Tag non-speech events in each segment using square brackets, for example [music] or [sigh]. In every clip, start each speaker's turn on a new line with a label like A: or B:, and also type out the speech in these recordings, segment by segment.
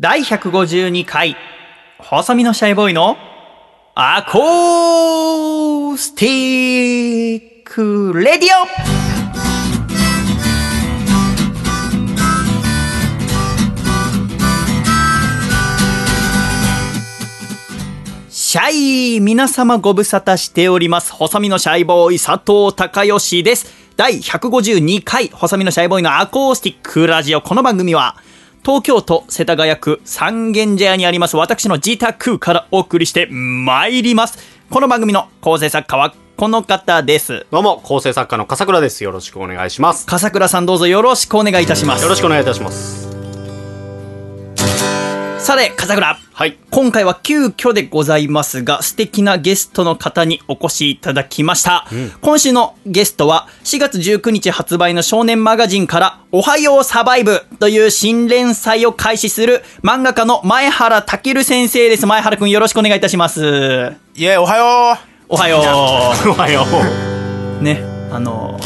A: 第152回、細身のシャイボーイのアコースティックレディオシャイ皆様ご無沙汰しております。細身のシャイボーイ佐藤孝義です。第152回、細身のシャイボーイのアコースティックラジオ。この番組は、東京都世田谷区三軒茶屋にあります私の自宅からお送りして参ります。この番組の構成作家はこの方です。
B: どうも、構成作家の笠倉です。よろしくお願いします。
A: 笠倉さんどうぞよろしくお願いいたします。
B: よろしくお願いいたします。
A: さて、笠倉。
B: はい。
A: 今回は急遽でございますが、素敵なゲストの方にお越しいただきました。今週のゲストは、4月19日発売の少年マガジンから、おはようサバイブという新連載を開始する漫画家の前原健先生です。前原くんよろしくお願いいたします。
C: いえ、おはよ
A: おはよ
B: おはよう。[laughs]
A: う。ね、あの、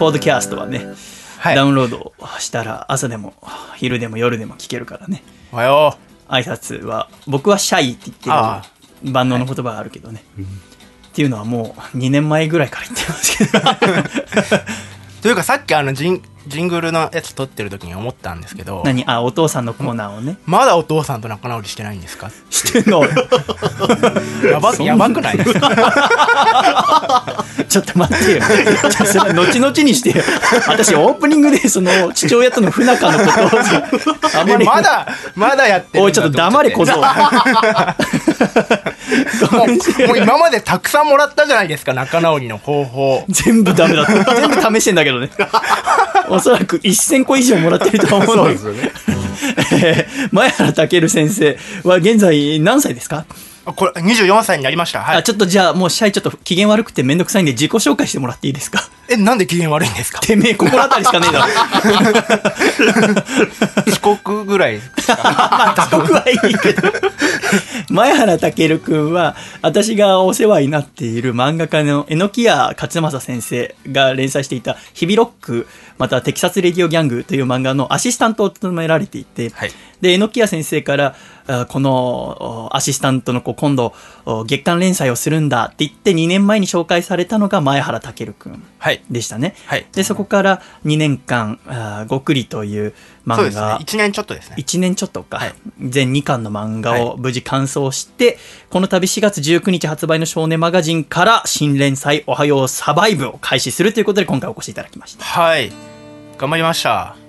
A: ポッドキャストはね、
C: う。はい。
A: ダウンロードしたら朝でも昼でも夜でも聞けるからね。
C: おはよ。
A: 挨拶は僕はシャイって言
C: あ
A: ってる万能の言葉があるけどね、っていうのはもう2年前ぐらいから言ってますけど。
C: う。[laughs] というか、さっきあのジン、ジングルのやつ撮ってる時に思ったんですけど、
A: 何？あお父さんのコーナーをね。
C: まだお父さんと仲直りしてないんですか？
A: してんの？[laughs]
C: やば、やばくない？ですか
A: ちょっと待ってよ。それは後々にしてよ。私オープニングでその父親との不仲のことを。あま
C: え
A: り。
C: まだ、まだやってる
A: おいちょっと黙れ小僧。[laughs]
C: もう今までたくさんもらったじゃないですか、仲直りの方法。
A: 全部ダメだった。全部試してんだけどねおそらく1000個以上もらってると思うのに
B: よね。[laughs]
A: えー前原健先生は現在何歳ですか、
C: あこれ、24歳になりました。はい。
A: あちょっとじゃあもうシャイちょっと機嫌悪くてめんどくさいんで自己紹介してもらっていいですか？[laughs]
C: え、なんで機嫌悪いんですか？
A: てめえ心当たりしかねえだろ [laughs]
C: 遅刻ぐらい。
A: まあ遅刻はいいけど前原健君は私がお世話になっている漫画家の榎谷勝正先生が連載していた「日々ロック」または「テキサス・レディオ・ギャング」という漫画のアシスタントを務められていて、
C: はい
A: で榎谷先生からあこのおアシスタントの子今度お月間連載をするんだって言って2年前に紹介されたのが前原健君
C: はい。
A: でしたね、
C: はい
A: でそこから2年間あごくりという
C: そうですね
A: 漫画。
C: 1年ちょっとですね。
A: 1年ちょっとか、
C: はい
A: 全2巻の漫画
C: は
A: を無事完走して、この度4月19日発売の少年マガジンから新連載おはようサバイブを開始するということで今回お越しいただきました。
C: はい。頑張りました。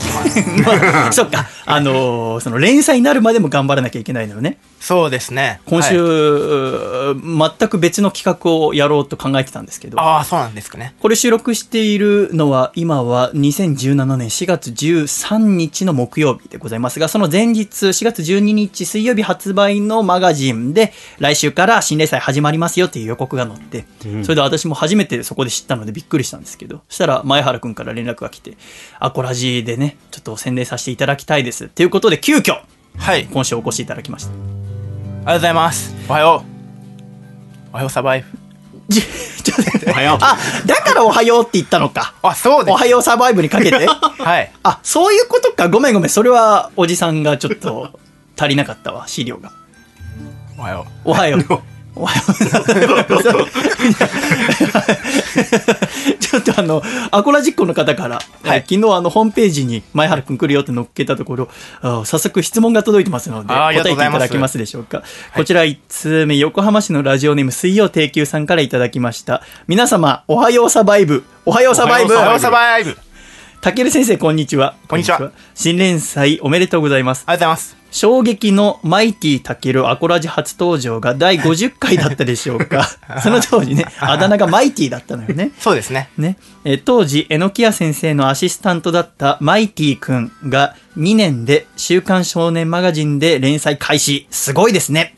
C: [laughs] ま
A: あそっか、あのーその連載になるまでも頑張らなきゃいけないのよね。
C: そうですね。
A: 今週、
C: はい
A: 全く別の企画をやろうと考えてたんですけど、
C: ああ、そうなんですかね。
A: これ収録しているのは今は2017年4月13日の木曜日でございますが、その前日4月12日水曜日発売のマガジンで来週から新連載始まりますよっていう予告が載って、それで私も初めてそこで知ったのでびっくりしたんですけど、そしたら前原くんから連絡が来て、アコラジでね、ちょっと宣伝させていただきたいです。ということで急遽
C: はい。
A: 今週お越しいただきました。
C: ありがとうございます。おはよう。おはようサバイブ。
A: じ [laughs] ちょっと待って
B: おはよう。
A: あ、だからおはようって言ったのか。
C: あ、そうです。
A: おはようサバイブにかけて。[laughs]
C: はい。
A: あ、そういうことか。ごめんごめん。それは、おじさんがちょっと足りなかったわ、資料が。
C: おはよ
A: おはよう。おはよう。ちょっとあの、アコラ実行の方から、
C: はい
A: えー昨日あの、ホームページに前原くん来るよって載っけたところ、あ早速質問が届いてますので、答えていただけますでしょうか。こちら1通目、横浜市のラジオネーム水曜定休さんからいただきました。皆様、おはようサバイブ。おはようサバイブ。
C: う。おはようサバイブ。ありがとう
A: たける先生、こんにちは。
C: こんにちは
A: 新連載おめでとうございます。
C: ございます。
A: 衝撃のマイティたけるアコラジ初登場が第50回だったでしょうか。[laughs] その当時ね、あだ名がマイティだったのよね。
C: そうですね。
A: ね、えー当時、榎谷先生のアシスタントだったマイティくんが2年で週刊少年マガジンで連載開始。すごいですね。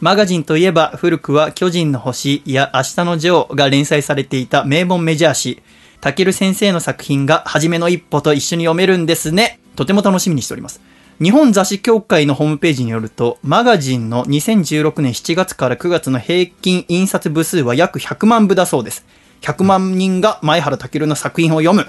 A: マガジンといえば古くは巨人の星や明日のジョーが連載されていた名門メジャー誌。タケル先生の作品が初めの一歩と一緒に読めるんですね。とても楽しみにしております。日本雑誌協会のホームページによると、マガジンの2016年7月から9月の平均印刷部数は約100万部だそうです。100万人が前原健の作品を読む。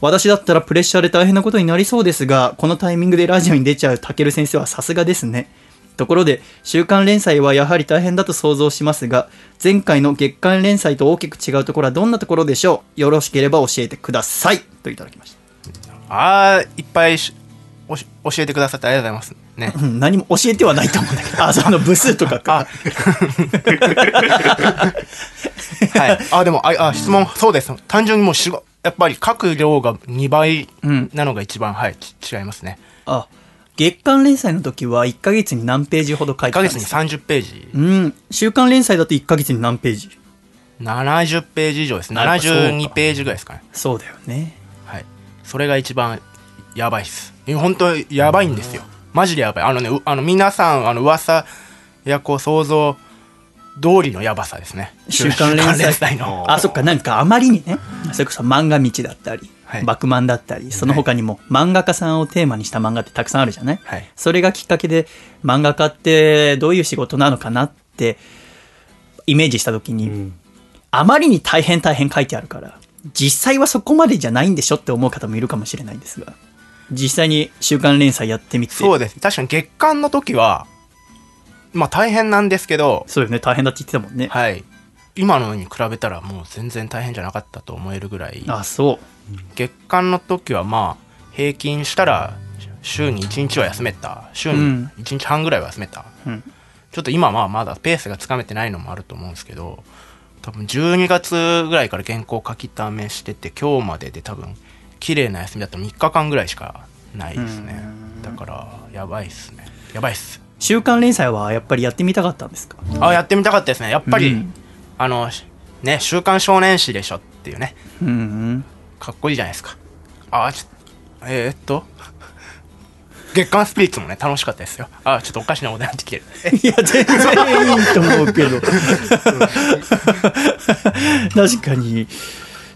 A: 私だったらプレッシャーで大変なことになりそうですが、このタイミングでラジオに出ちゃうたける先生はさすがですね。ところで、週刊連載はやはり大変だと想像しますが、前回の月刊連載と大きく違うところはどんなところでしょう？よろしければ教えてください。といただきました。
C: あーいっぱいおし教えてくださってありがとうございます。ね。[laughs]
A: うん何も教えてはないと思うんだけど。[laughs] あ、その部数とかか。
C: はい。あでもああ質問そうです。単純にもうしごやっぱり書く量が2倍
A: うん
C: なのが一番、はいち違いますね。
A: あ、月刊連載の時は1ヶ月に何ページほど書い
C: 1ヶ月に
A: てたんですか
C: ？30ページ。
A: うん。週刊連載だと1ヶ月に何ページ
C: ？70ページ以上です。
A: あやっぱそうか。
C: 72ページぐらいですかね。
A: そうだよね。
C: はい。それが一番やばいっす本当やばいんですよ。マジでやばい。あのねうあの皆さんあの噂やこう想像通りのやばさですね。
A: 週刊連載。
C: 週の。
A: あ、そっか、なんかあまりにね、それこそ漫画道だったり、
C: はい。
A: バクマンだったり、その他にも漫画家さんをテーマにした漫画ってたくさんあるじゃない、
C: はい。
A: それがきっかけで、漫画家ってどういう仕事なのかなって、イメージした時に、あまりに大変大変書いてあるから、実際はそこまでじゃないんでしょって思う方もいるかもしれないんですが、実際に週刊連載やってみて、
C: そうです。確かに月間の時はまあ大変なんですけど
A: そうよね、大変だって言ってたもんね。
C: はい。今のに比べたらもう全然大変じゃなかったと思えるぐらい。
A: あ、そう。
C: 月間の時はまあ平均したら週に1日は休めた。週に
A: うん。
C: 1日半ぐらいは休めた、
A: うん。
C: ちょっと今はまあまだペースがつかめてないのもあると思うんですけど多分12月ぐらいから原稿書き溜めしてて今日までで多分綺麗な休みだったら3日間ぐらいしかないですね。だからやばいっすね。やばいっす。
A: 週刊連載はやっぱりやってみたかったんですか？
C: あやってみたかったですね。やっぱり、
A: うん。
C: あのね「週刊少年誌でしょ」っていうね。
A: うんうん。
C: かっこいいじゃないですか。あちょえー、っと月刊スピリッツもね楽しかったですよ。あちょっとおかしなことになってきてる。[laughs]
A: いや、全然いいと思うけど。[laughs] 確かに、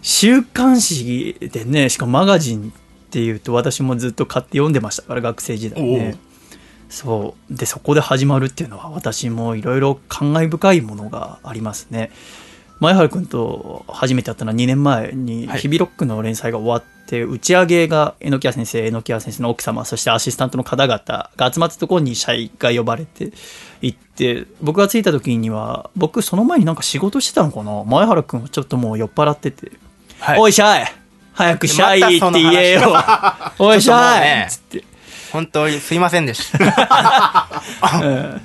A: 週刊誌でね、しかもマガジンっていうと私もずっと買って読んでましたから、学生時代
C: お
A: ね
C: う。
A: そう。で、そこで始まるっていうのは私もいろいろ感慨深いものがありますね。前原君と初めて会ったのは2年前に、
C: はい
A: 日々ロックの連載が終わって、打ち上げが榎谷先生、榎谷先生の奥様、そしてアシスタントの方々が集まったところに社員が呼ばれて行って、僕が着いた時には、僕その前になんか仕事してたのかな？前原君はちょっともう酔っ払ってて、
C: はい。
A: おいシャイ早くシャイって言えよ。おいシ
C: ちょっ
A: つって。
C: 本当にすいませんでした。[laughs]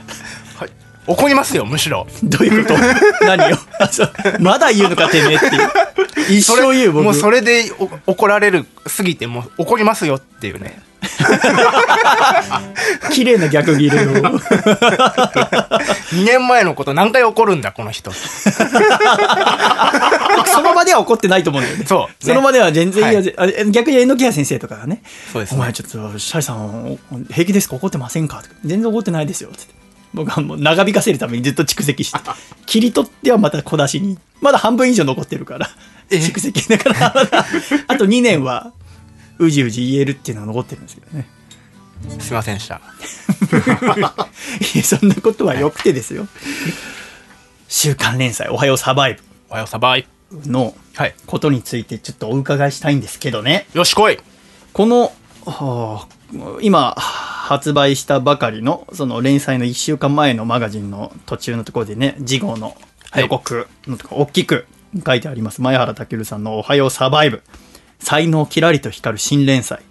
C: 怒りますよむしろ。
A: どういうこと？何よ？あそう。まだ言うのかてめえっていう。[laughs] 一生言う僕。
C: もうそれでお怒られるすぎてもう怒りますよっていうね [laughs]
A: 綺麗な逆切れを。
C: 2年前のこと何回怒るんだこの人。[laughs]
A: その場では怒ってないと思うんだよね。
C: そう。ね
A: その場では全然いや、
C: はい。
A: あ逆に榎谷先生とかがね、
C: そうですね。
A: お前ちょっと、シャイさん、お平気ですか？怒ってませんか？全然怒ってないですよ。つって。僕はもう長引かせるためにずっと蓄積して、[laughs] 切り取ってはまた小出しに、まだ半分以上残ってるから、
C: え？
A: 蓄積だから、あと2年は、うじうじ言えるっていうのが残ってるんですけどね。
C: すいませんでした
A: いやそんなことはよくてですよ。週刊連載、おはようサバイ
C: おはようさばい
A: ブの
C: はい
A: ことについてちょっとお伺いしたいんですけどね。
C: よし来い
A: この、はあ今発売したばかりのその連載の1週間前のマガジンの途中のところでね、次号の予告のところ大きく書いてあります。前原健さんのおはようサバイブ。才能キラリと光る新連載。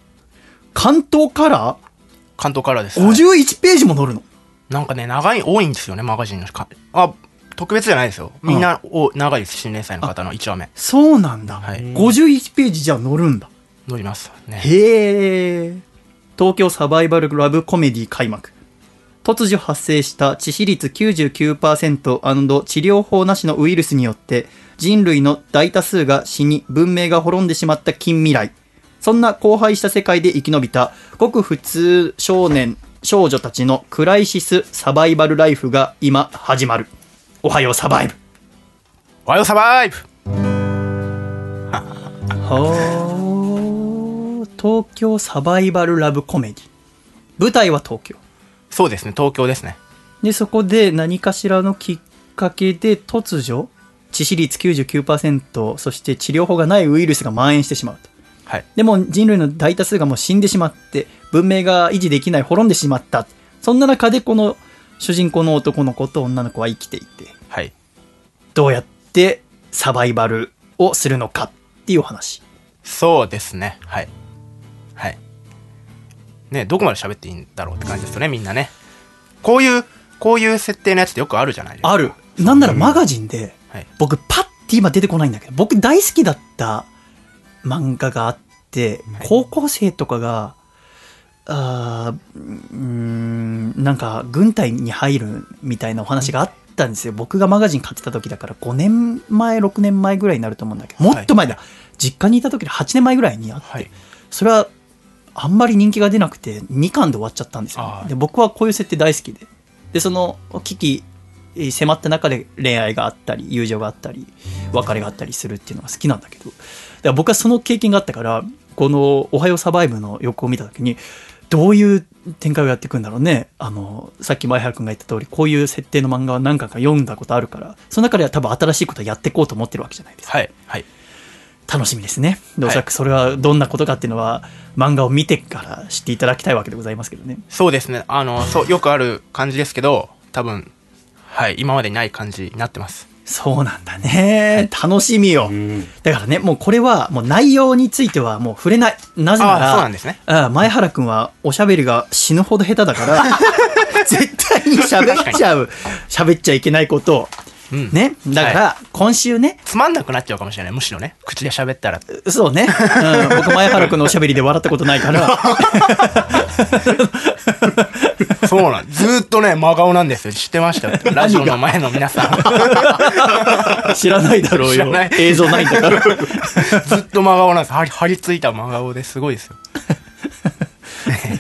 A: 関東カラ
C: 関東からです
A: ー ?51 ページも載るの。
C: なんかね長い多いんですよねマガジンのかあ特別じゃないですよみんなお長いです新連載の方の1話目
A: そうなんだ。
C: はい
A: 51ページじゃ載るんだ。
C: 乗りますね
A: へえ。東京サバイバルラブコメディ開幕。突如発生した致死率99%治療法なしのウイルスによって人類の大多数が死に文明が滅んでしまった近未来。そんな荒廃した世界で生き延びたごく普通少年少女たちのクライシスサバイバルライフが今始まる。おはようサバイブ。
C: おはようサバイブ
A: はあ、東京サバイバルラブコメディ。舞台は東京。
C: そうですね東京ですね
A: で、そこで何かしらのきっかけで突如、致死率99%、そして治療法がないウイルスが蔓延してしまうと。
C: はい。
A: でも人類の大多数がもう死んでしまって、文明が維持できない、滅んでしまった。そんな中でこの主人公の男の子と女の子は生きていて、
C: はい。
A: どうやってサバイバルをするのかっていうお話。
C: そうですね。はい。はい。ねどこまで喋っていいんだろうって感じですよね、みんなね。こういう、こういう設定のやつってよくあるじゃないですか。
A: ある。なんならマガジンで、
C: はい。
A: 僕パッて今出てこないんだけど、僕大好きだった漫画があって、
C: はい
A: 高校生とかが、あーうーん、なんか軍隊に入るみたいなお話があったんですよ。僕がマガジン買ってた時だから5年前、6年前ぐらいになると思うんだけど、もっと前だ。実家にいた時で8年前ぐらいにあって、
C: はい。
A: それはあんまり人気が出なくて2巻で終わっちゃったんですよで僕はこういう設定大好きで。で、その危機えー迫った中で恋愛があったり、友情があったり、別れがあったりするっていうのが好きなんだけど、だから僕はその経験があったから、このおはようサバイブの横を見た時に、どういう展開をやっていくんだろうね。あの、さっき前原君が言った通り、こういう設定の漫画は何回か読んだことあるから、その中では多分新しいことをやっていこうと思ってるわけじゃないですか。
C: はい。はい。
A: 楽しみですね。でお
C: はい
A: そらくそれはどんなことかっていうのは、漫画を見てから知っていただきたいわけでございますけどね。
C: そうですね。あの、そう、よくある感じですけど、多分、はい。今までにない感じになってます。
A: そうなんだね。楽しみよ。
B: うん。
A: だからね、もうこれはもう内容についてはもう触れない。なぜなら、
C: あそうなんですね。
A: うん前原くんはおしゃべりが死ぬほど下手だから、[laughs] 絶対に喋っちゃう、喋っちゃいけないことを。
C: うん。
A: ね。だから、今週ね、
C: つまんなくなっちゃうかもしれない。むしろね。口で喋ったら。
A: そうね。うん、僕、前原くんのおしゃべりで笑ったことないから、
C: そうなん。ずーっとね、真顔なんですよ。知ってました？よ。ラジオの前の皆さん。[laughs]
A: 知らないだろうよ。映像ないんだから。[laughs]
C: ずっと真顔なんです。張り付いた真顔ですごいですよ。[laughs]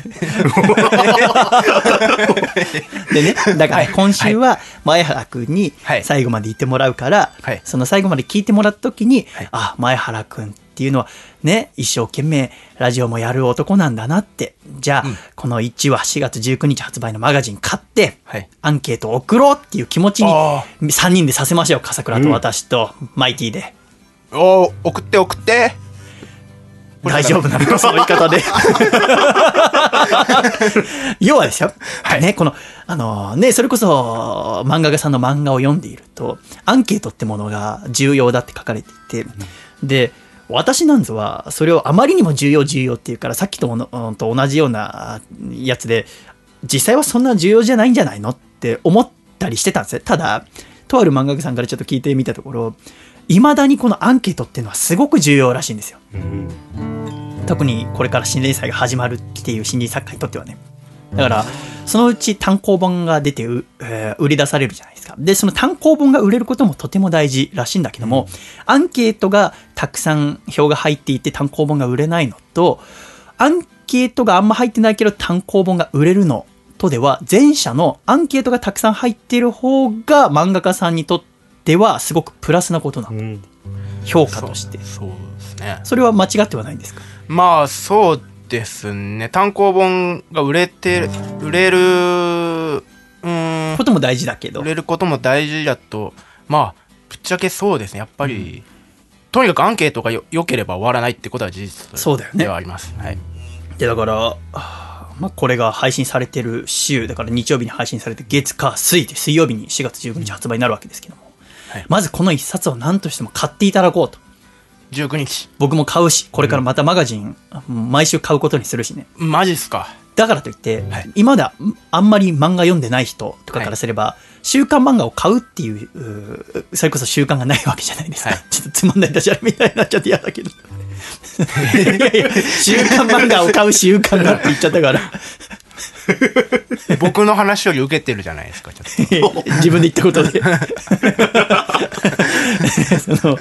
A: でね、だから今週は前原くんに
C: はい
A: 最後まで言ってもらうから、
C: はい
A: その最後まで聞いてもらった時に、
C: はい
A: あ、前原くんっていうのはね、一生懸命ラジオもやる男なんだなって。じゃあ、
C: うん
A: この1話4月19日発売のマガジン買って、
C: はい。
A: アンケートを送ろうっていう気持ちに
C: あ
A: 3人でさせましょう。笠倉と私とマイティで。
C: おー送って送って。
A: 大丈夫なの？か、その言い方で。[laughs] 要はですよ。
C: はい
A: ね、この、あのね、それこそ漫画家さんの漫画を読んでいると、アンケートってものが重要だって書かれていて、で、私なんぞは、それをあまりにも重要重要っていうから、さっきとものうんと同じようなやつで、実際はそんな重要じゃないんじゃないの？って思ったりしてたんですよ。ただ、とある漫画家さんからちょっと聞いてみたところ、未だにこのアンケートっていうのはすごく重要らしいんですよ。
B: うん。
A: 特にこれから新連載が始まるっていう新人作家にとってはね。だから、そのうち単行本が出てう、えー売り出されるじゃないですか。で、その単行本が売れることもとても大事らしいんだけども、アンケートがたくさん票が入っていて単行本が売れないのと、アンケートがあんま入ってないけど単行本が売れるのとでは、前者のアンケートがたくさん入っている方が漫画家さんにとってはすごくプラスなことなの。
B: うん。
A: 評価として。
C: そうですね。
A: それは間違ってはないんですか？
C: まあ、そうですね。単行本が売れて、売れる、うーん
A: こ、とも大事だけど
C: 売。れることも大事だと、まあ、ぶっちゃけそうですね。やっぱり、とにかくアンケートがよ良ければ終わらないってことは事実
A: そうだよね
C: ではあります。はい。
A: で、だから、まあ、これが配信されてる週、だから日曜日に配信されて月、火、水で水曜日に4月19日発売になるわけですけども、
C: はい
A: まずこの一冊を何としても買っていただこうと。
C: 19日。
A: 僕も買うし、これからまたマガジン、毎週買うことにするしね。
C: マジっすか。
A: だからといって、
C: はい
A: 今まだあんまり漫画読んでない人とかからすれば、週刊漫画を買うっていう、うーそれこそ習慣がないわけじゃないですか。
C: はい
A: ちょっとつまんないダジャレみたいになっちゃって嫌だけど。[laughs] いやいや、週刊漫画を買う習慣がって言っちゃったから。[laughs]
C: 僕の話より受けてるじゃないですか、ちょっと。
A: 自分で言ったことで。[laughs] そ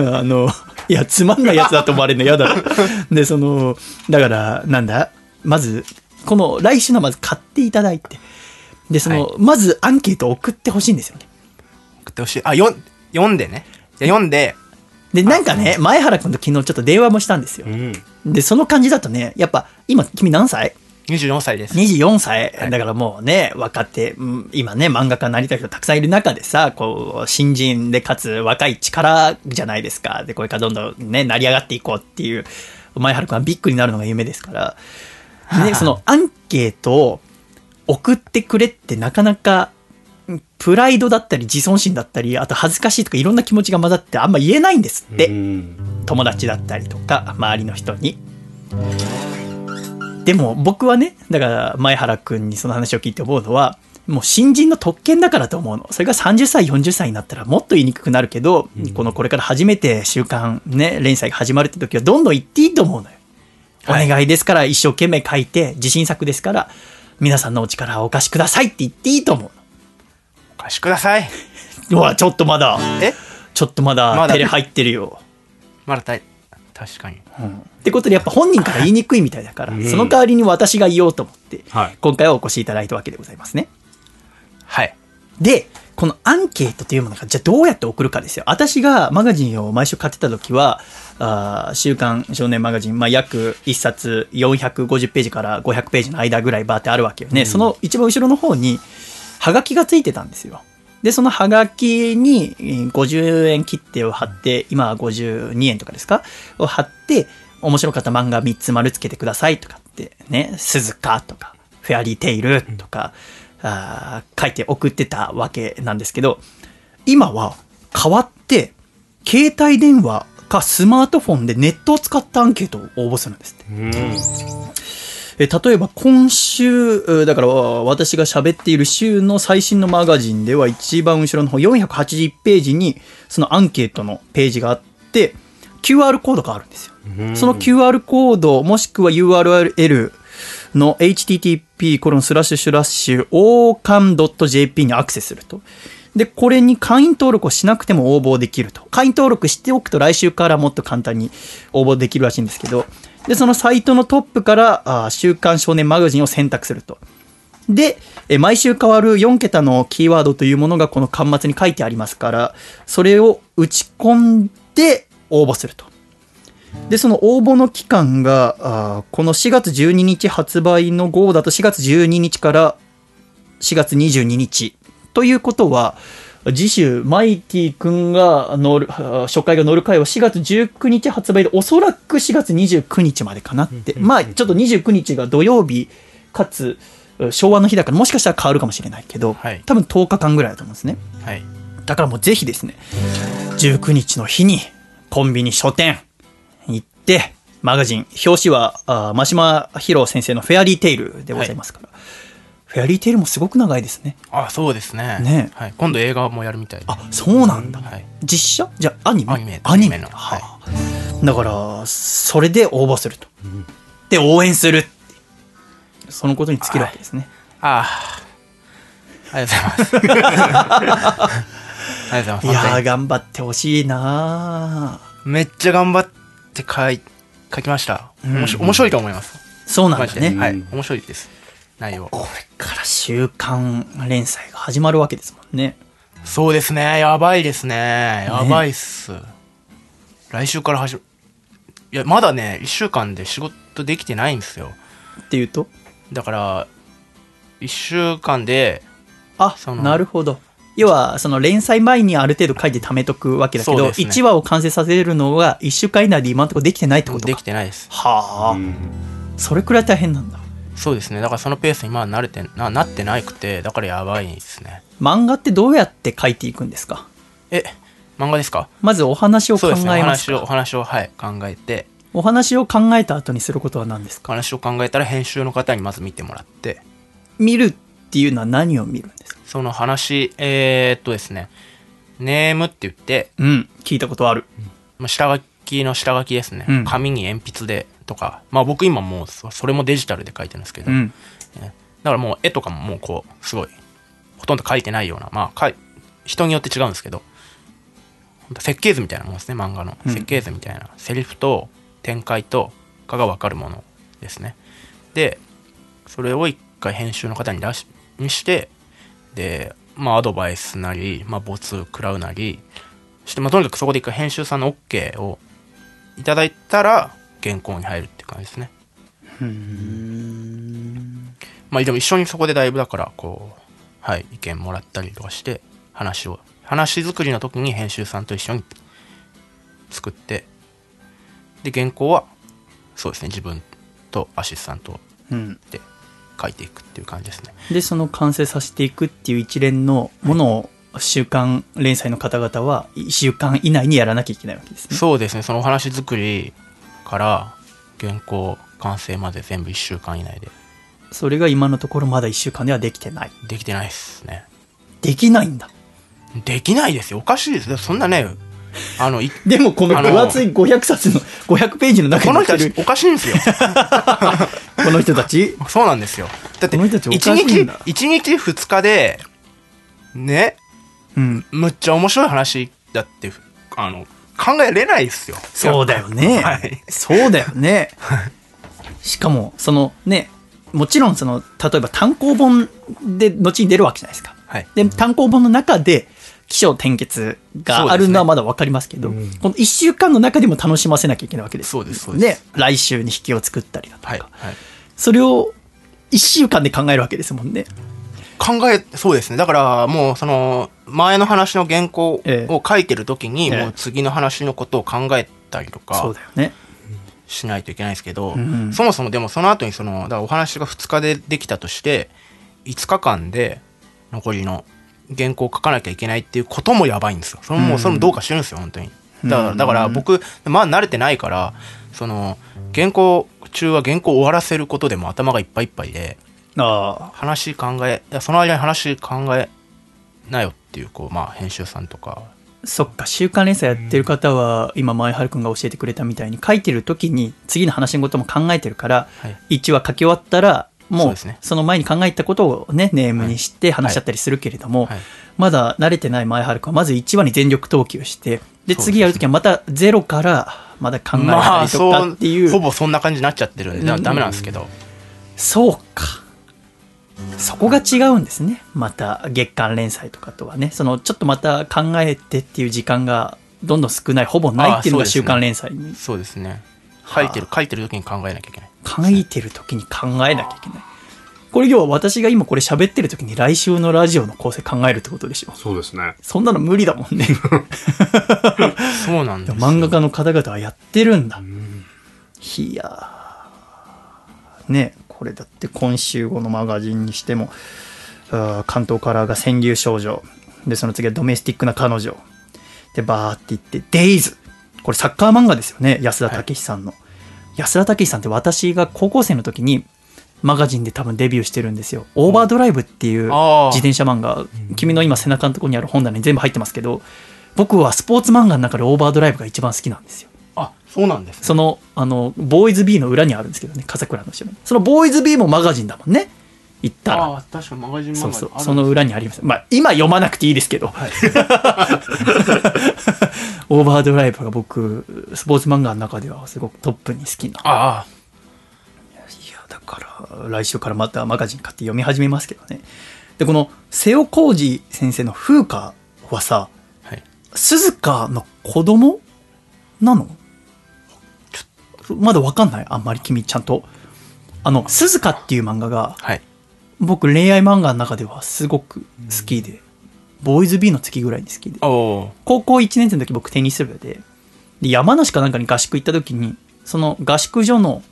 A: の、あの、いや、つまんないやつだと思われるの嫌だろ。で、その、だから、なんだ、まず、この来週のまず買っていただいて、で、その、
C: は
A: まずアンケートを送ってほしいんですよね。
C: 送ってほしい。あ、よん読んでね。で読んで、
A: で、なんかね、前原君と昨日ちょっと電話もしたんですよ
B: う。ん。
A: で、その感じだとね、やっぱ、今、君何歳？
C: 24歳です。
A: 24歳、
C: はい
A: だからもうね、若手、うん今ね、漫画家になりたい人たくさんいる中でさ、こう、新人でかつ若い力じゃないですか。で、これからどんどんね、成り上がっていこうっていう前原くんはビッグになるのが夢ですから、ね、[laughs] そのアンケートを送ってくれってなかなか、プライドだったり自尊心だったり、あと恥ずかしいとかいろんな気持ちが混ざってあんま言えないんですって。
B: うん
A: 友達だったりとか周りの人にでも僕はねだから前原くんにその話を聞いて思うのはもう新人の特権だからと思うの。それが30歳40歳になったらもっと言いにくくなるけど、このこれから初めて週刊ね連載が始まるって時はどんどん言っていいと思うのよ、
C: はい。
A: お願いですから一生懸命書いて自信作ですから皆さんのお力をお貸しくださいって言っていいと思う
C: お貸しください。
A: の [laughs] うわちょっとまだ。
C: え？
A: ちょっとまだ
C: まだ？
A: 入ってるよ。
C: まだたい確かに
A: ってことでやっぱ本人から言いにくいみたいだから、
B: うん
A: その代わりに私が言おうと思って、
B: はい
A: 今回はお越しいただいたわけでございますね。
C: はい
A: で、このアンケートというものが、じゃあどうやって送るかですよ。私がマガジンを毎週買ってた時は、あー週刊少年マガジン、まあ、約1冊450ページから500ページの間ぐらいバーってあるわけよね。その一番後ろの方に、ハガキがついてたんですよ。で、そのハガキに50円切手を貼って、今は52円とかですか？を貼って、面白かった漫画3つ丸つけてくださいとかってね、鈴鹿とか、フェアリーテイルとか、あ書いて送ってたわけなんですけど、今は変わって、携帯電話かスマートフォンでネットを使ったアンケートを応募するんですって。
B: うん
A: え例えば今週、えーだから私が喋っている週の最新のマガジンでは一番後ろの方481ページにそのアンケートのページがあって QR コードがあるんですよ。その QR コードもしくは URL の http コロンスラッシュスラッシュ ocan.jp にアクセスすると。で、これに会員登録をしなくても応募できると。会員登録しておくと来週からもっと簡単に応募できるらしいんですけど、で、そのサイトのトップから、あ週刊少年マガジンを選択すると。で、え毎週変わる4桁のキーワードというものがこの端末に書いてありますから、それを打ち込んで応募すると。で、その応募の期間が、あこの4月12日発売の号だと4月12日から4月22日。ということは、次週、マイティ君が乗る、初回が乗る回は4月19日発売で、おそらく4月29日までかなって。まあ、ちょっと29日が土曜日、かつ、昭和の日だからもしかしたら変わるかもしれないけど、
C: はい
A: 多分10日間ぐらいだと思うんですね。
C: はい
A: だからもうぜひですね、19日の日にコンビニ書店行って、マガジン、表紙は、あー真島博先生のフェアリーテイルでございますから。アリーテイルもすごく長いですね。
C: あそうですね。
A: ね。
C: はい、今度映画もやるみたいで。
A: あ、そうなんだ。
C: はい。
A: 実写？じゃあアニメ？
C: アニメ
A: アニメ
C: の。
A: はあ。だから、それで応募すると。で、応援する。そのことに尽きるわけですね。
C: ああありがとうございます。ありがとうございます。[laughs]
A: いや頑張ってほしいなー。
C: めっちゃ頑張って書い書きました。面白面白いと思います。
A: そうなんだね。
C: マジで。はい。面白いです内容。
A: これから週刊連載が始まるわけですもんね。
C: そうですね。やばいですね。やばいっす、来週から始めいやまだね1週間で仕事できてないんですよ。
A: っていうと？
C: だから1週間で
A: あ
C: そ、の
A: なるほど。要は、その連載前にある程度書いて貯めとくわけだけど、
C: ね。
A: 1話を完成させるのが1週間以内で今のところできてないってこと
C: で
A: か。
C: きてないです。
A: はあ、
B: うん。
A: それくらい大変なんだ。
C: そうですね。だからそのペースにまだ慣れてななってなくてだからやばいですね。
A: 漫画ってどうやって書いていくんですか？
C: え漫画ですか？
A: まずお話を考
C: そうですね。お
A: えますか
C: 話をお話をはい考えて。
A: お話を考えた後にすることは何ですか？
C: お話を考えたら編集の方にまず見てもらって。
A: 見るっていうのは何を見るんですか？
C: その話えー、っとですね。ネームって言って
A: うん、聞いたことある。
C: まあ下書きの下書きですね、
A: うん。
C: 紙に鉛筆でとかまあ僕今もうそそれもデジタルで書いてるんですけど、
A: うん。
C: だからもう絵とかももうこうすごいほとんど描いてないようなまあかい。人によって違うんですけど設計図みたいなもんですね漫画の。
A: うん。
C: 設計図みたいな、セリフと展開とかが分かるものですね。でそれを一回編集の方に出しにしてでまあアドバイスなりまあ没食らうなりしてまあとにかくそこで一回編集さんの OK をいただいたら原稿に入るって感じですねまあでも一緒にそこでだいぶだからこうはい意見もらったりとかして話を話作りの時に編集さんと一緒に作ってで原稿はそうですね自分とアシスタント
A: うん。
C: で書いていくっていう感じですね
A: で、その完成させていくっていう一連のものを、週刊連載の方々は、1週間以内にやらなきゃいけないわけですね。
C: そうですねそのお話作りから原稿完成まで全部1週間以内で。
A: それが今のところまだ1週間ではできてない。
C: できてないですね。
A: できないんだ。
C: できないですよ。おかしいです。よそんなねあのい [laughs]
A: でもこの分厚い500冊の、500ページの中
C: この人たちおかしいんですよ。[laughs]
A: この人たち？
C: そうなんですよ。だって
A: この人たちおか
C: 1日一日2日でね
A: うん。
C: むっちゃ面白い話だってあの考えれないですよ。
A: そうだよね。
C: はい。
A: そうだよね。しかも、そのね、もちろんその、例えば単行本で後に出るわけじゃないですか。
C: はい。
A: で、単行本の中で、起承転結があるのはまだわかりますけど、
B: うん。
A: この一週間の中でも楽しませなきゃいけないわけです。
C: そうですそうです。
A: ね、来週に引きを作ったりだとか、
C: はい、はい、
A: それを一週間で考えるわけですもんね。
C: 考えそうですね。だからもうその前の話の原稿
A: ええ。
C: を書いてる時に、
A: ええ。
C: もう次の話のことを考えたりとか。しないといけないですけど、
A: うん
C: そもそもでもその後にそのだからお話が2日でできたとして5日間で残りの原稿を書かなきゃいけないっていうこともやばいんですよ。それも
A: うん
C: それもどうかしてるんですよ本当に。だから
A: うん。
C: だから僕まあ慣れてないからその原稿中は原稿を終わらせることでも頭がいっぱいいっぱいで話考えその間に話考えなよっていうこうまあ編集さんとか。
A: そっか、週刊連載やってる方は、今、前原くんが教えてくれたみたいに、書いてる時に、次の話のことも考えてるから、
C: はい。
A: 1話書き終わったら、もう
C: そうですね。
A: その前に考えたことをね、ネームにして話し合ったりするけれども、
C: はい。
A: まだ慣れてない前原くんは、まず1話に全力投球して、で、次やるときはまたゼロから、まだ考え
C: まあ
A: たりとかっていう、
C: ほぼそんな感じになっちゃってるんでなんですけど。
A: そうか。そこが違うんですね。また月間連載とかとはね。そのちょっとまた考えてっていう時間がどんどん少ない、ほぼないっていうのが週刊連載に。
C: そうですね書いてる書いてる時に考えなきゃいけない
A: 書いてる時に考えなきゃいけない。これ要は私が今これ喋ってる時に来週のラジオの構成考えるってことでしょ。
B: そうですね。
A: そんなの無理だもんね。[laughs]
C: そうなんですよ
A: 漫画家の方々はやってるんだ。いやーねこれだって今週号のマガジンにしても、関東カラーが川柳少女。で、その次はドメスティックな彼女。で、バーっていって、デイズ。これサッカー漫画ですよね。安田武史さんの。安田武史さんって私が高校生の時にマガジンで多分デビューしてるんですよ。オーバードライブっていう自転車漫画、君の今背中のところにある本棚に全部入ってますけど、僕はスポーツ漫画の中でオーバードライブが一番好きなんですよ。
C: あそうなんですね
A: その、あの、ボーイズ B の裏にあるんですけどね、笠倉の後ろに。そのボーイズ B もマガジンだもんね。言ったら。
C: ああ確かにマガジン漫画
A: そうそう
C: あ。る
A: その裏にあります。まあ、今読まなくていいですけど。[laughs] オーバードライブが僕、スポーツ漫画の中ではすごくトップに好きな。
C: ああ
A: いや、だから、来週からまたマガジン買って読み始めますけどね。で、この、瀬尾浩二先生の風花はさ、
C: はい
A: 鈴鹿の子供なの？まだわかんないあんまり君ちゃんと。あの、鈴鹿っていう漫画が、
C: はい
A: 僕恋愛漫画の中ではすごく好きで、ボーイズ B の月ぐらいに好きで。高校1年生の時僕テニス部で、で山梨かなんかに合宿行った時に、その合宿所の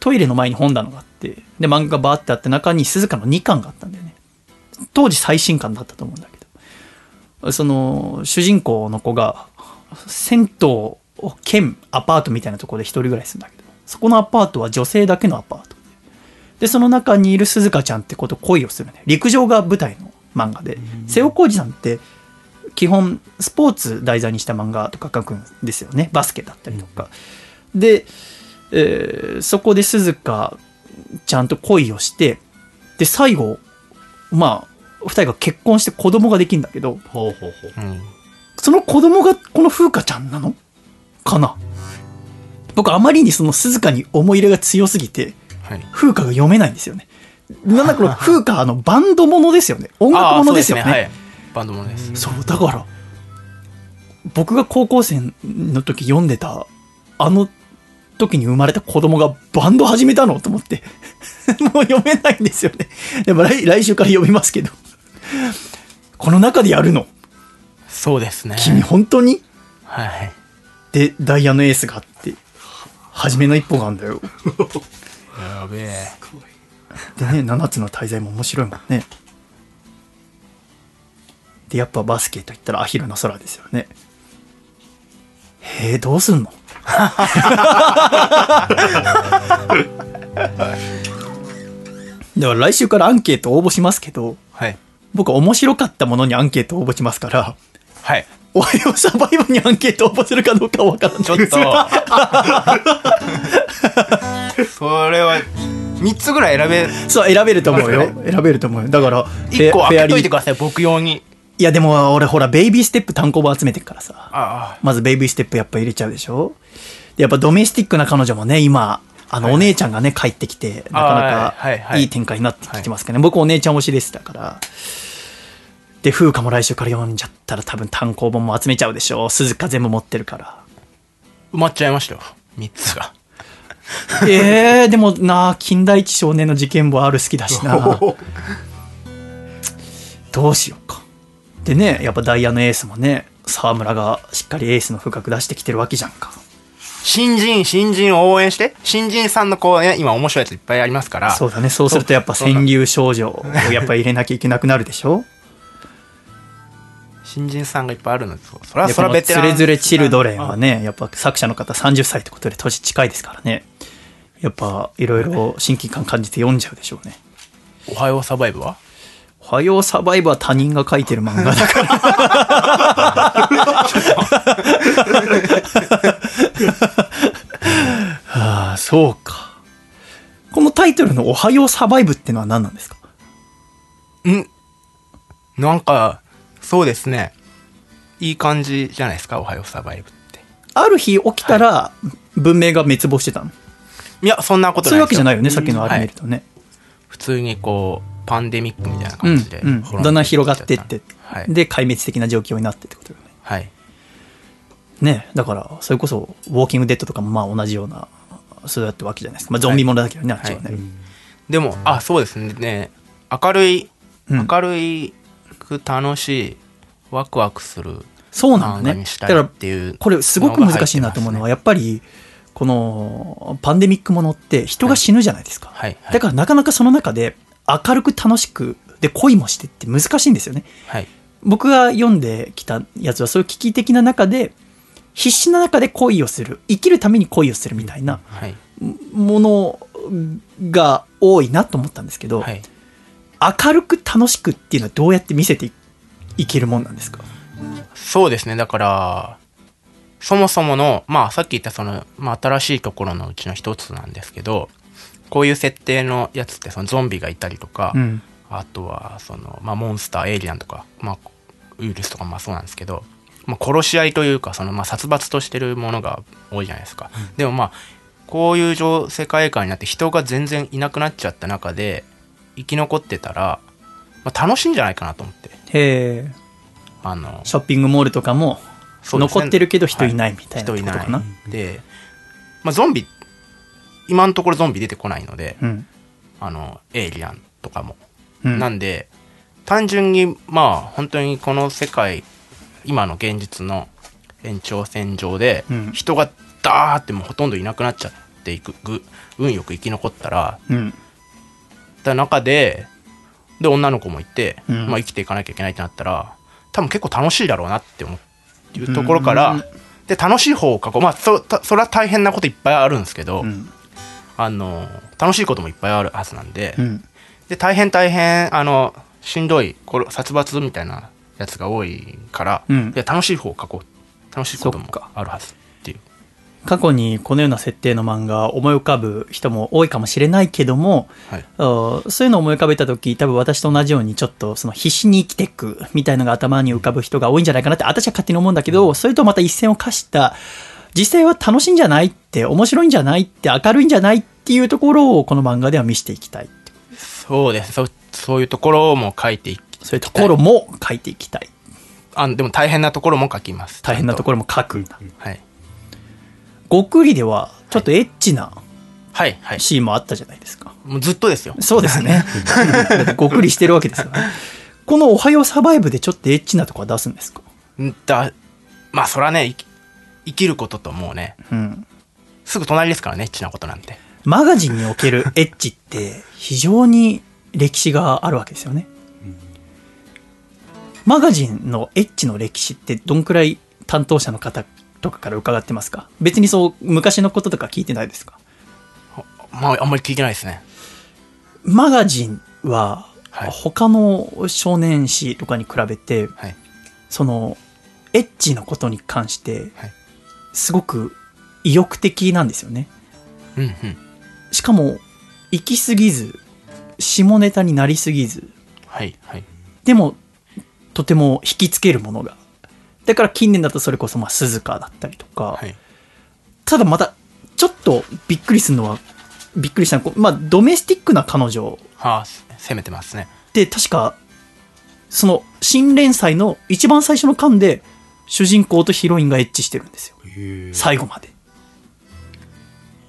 A: トイレの前に本棚があって、で、漫画がバーってあって中に鈴鹿の2巻があったんだよね。当時最新巻だったと思うんだけど。その、主人公の子が、銭湯兼アパートみたいなところで一人暮らしするんだけど、そこのアパートは女性だけのアパートで。で、その中にいる鈴鹿ちゃんって子と恋をするね。陸上が舞台の漫画で。瀬尾浩二さんって、基本スポーツ題材にした漫画とか書くんですよねバスケだったりとか、で、えーそこで鈴鹿ちゃんと恋をしてで最後まあ2人が結婚して子供ができるんだけど
B: ほうほうほう。
C: うん
A: その子供がこの風花ちゃんなの？かな。僕あまりにその鈴鹿に思い入れが強すぎて
C: はい。
A: 風花が読めないんですよね。なんだこの [laughs] 風花あのバンドものですよね。音楽ものですよね。
C: はい。バンドものです。
A: そう、だから、僕が高校生の時読んでた、あの時に生まれた子供がバンド始めたのと思って。[laughs] もう読めないんですよね。でも来来週から読みますけど。この中でやるの。
C: そうですね。
A: 君本当に？
C: はい
A: で、ダイヤのエースがあって。初めの一歩があるんだよ。
C: やべえ
A: でね、7つの大罪も面白いもんね。で、やっぱバスケと言ったらアヒルの空ですよね。へえ、どうすんの？[laughs] では来週からアンケート応募しますけど、
C: はい
A: 僕面白かったものにアンケート応募しますから、
C: はい
A: おはようサバイブにアンケート応募するかどうかはわからない
C: ちょっと [laughs] それは3つぐらい選べ
A: そう、選べると思うよ。選べると思うよ。だから、
C: 1個開けといてください僕用に
A: いやでも俺ほら、ベイビーステップ単行本集めてるからさ。
C: あ
A: まずベイビーステップやっぱ入れちゃうでしょ？でやっぱドメスティックな彼女もね、今、あの、お姉ちゃんがね、帰ってきて、なかなか
C: はい
A: いい展開になってきてますからね。僕お姉ちゃん推しでしたから。で、風花も来週から読んじゃったら多分単行本も集めちゃうでしょ鈴鹿全部持ってるから。
C: 埋まっちゃいましたよ3つが [laughs]
A: えー、でもな近代一少年の事件簿ある好きだしなどうしようか。でね、やっぱダイヤのエースもね、沢村がしっかりエースの風格出してきてるわけじゃんか。
C: 新人新人を応援して新人さんのこうね今面白いやついっぱいありますから
A: そうだね。そうするとやっぱ川柳少女をやっぱ入れなきゃいけなくなるでしょ
C: 新人さんがいっぱいあるのでそれは
A: でこの
C: それはベテラン
A: チルドレンはね、やっぱ作者の方30歳ってことで年近いですからね。やっぱいろいろ親近感感じて読んじゃうでしょうね。
C: おはようサバイブは
A: おはようサバイブは他人が書いてる漫画だから。はあ、そうか。このタイトルのおはようサバイブってのは何なんですか？
C: ん？なんかそうですね。いい感じじゃないですかおはようサバイブって。
A: ある日起きたら文明が滅亡してたの。
C: いやそんなこと
A: そういう
C: ないです
A: わけじゃないよね、さっきのあれ
C: はい
A: 見るとね。
C: 普通にこうパンデミックみたいな
A: うん
C: 感じで、
A: うん。だんだん広がっていって、
C: はい、
A: で、壊滅的な状況になってってことよね。
C: はい、
A: ねだから、それこそ、ウォーキングデッドとかもまあ同じような、そうやってわけじゃないですか。まあゾンビものだけどね、あっちはね。
C: でもあそうですね。明るい
A: うん。
C: 明るいく楽しいワクワクする
A: そうなんだね。だから、
C: っていう
A: これすごく難しいなと思うのは、やっぱり、このパンデミックものって人が死ぬじゃないですか。
C: はい。はい。
A: だからなかなかその中で明るく楽しく、で恋もしてって難しいんですよね。
C: はい。
A: 僕が読んできたやつはそういう危機的な中で、必死な中で恋をする。生きるために恋をするみたいな
C: はい。
A: ものが多いなと思ったんですけど、
C: はい
A: 明るく楽しくっていうのはどうやって見せていいけるもんなんですか？
C: そうですね。だからそもそものまあさっき言ったその、まあ、新しいところのうちの一つなんですけどこういう設定のやつってそのゾンビがいたりとか、
A: うん。
C: あとはその、まあ、モンスターエイリアンとか、まあ、ウイルスとかまあそうなんですけど、まあ、殺し合いというかその、まあ、殺伐としてるものが多いじゃないですか、でもまあこういう状世界観になって人が全然いなくなっちゃった中で生き残ってたら、まあ、楽しいんじゃないかなと思って
A: へえ。
C: あの
A: ショッピングモールとかも残ってるけど人いないみたいな
C: 人いな？い
A: な。
C: で、まあ、ゾンビ今のところゾンビ出てこないので、
A: うん。
C: あのエイリアンとかも
A: うん。
C: なんで単純にまあ本当にこの世界今の現実の延長線上で
A: うん
C: 人がダーってもうほとんどいなくなっちゃっていくぐ運よく生き残ったら
A: うん。
C: た中でで女の子もいて、
A: うん。
C: まあ、生きていかなきゃいけないってなったら多分結構楽しいだろうなって思ういうところから、
A: うん
C: で楽しい方を書こう。まあそたそれは大変なこといっぱいあるんですけど、
A: うん。
C: あの楽しいこともいっぱいあるはずなんで、
A: うん。
C: で大変大変あのしんどいこれ殺伐みたいなやつが多いから、
A: うん。
C: で楽しい方を書こう。楽しいこともあるはず
A: 過去にこのような設定の漫画思い浮かぶ人も多いかもしれないけども、
C: はい。
A: あそういうのを思い浮かべた時多分私と同じようにちょっとその必死に生きていくみたいのが頭に浮かぶ人が多いんじゃないかなって私は勝手に思うんだけど、それとまた一線を化した実際は楽しいんじゃないって面白いんじゃないって明るいんじゃないっていうところをこの漫画では見せていきたい
C: そうです。そそういうところも書いていき
A: そういうところも書いていきたい。
C: あでも大変なところも書きます。
A: 大変なとこ
C: ろ
A: ろも書くんだ。
C: はい
A: 極利ではちょっとエッチな
C: はいはい
A: シーンもあったじゃないですか
C: もうずっとですよ
A: そうですね。[laughs] だっくりしてるわけですよね。このおはようサバイブでちょっとエッチなとこは出すんですか？
C: んだまあそれはね生き生きることともうね
A: うん。
C: すぐ隣ですからね、エッチなことなんて。
A: マガジンにおける [laughs] エッチって非常に歴史があるわけですよね。マガジンのエッチの歴史ってどんくらい担当者の方とかから伺ってますか？別にそう昔のこととか聞いてないですか？
C: まあ、あんまり聞いてないですね。
A: マガジンは
C: はい
A: 他の少年誌とかに比べて、
C: はい。
A: そのエッチなことに関して
C: はい
A: すごく意欲的なんですよね。
C: うんうん。
A: しかも行き過ぎず下ネタになりすぎず
C: はい、はい。
A: でもとても引きつけるものがだから近年だとそれこそまあ鈴鹿だったりとか、
C: はい。
A: ただまたちょっとびっくりするのはびっくりしたのはまあドメスティックな彼女
C: はあ、攻めてますね。
A: で確かその新連載の一番最初の巻で主人公とヒロインがエッチしてるんですよ最後まで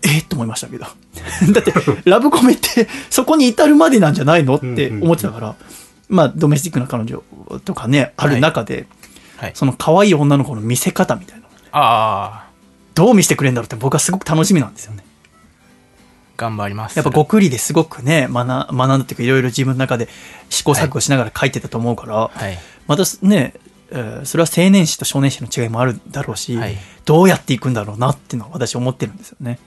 A: えっと思いましたけど [laughs] だってラブコメってそこに至るまでなんじゃないのって思ってたからまあドメスティックな彼女とかねある中で、
C: はい。
A: その可愛い女の子の見せ方みたいなの
C: ああ、
A: どう見せてくれるんだろうって僕はすごく楽しみなんですよね
C: 頑張ります。
A: やっぱ極理ですごくね学学んだっていうかいろいろ自分の中で試行錯誤しながら書いてたと思うから、
C: はい。
A: またね、えーそれは青年誌と少年誌の違いもあるだろうし、
C: はい
A: どうやっていくんだろうなっていうのは私思ってるんですよね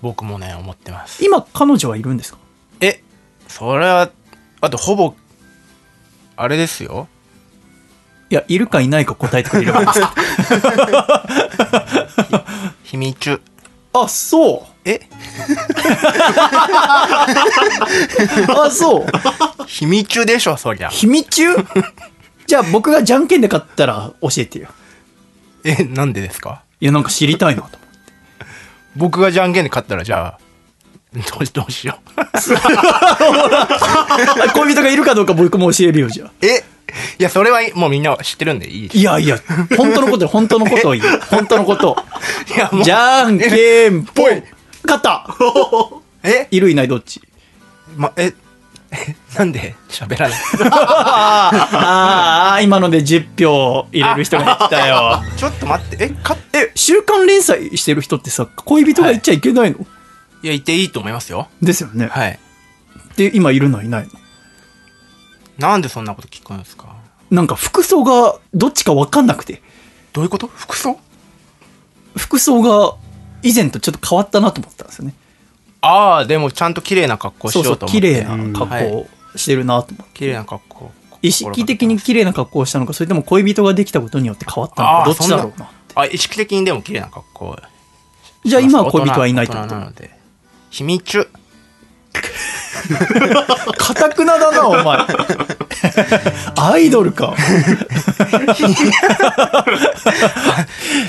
C: 僕もね、思ってます。
A: 今彼女はいるんですか？
C: え、それは、あとほぼ、あれですよ。
A: いやいるかいないか答えてくれればいいです。か [laughs]
C: 秘密。
A: あそう。
C: え？[laughs]
A: あそう。
C: 秘密でしょ、そりゃ。
A: 秘密中？じゃあ僕がじゃんけんで勝ったら教えてよ。
C: え、なんでですか？
A: いやなんか知りたいなと思って。
C: 僕がじゃんけんで勝ったら、じゃあ、どうどうしよう。[laughs]
A: 恋人がいるかどうか僕も教えるよじゃあ。
C: え？いや、それはもうみんな知ってるんでいい。
A: いやいや本当のことよ。本当のことを言う。[laughs] 本当のこと。
C: いや、もう。
A: じゃんけんぽい。勝った。
C: え？
A: いるいないどっち？
C: ま、え、えなんで喋らない？[laughs]
A: ああ、今ので10票入れる人が来たよ。
C: ちょっと待って、え、か、
A: え、週刊連載してる人ってさ、恋人が言っちゃいけないの、
C: いや、いていいと思いますよ。
A: ですよね。
C: はい。
A: で、今いるのはいないの？
C: なんでそんなこと聞くんですか？
A: なんか服装がどっちかわかんなくて。
C: どういうこと？服装？
A: 服装が以前とちょっと変わったなと思ったんですよね。
C: ああ、でもちゃんと綺麗な格好し
A: そうそう、
C: ようと思って。
A: 綺麗な格好をしてるなと思って。
C: 綺麗な格好。
A: 意識的に綺麗な格好をしたのか、それとも恋人ができたことによって変わったのか、どっちだろうな。
C: あ、意識的にでも綺麗な格好。
A: じゃあ今は恋人はいないってこと
C: なので。秘密。[laughs]
A: かたくなだな、お前。アイドルか。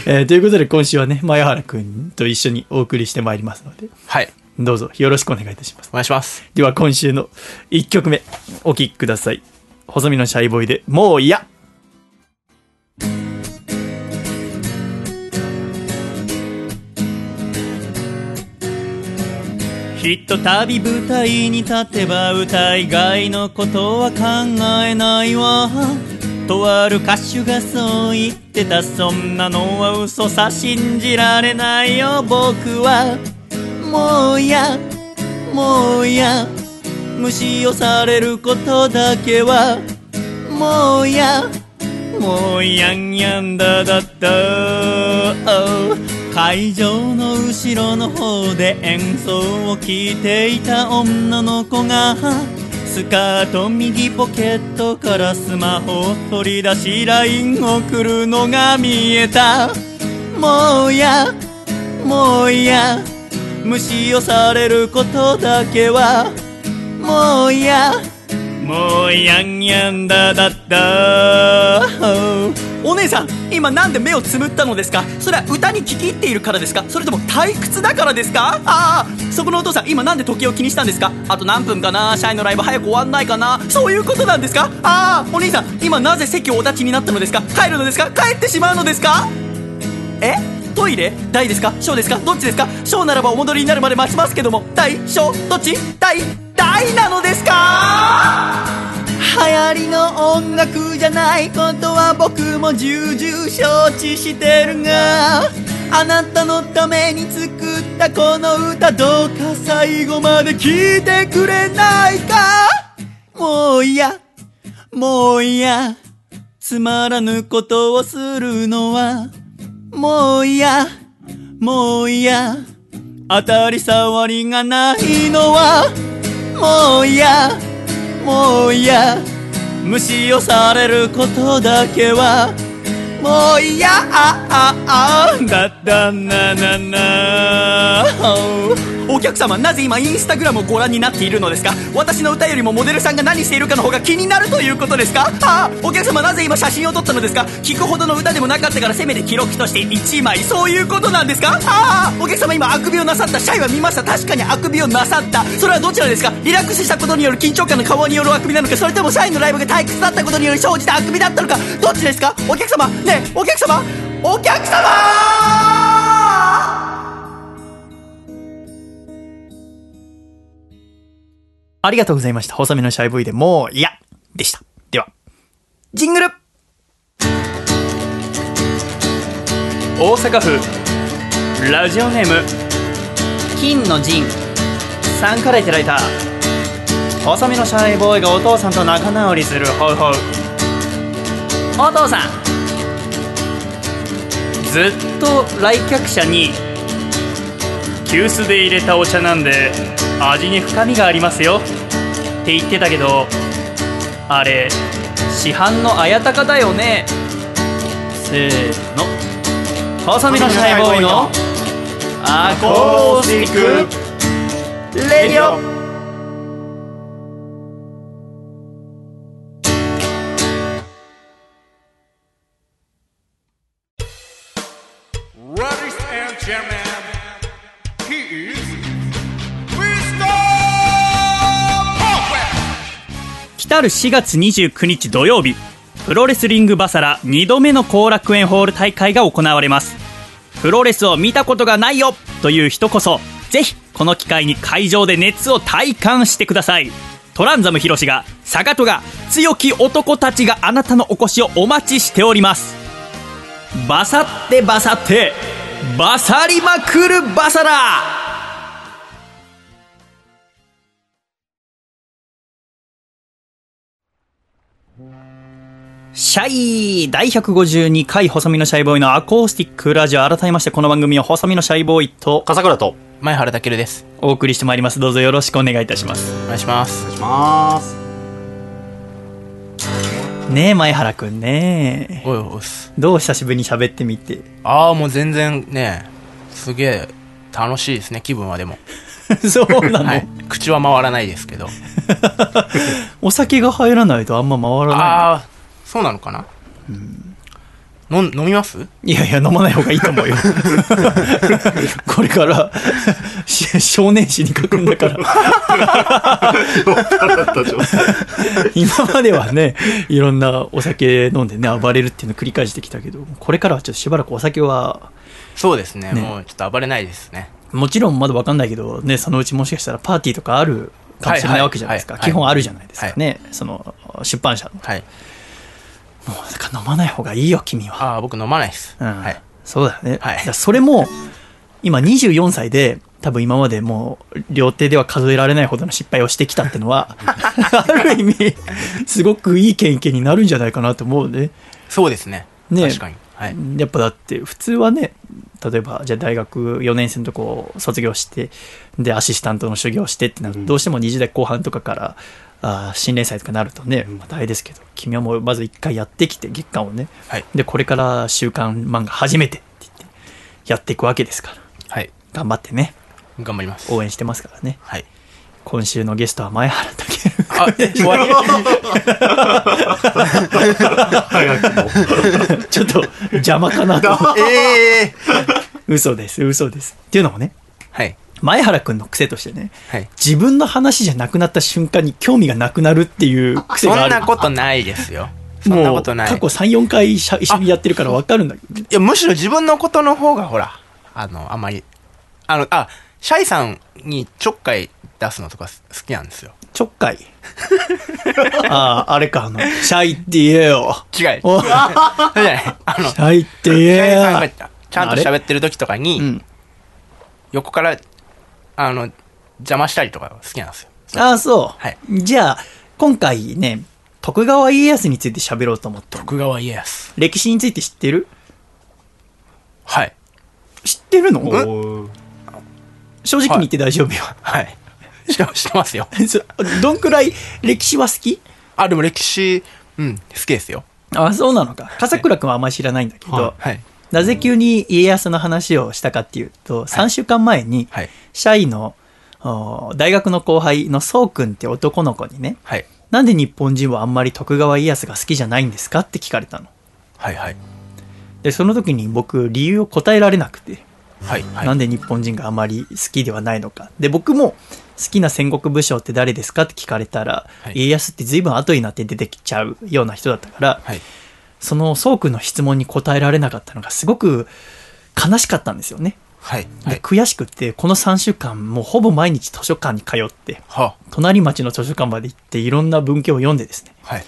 A: えーということで今週はね、前原くんと一緒にお送りしてまいりますので、
C: はい。
A: どうぞよろしくお願いいたします。
C: お願いします。
A: では今週の1曲目、お聴きください。細身のシャイボーイでもう嫌ひとたび舞台に立てば歌以外のことは考えないわ。とある歌手がそう言ってたそんなのは嘘さ信じられないよ僕は。もう嫌もう嫌無視をされることだけは。もう嫌もうやんやんだだった会場の後ろの方で演奏を聴いていた女の子がスカート右ポケットからスマホを取り出し LINE 送るのが見えた。もうやもうや無視をされることだけは。もうやもうやんやんだだったお姉さん今なんで目をつむったのですか？それは歌に聞き入っているからですか？それとも退屈だからですか？ああそこのお父さん今なんで時計を気にしたんですか？あと何分かな？社員のライブ早く終わんないかな？そういうことなんですか？ああお兄さん今なぜ席をお立ちになったのですか？帰るのですか？帰ってしまうのですか？え？トイレ？大ですか？小ですか？どっちですか？小ならばお戻りになるまで待ちますけども。大？小？どっち？大？大なのですか？流行りの音楽じゃないことは僕も重々承知してるがあなたのために作ったこの歌どうか最後まで聞いてくれないか？もう嫌もう嫌つまらぬことをするのはもう嫌もう嫌当たり障りがないのはもう嫌もう嫌。無視をされることだけは。もう嫌。あああ。だだななな。お客様なぜ今インスタグラムをご覧になっているのですか？私の歌よりもモデルさんが何しているかの方が気になるということですか？ああお客様なぜ今写真を撮ったのですか？聞くほどの歌でもなかったからせめて記録として1枚。そういうことなんですか？ああお客様今あくびをなさった。シャイは見ました。確かにあくびをなさった。それはどちらですか？リラックスしたことによる緊張感の顔によるあくびなのかそれともシャイのライブが退屈だったことにより生じたあくびだったのかどっちですか？お客様ねえお客様お客様！ありがとうございました。細身のシャイボーイでもう、いや、でした。では、ジングル。大阪府、ラジオネーム、金の陣。さんからいただいた、細身のシャイボーイがお父さんと仲直りするホウホウ。お父さん、ずっと来客者に、急須で入れたお茶なんで。味に深みがありますよ。って言ってたけどあれ市販の綾鷹だよね。せーの。細身のシャイボーイのアコースティック。レディオる4月29日土曜日プロレスリングバサラ2度目の後楽園ホール大会が行われます。プロレスを見たことがないよという人こそぜひこの機会に会場で熱を体感してください。トランザムヒロシが坂戸が強き男たちがあなたのお越しをお待ちしております。バサってバサってバサりまくるバサラシャイ第152回細身のシャイボーイのアコースティックラジオ改めましてこの番組は細身のシャイボーイと
B: 笠倉とお
C: 前原健です
A: お送りしてまいります。どうぞよろしくお願いいたします。
C: お願いします。
B: 願いします。
A: ねえ前原くんね
C: おいおいっす。
A: どう久しぶりに喋ってみて？
C: ああもう全然ねすげえ楽しいですね気分はでも、[laughs]
A: そうなの、
C: はい、口は回らないですけど。[laughs]
A: お酒が入らないとあんま回らな
C: ああそうなのかな、の飲みます？
A: いいやいや飲まない方がいいと思うよ。[laughs] これからし少年誌に書くんだから。今まではねいろんなお酒飲んでね暴れるっていうのを繰り返してきたけどこれからはちょっとしばらくお酒は
C: そうですね。
A: ね。
C: もうちょっと暴れないですね。
A: もちろんまだ分かんないけどねそのうちもしかしたらパーティーとかあるかもしれないわけじゃないですか、
C: はいはい。
A: 基本あるじゃないですかね、その出版社の。
C: はい
A: もうだから飲まない方がいいよ君は。
C: ああ僕飲まないです、
A: うん。
C: はい。
A: そうだよね。
C: はい。
A: それも、今24歳で、多分今までもう、両手では数えられないほどの失敗をしてきたってのは、[laughs] ある意味、すごくいい経験になるんじゃないかなと思うね。
C: そうですね。
A: ね。
C: 確かに。はい。
A: やっぱだって、普通はね、例えば、じゃあ大学4年生のとこ卒業して、で、アシスタントの修行してってなると、どうしても20代後半とかから、あー新連載とかなるとね、またあれですけど、君はもうまず一回やってきて、月間をね、
C: はい。
A: で、これから週刊漫画初めてって言って、やっていくわけですから。
C: はい。
A: 頑張ってね、
C: 頑張ります。
A: 応援してますからね。
C: はい。
A: 今週のゲストは前原健。
C: あ終わり。[laughs]
B: 早くも。
A: ちょっと邪魔かなと。[laughs]
C: ええ [laughs]
A: 嘘です、嘘です。っていうのもね、
C: はい
A: 前原くんの癖としてね、
C: はい
A: 自分の話じゃなくなった瞬間に興味がなくなるっていう癖
C: そ
A: がある。
C: んなことないですよそんなことない
A: 過去3、4回しゃ一緒にやってるから分かるんだけどね。
C: いや、むしろ自分のことの方が、ほら、あの、あんまり、あの、あ、シャイさんにちょっかい出すのとか好きなんですよ。
A: ちょっかい？ああ、あれか、あの、シャイって言えよ。
C: 違う。
A: お [laughs]
C: そうじゃない。あの、
A: シャイって言えよ。
C: ちゃんと喋ってる時とかに、
A: うん。
C: 横から、あの、邪魔したりとか好きなんですよ。
A: ああ、そう。
C: はい
A: じゃあ、今回ね、徳川家康について喋ろうと思ってる。
C: 徳川家康。
A: 歴史について知ってる？
C: はい。
A: 知ってるの？正直に言って大丈夫よ。
C: はい。知って知ってますよ。[laughs]
A: そどんくらい歴史は好き？
C: あ、でも歴史、うん、好きですよ。
A: あそうなのか。笠倉君はあんまり知らないんだけど、
B: は
C: はい。
A: なぜ急に家康の話をしたかっていうと、3週間前に、
C: はい。
A: 社員のお大学の後輩のそうくんって男の子にね、
C: はい。
A: なんで日本人はあんまり徳川家康が好きじゃないんですかって聞かれたの。
C: はい。はい。
A: で、その時に僕理由を答えられなくて、
C: はい。はい。
A: なんで日本人があまり好きではないのか。で、僕も好きな戦国武将って誰ですかって聞かれたら、
C: はい
A: 家康って随分後になって出てきちゃうような人だったから、
C: はい。
A: その宗君の質問に答えられなかったのがすごく悲しかったんですよね。
C: はい。は
A: で
C: い。
A: 悔しくって、この3週間もうほぼ毎日図書館に通って、
C: は
A: 隣町の図書館まで行っていろんな文献を読んでですね、
C: はい。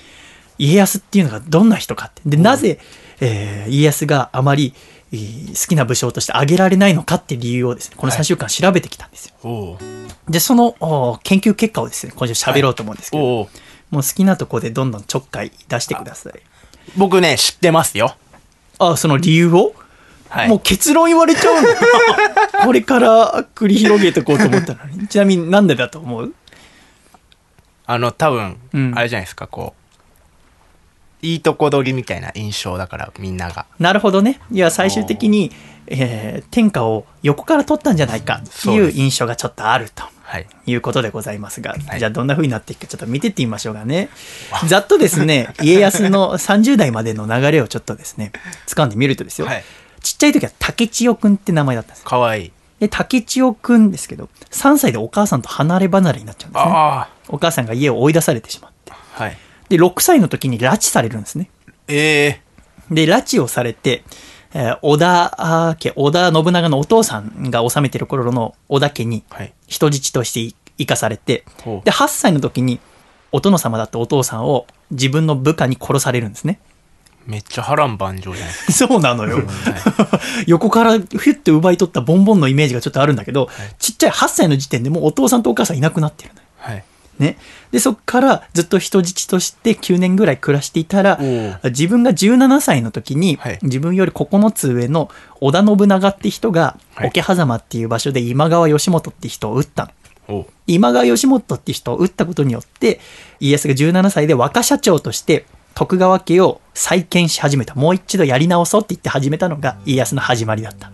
A: 家康っていうのがどんな人かって。で、なぜ、えー家康があまり、えー好きな武将として挙げられないのかって理由をですね、この3週間調べてきたんですよ。
C: おお
A: で、そのお研究結果をですね、今週喋ろうと思うんですけど、もう好きなとこでどんどんちょっかい出してください。
C: 僕ね、知ってますよ。
A: あ、その理由を、
C: はい。
A: もう結論言われちゃうの？[laughs] これから繰り広げていこうと思ったのに。[laughs] ちなみになんでだと思う？
C: あの、多分、
A: うん
C: あれじゃないですか、こう、いいとこ取りみたいな印象だから、みんなが。
A: なるほどね。いや、最終的に、えー天下を横から取ったんじゃないかっていう印象がちょっとあると。
C: はい。
A: いうことでございますが、
C: はい
A: じゃあどんな風になっていくかちょっと見てってみましょうがね。ざっとですね、[laughs] 家康の30代までの流れをちょっとですね、掴んでみるとですよ。
C: はい。
A: ちっちゃい時は竹千代くんって名前だったんですよ。
C: かわいい。
A: で、竹千代くんですけど、3歳でお母さんと離れ離れになっちゃうんですね。
C: あ
A: お母さんが家を追い出されてしまって。
C: あ。はい。
A: で、6歳の時に拉致されるんですね。
C: ええ
A: で、拉致をされて、えー織田家、織田信長のお父さんが治めてる頃の織田家に
C: はい。
A: 人質として生かされて、
C: ほう
A: で、8歳の時にお殿様だったお父さんを自分の部下に殺されるんですね。
C: めっちゃ波乱万丈じゃない [laughs]
A: そうなのよ。横からヒュッて奪い取ったボンボンのイメージがちょっとあるんだけど、ちっちゃい8歳の時点でもうお父さんとお母さんいなくなってるのよ。
C: はい。
A: ね。で、そっからずっと人質として9年ぐらい暮らしていたら
C: お、
A: 自分が17歳の時に、
C: はい
A: 自分より9つ上の織田信長って人が、
C: はい
A: 桶狭間っていう場所で今川義元って人を撃ったの。
C: お
A: 今川義元って人を撃ったことによって、家康が17歳で若社長として徳川家を再建し始めた。もう一度やり直そうって言って始めたのが家康の始まりだった。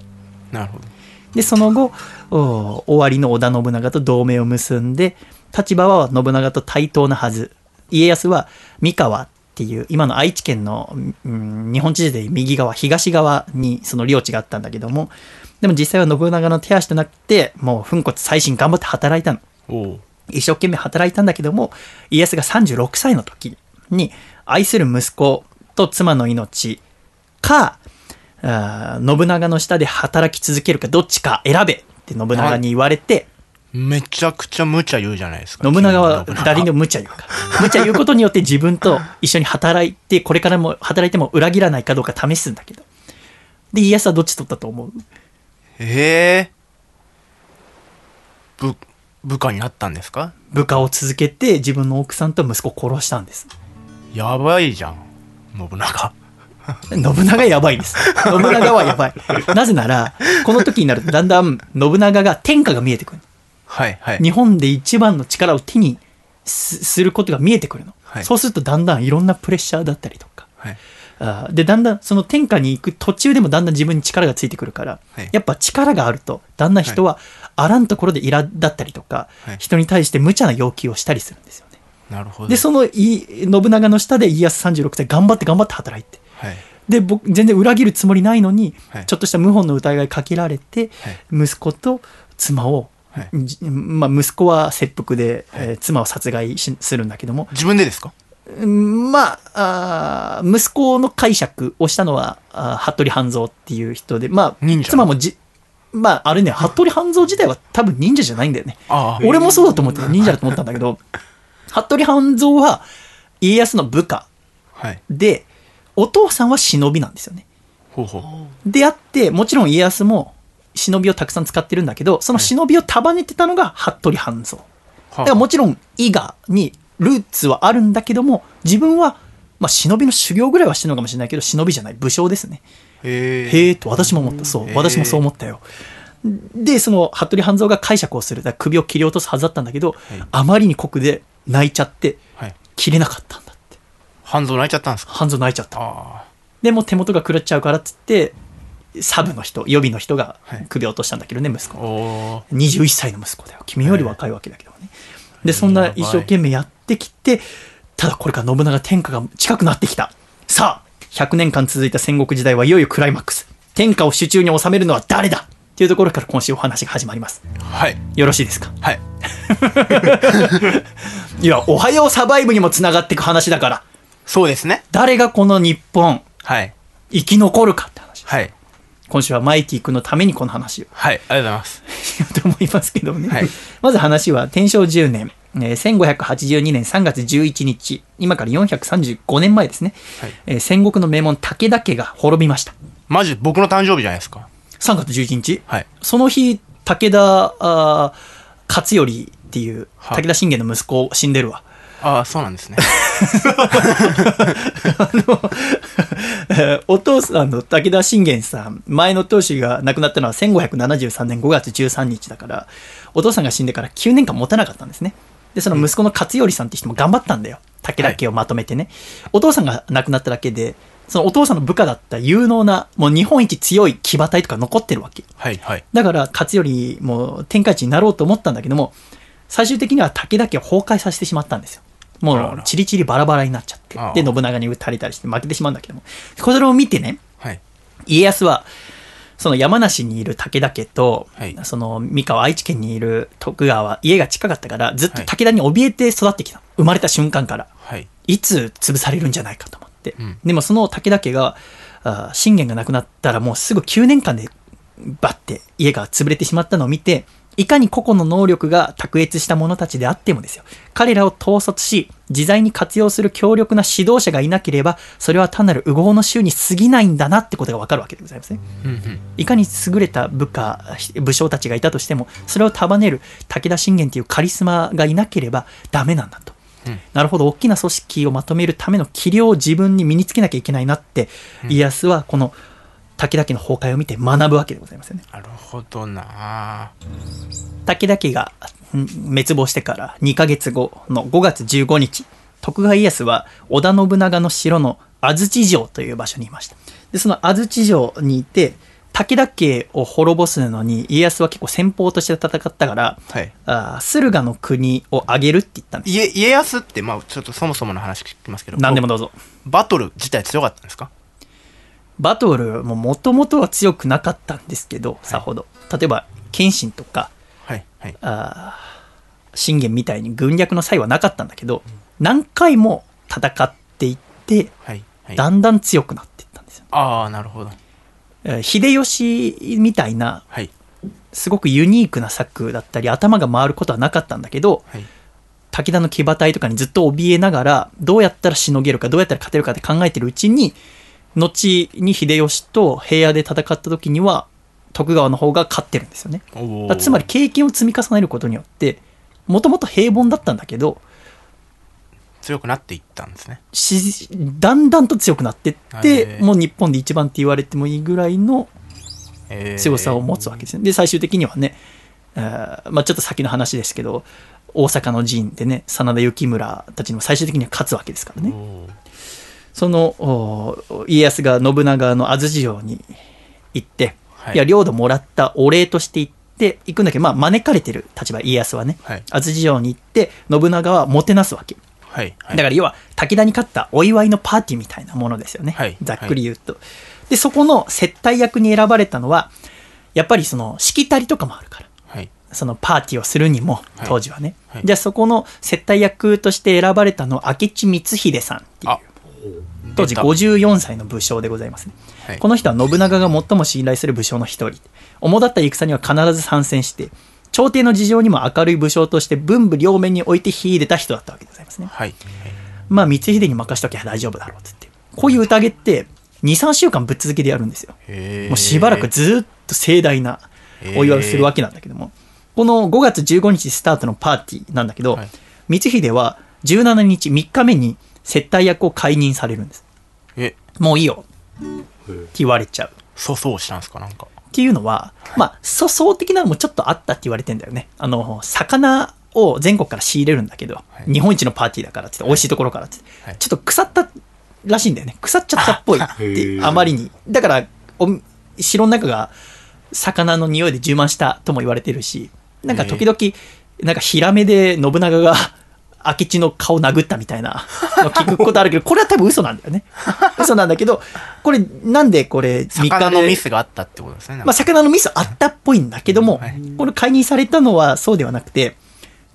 C: なるほど。
A: で、その後、お終わりの織田信長と同盟を結んで、立場は信長と対等なはず。家康は三河っていう、今の愛知県の、うん日本地図で右側、東側にその領地があったんだけども、でも実際は信長の手足となって、もう粉骨最新頑張って働いたの。一生懸命働いたんだけども、家康が36歳の時に、愛する息子と妻の命か、信長の下で働き続けるかどっちか選べって信長に言われて、
C: めちゃくちゃ無茶言うじゃないですか。
A: 信長は誰に無茶言うから。[laughs] 無茶言うことによって自分と一緒に働いて、これからも働いても裏切らないかどうか試すんだけど。で、家康はどっち取ったと思う？
C: ええ部、部下になったんですか？
A: 部下を続けて自分の奥さんと息子を殺したんです。
C: やばいじゃん。信長。[laughs]
A: 信長やばいです。[laughs] 信長はやばい。なぜなら、この時になるとだんだん信長が天下が見えてくる。
C: はい、はい。
A: 日本で一番の力を手にすすることが見えてくるの。
C: はい
A: そうするとだんだんいろんなプレッシャーだったりとか。
C: はい。
A: あーで、だんだんその天下に行く途中でもだんだん自分に力がついてくるから、
C: はい
A: やっぱ力があると、だんだん人はあらんところで苛立ったりとか、
C: はい
A: 人に対して無茶な要求をしたりするんですよね。
C: なるほど。
A: で、そのい信長の下で家康36歳頑張って頑張って働いて。
C: はい。
A: で、僕、全然裏切るつもりないのに、
C: はい
A: ちょっとした謀反の疑いかけられて、
C: はい
A: 息子と妻を、
C: はい
A: じまあ、息子は切腹で、えー妻を殺害しするんだけども、
C: 自分でですか？
A: うんまあ、あー息子の解釈をしたのは、あー服部半蔵っていう人で、まあ妻もじ、まあ、あれね、服部半蔵自体は多分忍者じゃないんだよね。
C: ああ。
A: 俺もそうだと思ってた忍者だと思ったんだけど、[laughs] 服部半蔵は家康の部下
C: はい。
A: で、お父さんは忍びなんですよね。
C: ほうほう。
A: であって、もちろん家康も忍びをたくさん使ってるんだけど、その忍びを束ねてたのが服部半蔵。だ
C: は
A: からもちろん伊賀にルーツはあるんだけども、自分は、まあ、忍びの修行ぐらいはしてるのかもしれないけど、忍びじゃない、武将ですね。
C: へ
A: へえと私も思った。そう。私もそう思ったよ。で、その、服部半蔵が解釈をする。だから首を切り落とすはずだったんだけど、
C: い
A: あまりに酷で泣いちゃって、
C: はい。
A: 切れなかったんだって。
C: 半蔵泣いちゃったんですか？
A: 半蔵泣いちゃった。
C: あ
A: でもう手元が狂っちゃうからっつって、サブの人、予備の人が
C: はい
A: 首を落としたんだけどね、息
C: あ。
A: 子。
C: おー
A: 21歳の息子だよ。君より若いわけだけどもね。で、そんな一生懸命やってきて、ただこれから信長天下が近くなってきた。さあ、100年間続いた戦国時代はいよいよクライマックス。天下を手中に収めるのは誰だ？っていうところから今週お話が始まります。
C: はい。
A: よろしいですか？
C: はい。[laughs]
A: いや、おはようサバイブにも繋がっていく話だから、
C: そうですね。
A: 誰がこの日本、
C: はい。
A: 生き残るかって話。
C: はい。
A: 今週はマイティ君のためにこの話を
C: はい。ありがとうございます。
A: しようと思いますけどもね。
C: はい
A: まず話は天正10年、えー1582年3月11日、今から435年前ですね。
C: はい
A: えー戦国の名門武田家が滅びました。
C: マジ僕の誕生日じゃないですか。
A: 3月11日。
C: はい。
A: その日、武田あー勝頼っていう、
C: はい
A: 武田信玄の息子死んでるわ。
C: ああ、そうなんですね。
A: えー [laughs] お父さんの武田信玄さん、前の当主が亡くなったのは1573年5月13日だから、お父さんが死んでから9年間持たなかったんですね。で、その息子の勝頼さんって人も頑張ったんだよ。武田家をまとめてね。お父さんが亡くなっただけで、そのお父さんの部下だった有能な、もう日本一強い騎馬隊とか残ってるわけ。
C: はい。はい。
A: だから勝頼も天下一になろうと思ったんだけども、最終的には武田家を崩壊させてしまったんですよ。もうチリチリバラバラになっちゃって。で、信長に撃たれたりして負けてしまうんだけども。これを見てね、
C: はい。
A: 家康は、その山梨にいる武田家と、
C: はい
A: その三河愛知県にいる徳川は家が近かったから、ずっと
C: はい
A: 武田に怯えて育ってきた。生まれた瞬間から。
C: はい。
A: いつ潰されるんじゃないかと思って。
C: うん
A: でもその武田家が、あー信玄が亡くなったらもうすぐ9年間でバッて家が潰れてしまったのを見て、いかに個々の能力が卓越した者たちであってもですよ。彼らを統率し、自在に活用する強力な指導者がいなければ、それは単なる右往の衆に過ぎないんだなってことがわかるわけでございますね。
C: うんうん。
A: いかに優れた部下、武将たちがいたとしても、それを束ねる武田信玄というカリスマがいなければダメなんだと。
C: うん
A: なるほど、大きな組織をまとめるための器量を自分に身につけなきゃいけないなって、家康はこの武田家の崩壊を見て学ぶわけでございますよね。
C: なるほどな
A: 武田家がん滅亡してから2ヶ月後の5月15日、徳川家康は織田信長の城の安土城という場所にいました。で、その安土城にいて、武田家を滅ぼすのに家康は結構先方として戦ったから、
C: はい。
A: あー駿河の国を挙げるって言ったんです。
C: 家、家康って、まあちょっとそもそもの話聞きますけど。
A: 何でもどうぞ。
C: バトル自体強かったんですか？
A: バトルももともとは強くなかったんですけど、さほど。例えば、謙信とか、
C: はい。はい。
A: あー信玄みたいに軍略の際はなかったんだけど、何回も戦っていって、
C: はい。はい。
A: だんだん強くなっていったんですよ。
C: ああ、なるほど。
A: えー秀吉みたいな、
C: はい。
A: すごくユニークな策だったり、頭が回ることはなかったんだけど、
C: はい。
A: 武田の騎馬隊とかにずっと怯えながら、どうやったらしのげるか、どうやったら勝てるかって考えてるうちに、後に秀吉と平野で戦った時には、徳川の方が勝ってるんですよね。つまり経験を積み重ねることによって、もともと平凡だったんだけど、
C: 強くなっていったんですね。
A: しだんだんと強くなってって、もう日本で一番って言われてもいいぐらいの
C: えー
A: 強さを持つわけですね。で、最終的にはね、えーまあちょっと先の話ですけど、大阪の陣でね、真田幸村たちにも最終的には勝つわけですからね。そのお家康が信長の安土城に行って、
C: はい
A: い、や、領土もらったお礼として行って、行くんだけど、まあ招かれてる立場、家康はね、
C: はい。
A: 安土城に行って、信長はもてなすわけ。
C: はい。はい。
A: だから要は武田に勝ったお祝いのパーティーみたいなものですよね。
C: はい
A: ざっくり言うと。で、そこの接待役に選ばれたのは、やっぱりその、しきたりとかもあるから。
C: はい。
A: そのパーティーをするにも、
C: はい
A: 当時はね。
C: はい
A: じゃあそこの接待役として選ばれたのは、明智光秀さんっていう
C: あ、
A: 当時
C: 出た
A: 54歳の武将でございますね。
C: はい
A: この人は信長が最も信頼する武将の一人。主だった戦には必ず参戦して、朝廷の事情にも明るい武将として文武両面に置いて秀でた人だったわけでございますね。
C: はい。
A: まあ、光秀に任しときゃ大丈夫だろうっつって。こういう宴って、2、3週間ぶっ続けでやるんですよ。もうしばらくずっと盛大なお祝いをするわけなんだけども、この5月15日スタートのパーティーなんだけど、
C: はい
A: 光秀は17日3日目に接待役を解任されるんです。
C: え、
A: もういいよ
B: へ
A: って言われちゃう。
C: 粗相したんですか？なんか。
A: っていうのは、まあ、粗相的なのもちょっとあったって言われてんだよね。あの、魚を全国から仕入れるんだけど、
C: はい
A: 日本一のパーティーだからってって、美味しいところからってって、
C: はい
A: ちょっと腐ったらしいんだよね。腐っちゃったっぽいっ
B: へ
A: て、
B: ー
A: あまりに。だから、お城の中が魚の匂いで充満したとも言われてるし、なんか時々、なんかヒラメで信長が明智の顔殴ったみたいなの聞くことあるけど、これは多分嘘なんだよね。[laughs] 嘘なんだけど、これなんでこれ3日
C: 魚の
A: で
C: ミスがあったってことですね。
A: まあ、魚のミスあったっぽいんだけども、
C: はい
A: これ解任されたのはそうではなくて、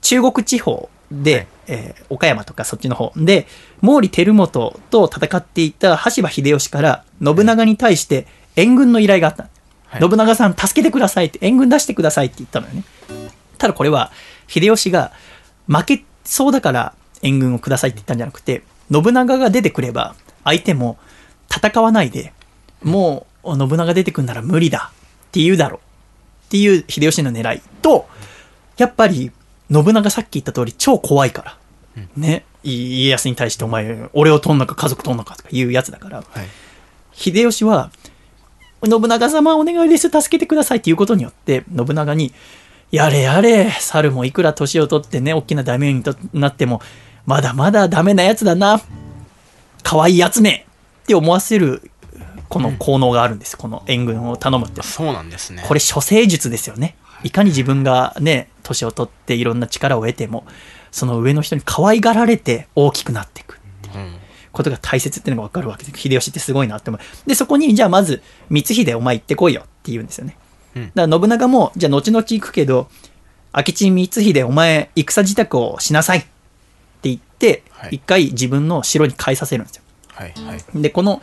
A: 中国地方で、
C: はい
A: えー岡山とかそっちの方で、毛利輝元と戦っていた羽柴秀吉から信長に対して援軍の依頼があった。
C: はい
A: 信長さん助けてくださいって、援軍出してくださいって言ったのよね。ただこれは、秀吉が負けそうだから援軍をくださいって言ったんじゃなくて、信長が出てくれば、相手も戦わないで、もう信長出てくんなら無理だって言うだろう。っていう秀吉の狙いと、やっぱり信長さっき言った通り超怖いから、ね、い家康に対してお前、俺を取んのか家族取んのかとか言うやつだから、
C: はい。
A: 秀吉は、信長様お願いです、助けてくださいっていうことによって、信長に、やれやれ、猿もいくら年を取ってね、大きな大名にとなっても、まだまだダメなやつだな。可愛いやつめって思わせる、この効能があるんです。この援軍を頼むって。
C: そうなんですね。
A: これ処世術ですよね。いかに自分がね、年を取っていろんな力を得ても、その上の人に可愛がられて大きくなっていく。
C: うん。
A: ことが大切っていうのが分かるわけで、秀吉ってすごいなって思う。で、そこに、じゃあまず、光秀お前行ってこいよって言うんですよね。
C: うん
A: だから信長も、じゃあ後々行くけど、明智光秀お前、戦支度をしなさいって言って
C: は、い
A: 一回自分の城に帰させるんですよ。
C: はい。はい。
A: で、この、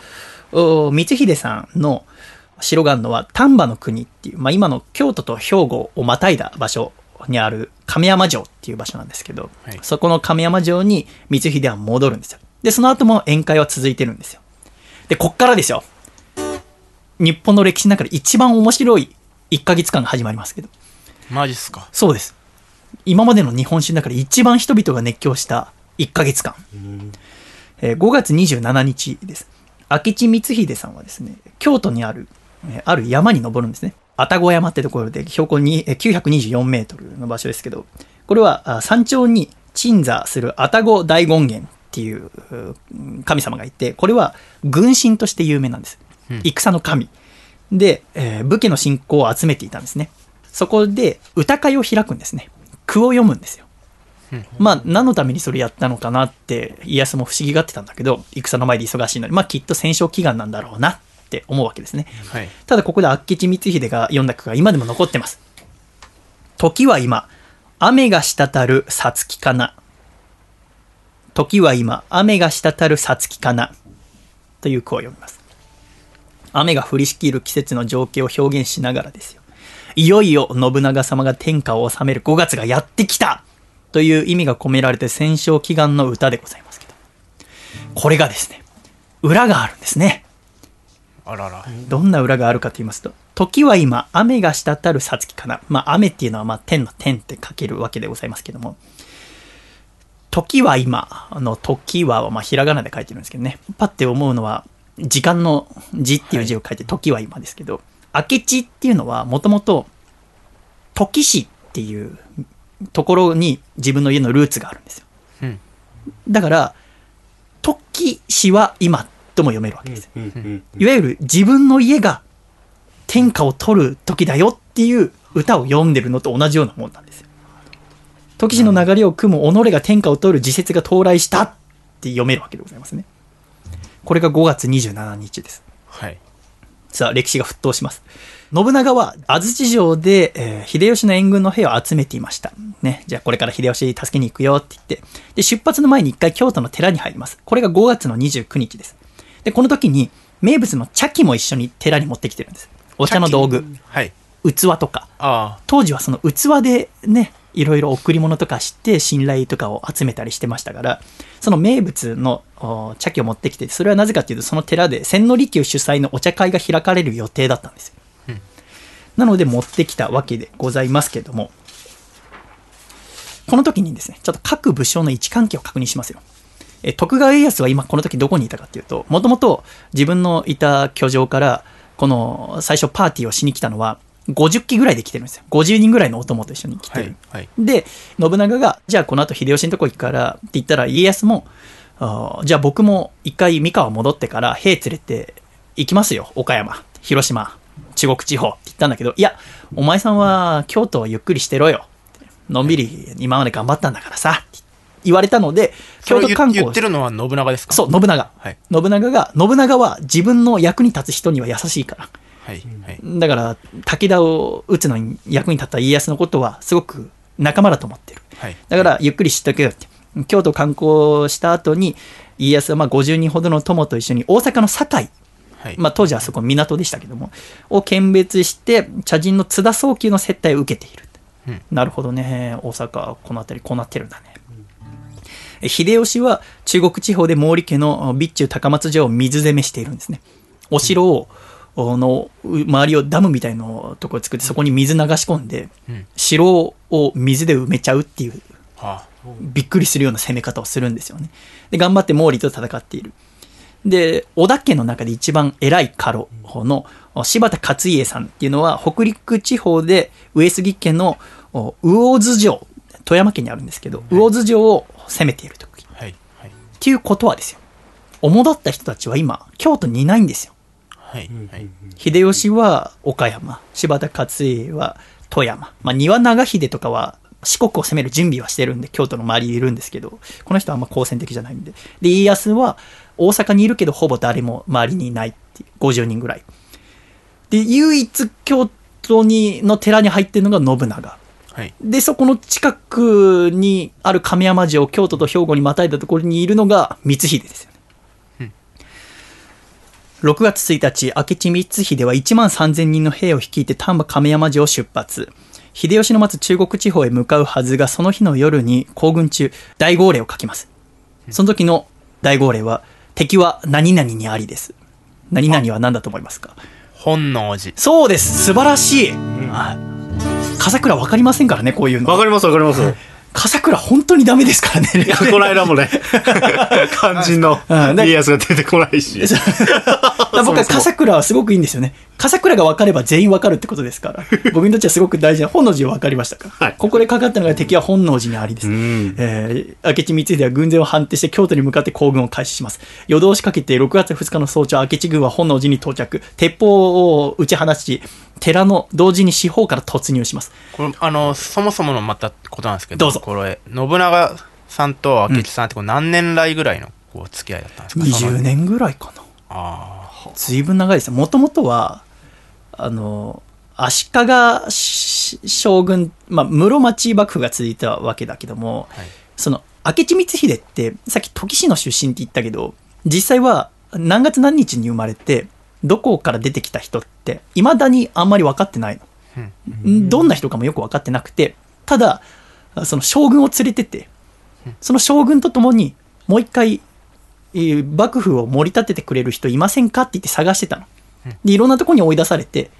A: お光秀さんの城があるのは丹波の国っていう、まあ今の京都と兵庫をまたいだ場所にある亀山城っていう場所なんですけど、
C: はい
A: そこの亀山城に光秀は戻るんですよ。で、その後も宴会は続いてるんですよ。で、こっからですよ。日本の歴史の中で一番面白い1ヶ月間が始まりますけど。
C: マジっすか。
A: そうです。今までの日本史の中で一番人々が熱狂した1ヶ月間。えー5月27日です。明智光秀さんはですね、京都にある、えーある山に登るんですね。愛宕山ってところで標高にえー924メートルの場所ですけど、これはあ山頂に鎮座する愛宕大権現っていうう神様がいて、これは軍神として有名なんです。
C: うん
A: 戦の神。で、えー武家の信仰を集めていたんですね。そこで歌会を開くんですね。句を読むんですよ。
C: うん
A: まあ、何のためにそれやったのかなって、家康も不思議がってたんだけど、戦の前で忙しいのに、まあ、きっと戦勝祈願なんだろうなって思うわけですね。
C: はい。が
A: ただ、ここで明智光秀が読んだ句が今でも残ってます。時は今、雨が滴るさつきかな。時は今、雨が滴るさつきかな。という句を読みます。雨が降りしきる季節の情景を表現しながらですよ。いよいよ信長様が天下を治める5月がやってきたという意味が込められて戦勝祈願の歌でございますけど。これがですね、裏があるんですね。
C: あらら。
A: どんな裏があるかと言いますと、時は今、雨が滴るさつきかな。まあ、雨っていうのは、まあ、天の天って書けるわけでございますけども、時は今の時は、まあ、ひらがなで書いてるんですけどね。パッて思うのは、時間の字っていう字を書いて、時は今ですけど、明智っていうのは、もともと、時市っていうところに自分の家のルーツがあるんですよ。
C: うん。
A: だから、時市は今とも読めるわけですいわゆる自分の家が天下を取る時だよっていう歌を読んでるのと同じようなもんなんですよ。時氏の流れを組む己が天下を取る時節が到来したって読めるわけでございますね。これが5月27日です。
C: はい。
A: さあ、歴史が沸騰します。信長は安土城で、えー秀吉の援軍の兵を集めていました。ね。じゃあこれから秀吉助けに行くよって言って。で、出発の前に一回京都の寺に入ります。これが5月の29日です。で、この時に名物の茶器も一緒に寺に持ってきてるんです。お茶の道具。
C: はい。
A: 器とか。
C: あ
A: 当時はその器でね、いろいろ贈り物とかして信頼とかを集めたりしてましたから、その名物のお茶器を持ってきて、それはなぜかというと、その寺で千利休主催のお茶会が開かれる予定だったんですよ。
C: うん
A: なので持ってきたわけでございますけれども、この時にですね、ちょっと各武将の位置関係を確認しますよ。え徳川家康は今この時どこにいたかっていうと、もともと自分のいた居城から、この最初パーティーをしに来たのは、50機ぐらいで来てるんですよ。50人ぐらいのお供と一緒に来てる。
C: はい。はい。
A: で、信長が、じゃあこの後秀吉のとこ行くからって言ったら、家康も、じゃあ僕も一回三河戻ってから兵連れて行きますよ。岡山、広島、中国地方って言ったんだけど、いや、お前さんは京都をゆっくりしてろよ。のんびり今まで頑張ったんだからさ。言われたので、京都観光
C: 言ってるのは信長ですか？
A: そう、信長。
C: はい。
A: 信長が、信長は自分の役に立つ人には優しいから。
C: はい。はい。
A: だから、武田を討つのに役に立った家康のことは、すごく仲間だと思ってる。
C: はい。
A: だから、ゆっくり知っとけよって。京都観光した後に、家康はまあ50人ほどの友と一緒に大阪の堺、
C: はい。
A: まあ当時はそこ港でしたけども、を見別して、茶人の津田宗久の接待を受けている。
C: うん
A: なるほどね。大阪、この辺りこうなってるんだね。え秀吉は中国地方で毛利家の備中高松城を水攻めしているんですね。お城を、の周りをダムみたいなところを作ってそこに水流し込んで、
C: うん。
A: 城を水で埋めちゃうっていう
C: は
A: びっくりするような攻め方をするんですよね。で、頑張って毛利と戦っている。で、織田家の中で一番偉い家老の柴田勝家さんっていうのは、北陸地方で上杉家のお魚津城、富山県にあるんですけど、魚津城を攻めている時。っ
C: あ。はい。はい。
A: ていうことはですよ。主だった人たちは今、京都にいないんですよ。
C: はい。はい。
A: 秀吉は岡山、柴田勝家は富山、まあ、丹羽長秀とかは四国を攻める準備はしてるんで、京都の周りにいるんですけど、この人はあんま好戦的じゃないんで。で、家康は大阪にいるけど、ほぼ誰も周りにいないっていう、50人ぐらい。で、唯一京都に、の寺に入ってるのが信長。
C: はい。
A: で、そこの近くにある亀山城、京都と兵庫にまたいだところにいるのが光秀ですよね。6月1日、明智光秀は1万3000人の兵を率いて丹波亀山城を出発。秀吉の待つ中国地方へ向かうはずが、その日の夜に行軍中、大号令を書きます。その時の大号令は、敵は何々にありです。何々は何だと思いますか？
C: 本能寺。
A: そうです素晴らしい、はい。笠倉わかりませんからね、こういうの。
B: わかりますわかります。
A: 笠倉本当にダメですからね。
B: この間もね、[laughs] 肝心の家康が出てこないし。
A: 僕は笠倉はすごくいいんですよね。笠倉が分かれば全員分かるってことですから。[laughs] 僕にとってはすごく大事な本能寺は分かりましたから。
B: はい
A: ここでかかったのが敵は本能寺にありです。
B: うん
A: えー明智光秀は軍勢を反転して京都に向かって行軍を開始します。夜通しかけて6月2日の早朝、明智軍は本能寺に到着。鉄砲を撃ち放ち、寺の同時に四方から突入します。
C: これ、あの、そもそものまたことなんですけど、
A: どうぞ
C: これ、信長さんと明智さんってこう何年来ぐらいのこう付き合いだったんですか？その
A: 20年ぐらいかな。
C: あ
A: ずいぶん長いですよ。もともとは、あの、足利し将軍、まあ、室町幕府が続いたわけだけども、
C: あ。はい。
A: その、明智光秀って、さっき時氏の出身って言ったけど、実際は何月何日に生まれて、どこから出てきた人って、未だにあんまり分かってない
C: うん。
A: の。どんな人かもよく分かってなくて、ただ、その将軍を連れてて、その将軍と共に、もう一回、えー幕府を盛り立ててくれる人いませんかって言って探してたの。で、いろんなとこに追い出されて、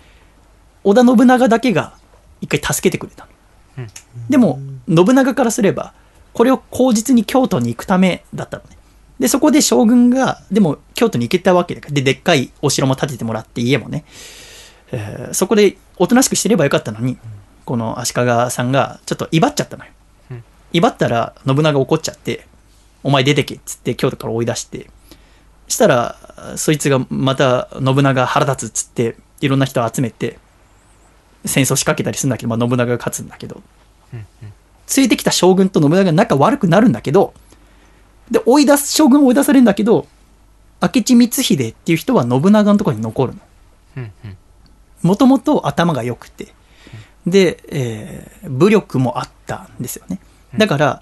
A: 織田信長だけが一回助けてくれたの。でも、信長からすれば、これを口実に京都に行くためだったのね。で、そこで将軍が、でも京都に行けたわけだから、で、でっかいお城も建ててもらって、家もね。えーそこでおとなしくしてればよかったのに、この足利さんがちょっと威張っちゃったのよ。
C: うん。
A: 威張ったら信長怒っちゃって、お前出てけっつって京都から追い出して、したら、そいつがまた信長腹立つっつって、いろんな人を集めて、戦争仕掛けたりするんだけど、まあ、信長が勝つんだけど、
C: うん
A: 連れてきた将軍と信長が仲悪くなるんだけど、で、追い出す、将軍を追い出されるんだけど、明智光秀っていう人は信長のところに残るの。もともと頭が良くて、で、えー武力もあったんですよね。だから、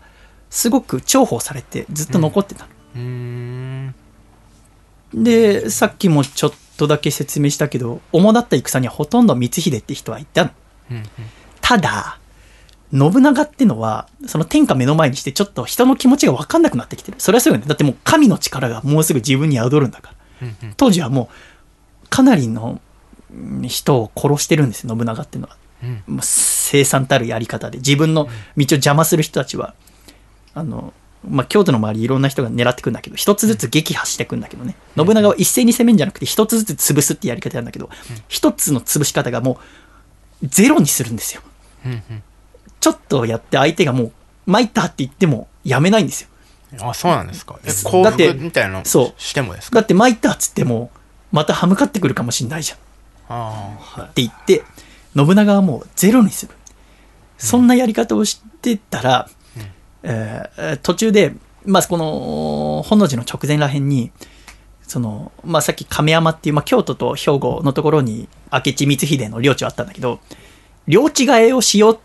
A: すごく重宝されてずっと残ってたの。
C: うーん。
A: で、さっきもちょっとだけ説明したけど、主だった戦にはほとんど光秀って人はいたの。
C: うん。
A: ただ、信長ってのは、その天下目の前にしてちょっと人の気持ちが分かんなくなってきてる。それはそうよね。だってもう神の力がもうすぐ自分に宿るんだから。
C: うんうん
A: 当時はもう、かなりのうん人を殺してるんですよ、信長っていうのは。
C: うん
A: もう生産たるやり方で、自分の道を邪魔する人たちは、あの、まあ、京都の周りいろんな人が狙ってくんだけど、一つずつ撃破してくんだけどね。信長は一斉に攻めんじゃなくて、一つずつ潰すってやり方なんだけど、一つの潰し方がもう、ゼロにするんですよ。
C: うんうん
A: ちょっとやって相手がもう、参ったって言ってもやめないんですよ。
C: あ、そうなんですか。え
A: だ
C: 幸
A: って
C: 福みたいなの
A: そう
C: してもですか？
A: だって参ったっつっても、また歯向かってくるかもしんないじゃん。
C: あ
A: って言って、信長はもうゼロにする。そんなやり方をしてたら、えー途中で、まあ、この、本能寺の直前らへんに、その、まあ、さっき亀山っていう、まあ、京都と兵庫のところに明智光秀の領地はあったんだけど、領地替えをしようっ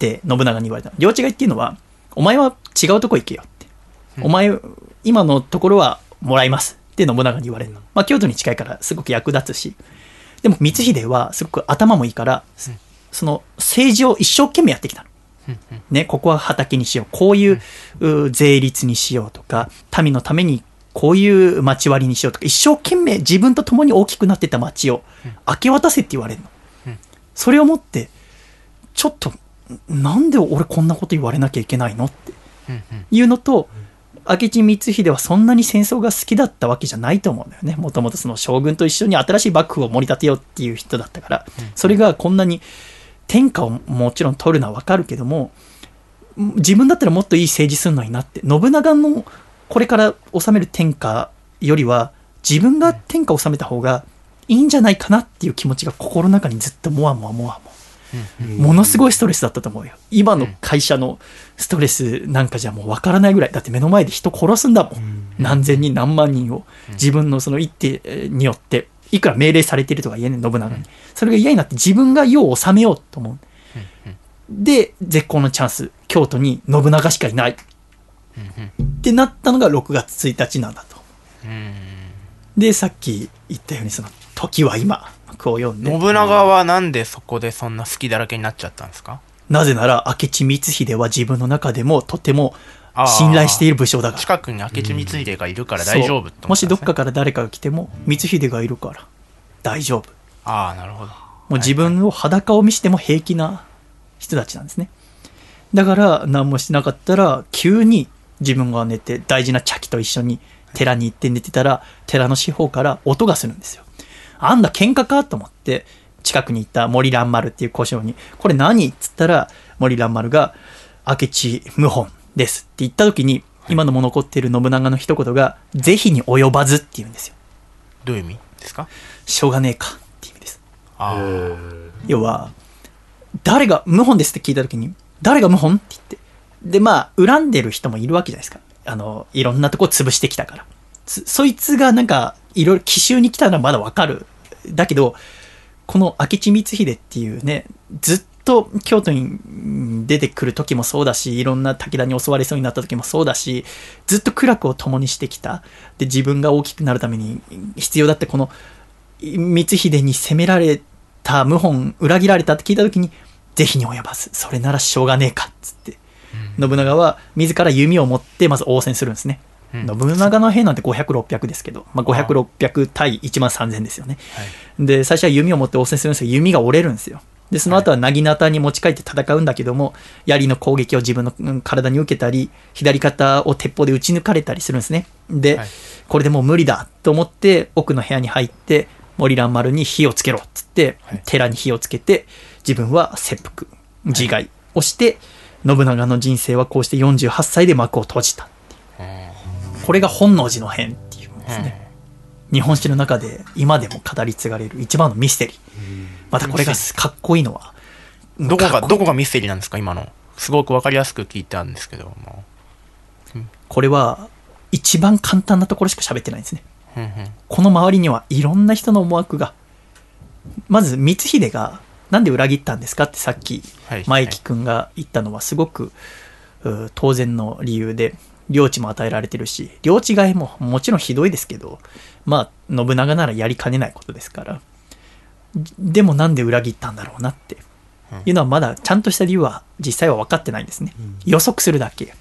A: て信長に言われた。領地替えっていうのは、お前は違うとこ行けよって。お前、今のところはもらいますって信長に言われるの。まあ、京都に近いからすごく役立つし、でも光秀はすごく頭もいいから、その政治を一生懸命やってきたの。ね、ここは畑にしよう。こういうう税率にしようとか、民のためにこういう町割りにしようとか、一生懸命自分と共に大きくなってた町を明け渡せって言われるの。それをもって、ちょっと、なんで俺こんなこと言われなきゃいけないのっていうのと、明智光秀はそんなに戦争が好きだったわけじゃないと思うんだよね。もともとその将軍と一緒に新しい幕府を盛り立てようっていう人だったから、それがこんなに天下をもちろん取るのはわかるけども、自分だったらもっといい政治するのになって、信長のこれから治める天下よりは、自分が天下を治めた方がいいんじゃないかなっていう気持ちが心の中にずっともわもわもわもわ。ものすごいストレスだったと思うよ。今の会社のストレスなんかじゃもうわからないぐらい。だって目の前で人殺すんだもん。何千人何万人を自分のその一手によって、いくら命令されているとか言えね信長に。それが嫌になって自分が世を治めようと思う。で、絶好のチャンス。京都に信長しかいない。ってなったのが6月1日なんだと。
C: うん
A: で、さっき言ったようにその、時は今、句を読んで。
C: 信長はなんでそこでそんな好きだらけになっちゃったんですか？
A: なぜなら、明智光秀は自分の中でもとても信頼している武将だから。
C: 近くに明智光秀がいるから大丈夫ね
A: もしどっかから誰かが来ても、光秀がいるから大丈夫。
C: ああなるほど
A: もう自分を裸を見せても平気な人たちなんですね。だから何もしなかったら、急に自分が寝て大事な茶器と一緒に寺に行って寝てたら、寺の四方から音がするんですよ。あんだ喧嘩かと思って、近くに行った森蘭丸っていう小姓に、これ何？っつったら、森蘭丸が、明智謀反ですって言った時に、今のも残っている信長の一言が、是非に及ばずって言うんですよ。
C: どういう意味ですか？
A: しょうがねえかっていう意味です。
C: ああ
A: 要は、誰が謀反ですって聞いたときに、誰が謀反って言って。で、まあ、恨んでる人もいるわけじゃないですか。あの、いろんなとこ潰してきたから。つそいつがなんか、いろいろ奇襲に来たらまだわかる。だけど、この明智光秀っていうね、ずっと京都にうん出てくる時もそうだし、いろんな武田に襲われそうになった時もそうだし、ずっと苦楽を共にしてきた。で、自分が大きくなるために必要だったこの光秀に攻められた謀反裏切られたって聞いた時に是非に及ばずそれならしょうがねえかっつって、信長は自ら弓を持ってまず応戦するんですね、
C: うん
A: 信長の兵なんて500600ですけど、まあ、500600対1万3000ですよね。
C: はい。
A: で最初は弓を持って応戦するんですけど弓が折れるんですよ。でその後は薙刀に持ち帰って戦うんだけども槍の攻撃を自分のうん体に受けたり左肩を鉄砲で撃ち抜かれたりするんですね。で、
C: はい。
A: これでもう無理だと思って奥の部屋に入って森蘭丸に火をつけろっつって、
C: はい。
A: 寺に火をつけて自分は切腹自害をして、信長の人生はこうして48歳で幕を閉じたこれが本能寺の変っていうんですね、日本史の中で今でも語り継がれる一番のミステリー。またこれがかっこいいのは
C: どこがどこがミステリーなんですか今の？すごくわかりやすく聞いたんですけども。
A: これは一番簡単なところしか喋ってないんですね。
C: うんうん。
A: この周りにはいろんな人の思惑が。まず光秀がなんで裏切ったんですかってさっき
C: はい
A: 前木君が言ったのはすごくう当然の理由で領地も与えられてるし領地替えももちろんひどいですけどまあ信長ならやりかねないことですから。でもなんで裏切ったんだろうなって。いうのはまだちゃんとした理由は実際は分かってないんですね。予測するだけ。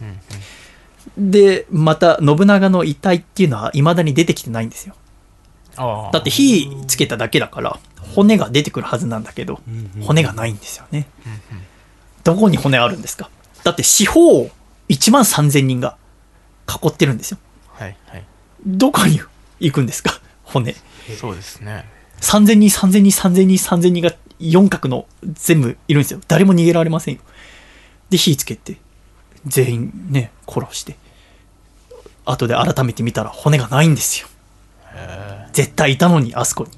A: で、また信長の遺体っていうのは未だに出てきてないんですよ。だって火つけただけだから骨が出てくるはずなんだけど骨がないんですよね。どこに骨あるんですか？だって四方を1万3000人が囲ってるんですよ。
C: はいはい
A: どこに行くんですか？[laughs] 骨。
C: そうですね
A: 3000人、3000人、3000人、3000人が四角の全部いるんですよ。誰も逃げられませんよ。で、火つけて、全員ね、殺して、後で改めて見たら骨がないんですよ。絶対いたのに、あそこに。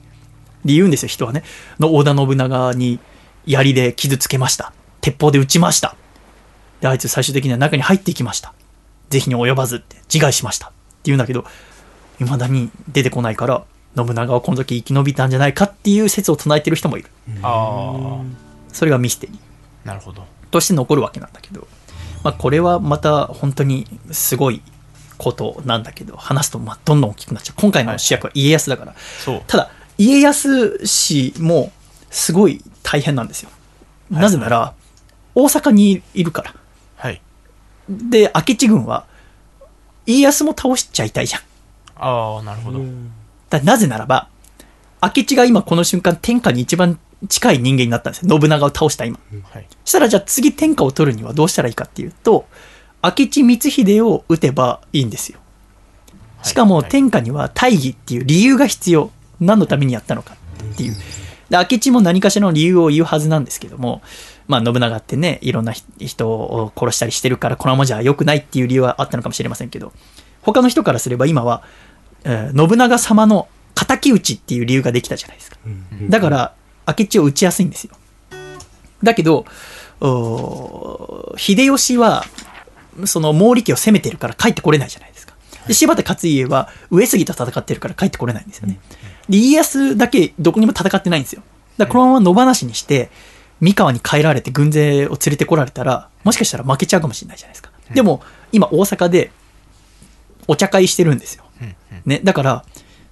A: で、言うんですよ、人はね。の織田信長に槍で傷つけました。鉄砲で撃ちました。で、あいつ最終的には中に入っていきました。是非に及ばずって自害しました。って言うんだけど、未だに出てこないから、信長はこの時生き延びたんじゃないかっていう説を唱えてる人もいる。
C: あ
A: それがミステリー
C: あなるほど
A: として残るわけなんだけど、まあ、これはまた本当にすごいことなんだけど、話すとまあどんどん大きくなっちゃう。今回の主役は家康だから。
C: そう
A: ただ、家康氏もすごい大変なんですよ。なぜなら、大阪にいるから。
C: はい
A: で、明智軍は、家康も倒しちゃいたいじゃん。
C: ああなるほど
A: だなぜならば、明智が今この瞬間天下に一番近い人間になったんですよ。信長を倒した今。
C: はい
A: そしたらじゃあ次天下を取るにはどうしたらいいかっていうと、明智光秀を撃てばいいんですよ。しかも
C: はい
A: 天下には大義っていう理由が必要。何のためにやったのかっていう。で明智も何かしらの理由を言うはずなんですけども、まあ信長ってね、いろんなひ人を殺したりしてるから、このままじゃ良くないっていう理由はあったのかもしれませんけど、他の人からすれば今は、えー信長様の敵討ちっていう理由ができたじゃないですか。だから、明智を打ちやすいんですよ。だけど、秀吉は、その毛利家を攻めてるから帰ってこれないじゃないですか。で、柴田勝家は上杉と戦ってるから帰ってこれないんですよね。で、家康だけどこにも戦ってないんですよ。だからこのまま野放しにして、三河に帰られて軍勢を連れてこられたら、もしかしたら負けちゃうかもしれないじゃないですか。でも、今大阪でお茶会してるんですよ。ね、だから、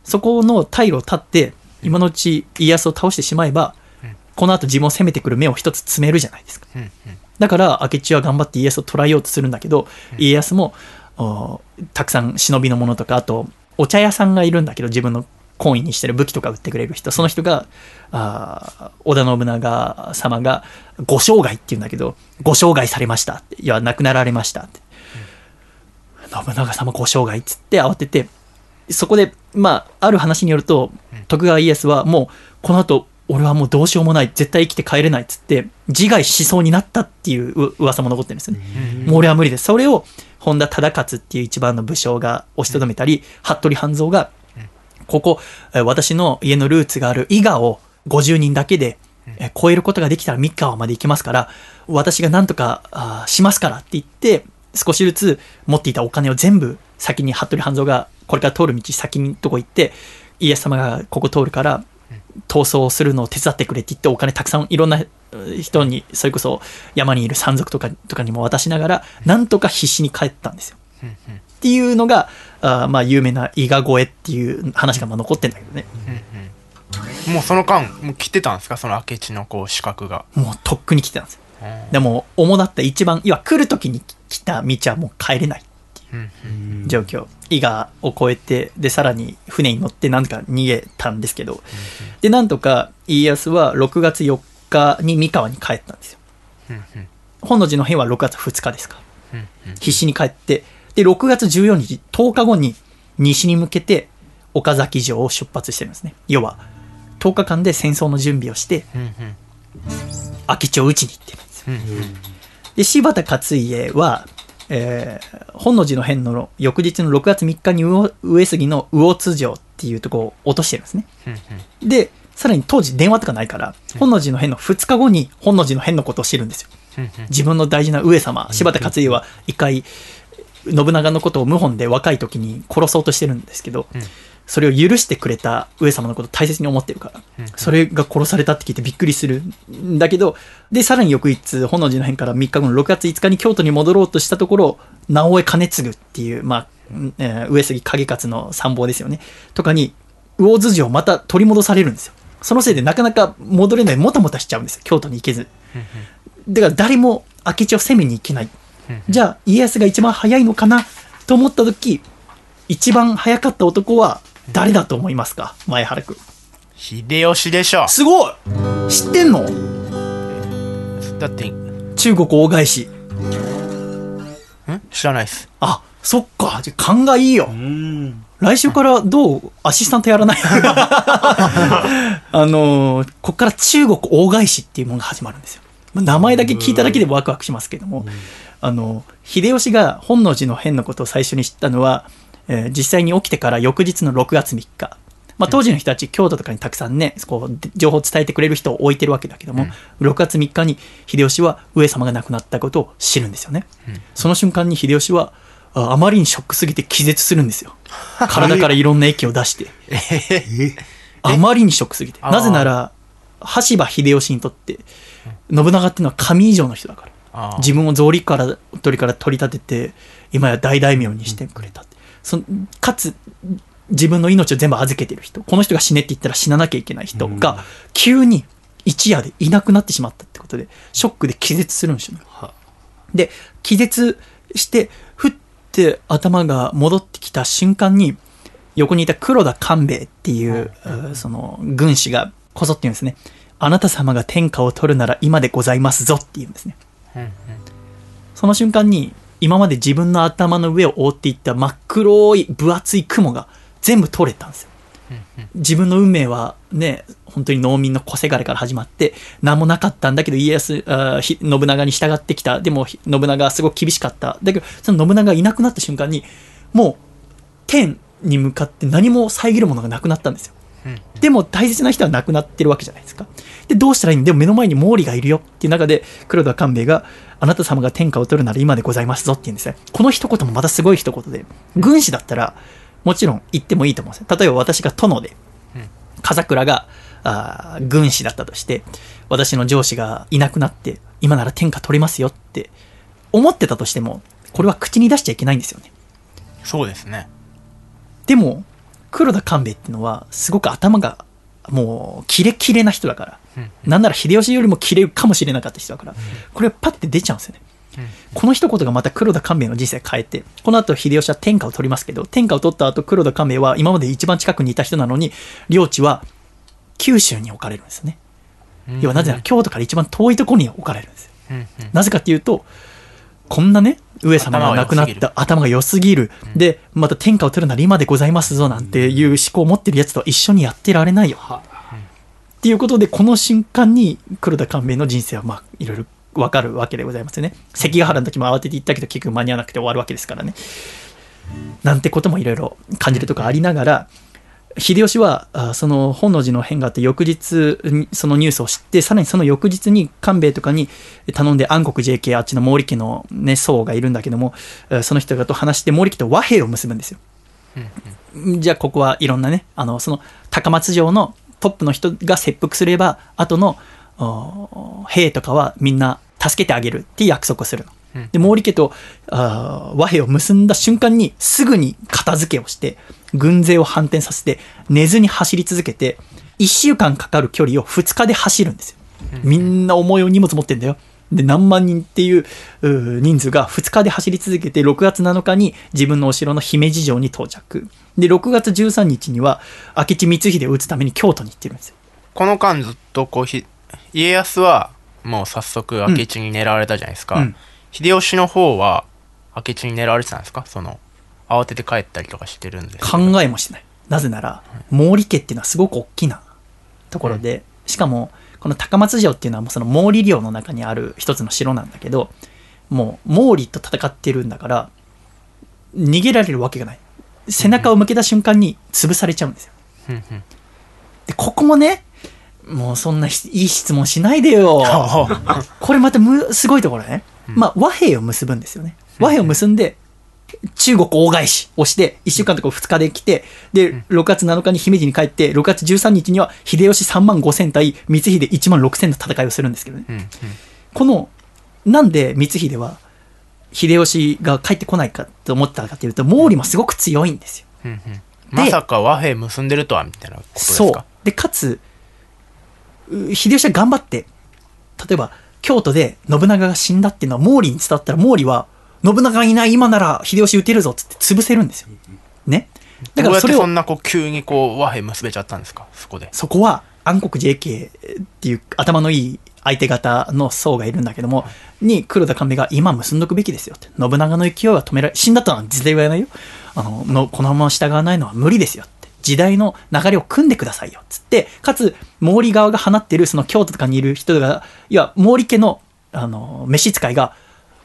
A: そこの退路を立って、今のうち家康を倒してしまえば、この後自分を攻めてくる目を一つ詰めるじゃないですか。だから、明智は頑張って家康を捕らえようとするんだけど、家康も、おたくさん忍びのものとか、あと、お茶屋さんがいるんだけど、自分の懇意にしてる武器とか売ってくれる人、その人が、あー織田信長様が、ご生涯って言うんだけど、ご生涯されましたって。いや、亡くなられましたって。信長様ご生涯っつって慌てて、そこで、まあ、ある話によると、徳川家康はもう、この後、俺はもうどうしようもない、絶対生きて帰れないっつって、自害しそうになったっていうう噂も残ってるんですよね。もう俺は無理です。それを、本田忠勝っていう一番の武将が押しとどめたり、服部半蔵が、ここ、えー私の家のルーツがある伊賀を50人だけで、えー超えることができたら三河まで行きますから、私が何とかしますからって言って、少しずつ持っていたお金を全部先に服部半蔵がこれから通る道先にとこ行って、家康様がここ通るから、逃走するのを手伝ってくれって言ってお金たくさんいろんなう人に、それこそ山にいる山賊とかとかにも渡しながら、なんとか必死に帰ったんですよ。っていうのが、あーまあ有名な伊賀越えっていう話がまあ残ってんだけどね。
C: もうその間もう来てたんですか？その明智のこう資格が
A: もうとっくに来てたんですよ。
C: うん
A: でも、主だった一番、要は来る時に来た道はもう帰れない
C: うんうん
A: 状況。伊賀を越えて、で、さらに船に乗ってなんとか逃げたんですけど、で、なんとか家康は6月4日に三河に帰ったんですよ。
C: うんうん
A: 本能寺の変は6月2日ですか。
C: うんうん
A: 必死に帰って、で、6月14日、10日後に西に向けて岡崎城を出発してるんですね。要は、10日間で戦争の準備をして、
C: うんうん
A: 明智を討ちに行ってるんですよ。
C: うんうん
A: で、柴田勝家は、えー本能寺の変の翌日の6月3日に魚上杉の魚津城っていうとこを落としてるんですね。
C: うんうん
A: で、さらに当時電話とかないから、本能寺の変の2日後に本能寺の変のことを知るんですよ。
C: うんうん
A: 自分の大事な上様、柴田勝家は一回、信長のことを謀反で若い時に殺そうとしてるんですけど、
C: うん
A: それを許してくれた上様のことを大切に思ってるから、
C: うん
A: それが殺されたって聞いてびっくりするんだけど、で、さらに翌日、本能寺の変から3日後の6月5日に京都に戻ろうとしたところ、直江兼次っていう、まあ、うんえー上杉景勝の参謀ですよね。とかに、魚津城また取り戻されるんですよ。そのせいでなかなか戻れない、もたもたしちゃうんですよ。京都に行けず。だから誰も明智を攻めに行けない。じゃあ、家康が一番早いのかなと思った時、一番早かった男は誰だと思いますか？前原くん。
C: 秀吉でしょ
A: すごい知ってんの？
C: だって
A: 中国大返し。
C: ん？知らないっす
A: あ、そっか。じゃあ勘がいいよ。
B: うん。
A: 来週からどう？アシスタントやらない？[laughs] あのーこっから中国大返しっていうものが始まるんですよ。まあ名前だけ聞いただけでワクワクしますけども、あの、秀吉が本能寺の変のことを最初に知ったのは、えー実際に起きてから翌日の6月3日。まあ、当時の人たち、京都とかにたくさんね、こう、で情報を伝えてくれる人を置いてるわけだけども、6月3日に秀吉は上様が亡くなったことを知るんですよね。その瞬間に秀吉は、ああまりにショックすぎて気絶するんですよ。[laughs] 体からいろんな液を出して。あまりにショックすぎて。なぜなら、羽柴秀吉にとって、信長っていうのは神以上の人だから。自分を草履から鳥から取り立てて今や大大名にしてくれたって、そんかつ自分の命を全部預けてる人。この人が死ねって言ったら死ななきゃいけない人が急に一夜でいなくなってしまったってことでショックで気絶するんですよね。
B: は。
A: で気絶してふって頭が戻ってきた瞬間に横にいた黒田官兵衛っていう、うその軍師がこぞって言うんですね。あなた様が天下を取るなら今でございますぞって言うんですね。
C: うんうん
A: その瞬間に今まで自分の頭の上を覆っていった真っ黒い分厚い雲が全部取れたんですよ。自分の運命はね、本当に農民の小せがれから始まって、何もなかったんだけど、家康、あ信長に従ってきた。でも、ひ信長はすごく厳しかった。だけど、その信長がいなくなった瞬間に、もう、天に向かって何も遮るものがなくなったんですよ。
C: うん
A: でも大切な人は亡くなってるわけじゃないですか。で、どうしたらいいの？でも目の前に毛利がいるよっていう中で、黒田官兵衛が、あなた様が天下を取るなら今でございますぞって言うんですね。この一言もまたすごい一言で、軍師だったら、もちろん言ってもいいと思うんですよ。例えば私が殿で、風倉が、あー軍師だったとして、私の上司がいなくなって、今なら天下取れますよって思ってたとしても、これは口に出しちゃいけないんですよね。
C: そうですね
A: でも、黒田官兵衛っていうのは、すごく頭が、もう、キレキレな人だから。
C: うん
A: なんなら秀吉よりもキレるかもしれなかった人だから。これパッて出ちゃうんですよね。この一言がまた黒田官兵衛の人生変えて、この後秀吉は天下を取りますけど、天下を取った後黒田官兵衛は今まで一番近くにいた人なのに、領地は九州に置かれるんですよね。
C: うん
A: 要はなぜなら京都から一番遠いところに置かれるんですよ。
C: うんうん
A: なぜかっていうと、こんなね、上様が亡くなった頭が良すぎる。で、また天下を取るなら今でございますぞなんていう思考を持ってるやつと一緒にやってられないよ。
B: は
A: っていうことで、この瞬間に黒田官兵衛の人生はまあ、いろいろわかるわけでございますよね。関ヶ原の時も慌てて行ったけど結局間に合わなくて終わるわけですからね。なんてこともいろいろ感じるとこありながら、秀吉は、あその本能寺の変があって翌日にそのニュースを知って、さらにその翌日に官兵衛とかに頼んで暗黒 JK あっちの毛利家のね、僧がいるんだけども、あその人がと話して毛利家と和平を結ぶんですよ。じゃあここはいろんなね、あの、その高松城のトップの人が切腹すれば、後のお兵とかはみんな助けてあげるって約束をするの。
C: うん
A: で、毛利家とあー和平を結んだ瞬間にすぐに片付けをして、軍勢を反転させて、寝ずに走り続けて、1週間かかる距離を2日で走るんですよ。みんな重い荷物持ってんだよ。で、何万人っていう人数が2日で走り続けて、6月7日に自分のお城の姫路城に到着。で、6月13日には、明智光秀を討つために京都に行ってるんですよ。
C: この間ずっとこうひ家康はもう早速明智に狙われたじゃないですか、
A: うん
C: 秀吉の方は明智に狙われてたんですか？その慌てて帰ったりとかしてるんです
A: 考えもしない。なぜなら、毛利家っていうのはすごく大きなところで、しかも、この高松城っていうのはもうその毛利領の中にある一つの城なんだけど、もう毛利と戦ってるんだから、逃げられるわけがない。背中を向けた瞬間に潰されちゃうんですよ。で、ここもね、もうそんないい質問しないでよ。[laughs] これまたむすごいところね。まあ和平を結ぶんですよね。和平を結んで、中国大返しをして、1週間とか2日で来て、で、6月7日に姫路に帰って、6月13日には秀吉3万5千対光秀1万6千の戦いをするんですけどね。
C: うんうん
A: この、なんで光秀は秀吉が帰ってこないかと思ったかというと、毛利もすごく強いんですよ。
C: うんうんまさか和平結んでるとはみたいなことです
A: そう
C: か。
A: で、かつ、う秀吉は頑張って、例えば、京都で信長が死んだっていうのは毛利に伝わったら、毛利は、信長がいない今なら秀吉撃てるぞっつって潰せるんですよ。ね。だ
C: どうやって
A: からそれを、
C: そんなこう急にこう和平結べちゃったんですか？そこで。
A: そこは暗黒 JK っていう頭のいい相手方の層がいるんだけども、に黒田官兵衛が今結んどくべきですよって。信長の勢いは止められ、死んだとは絶対言わないよ。あの、のこのまま従わないのは無理ですよって。時代の流れを組んでくださいよ。つって、かつ、毛利側が放ってるその京都とかにいる人が、いや、毛利家の、あの、召使いが、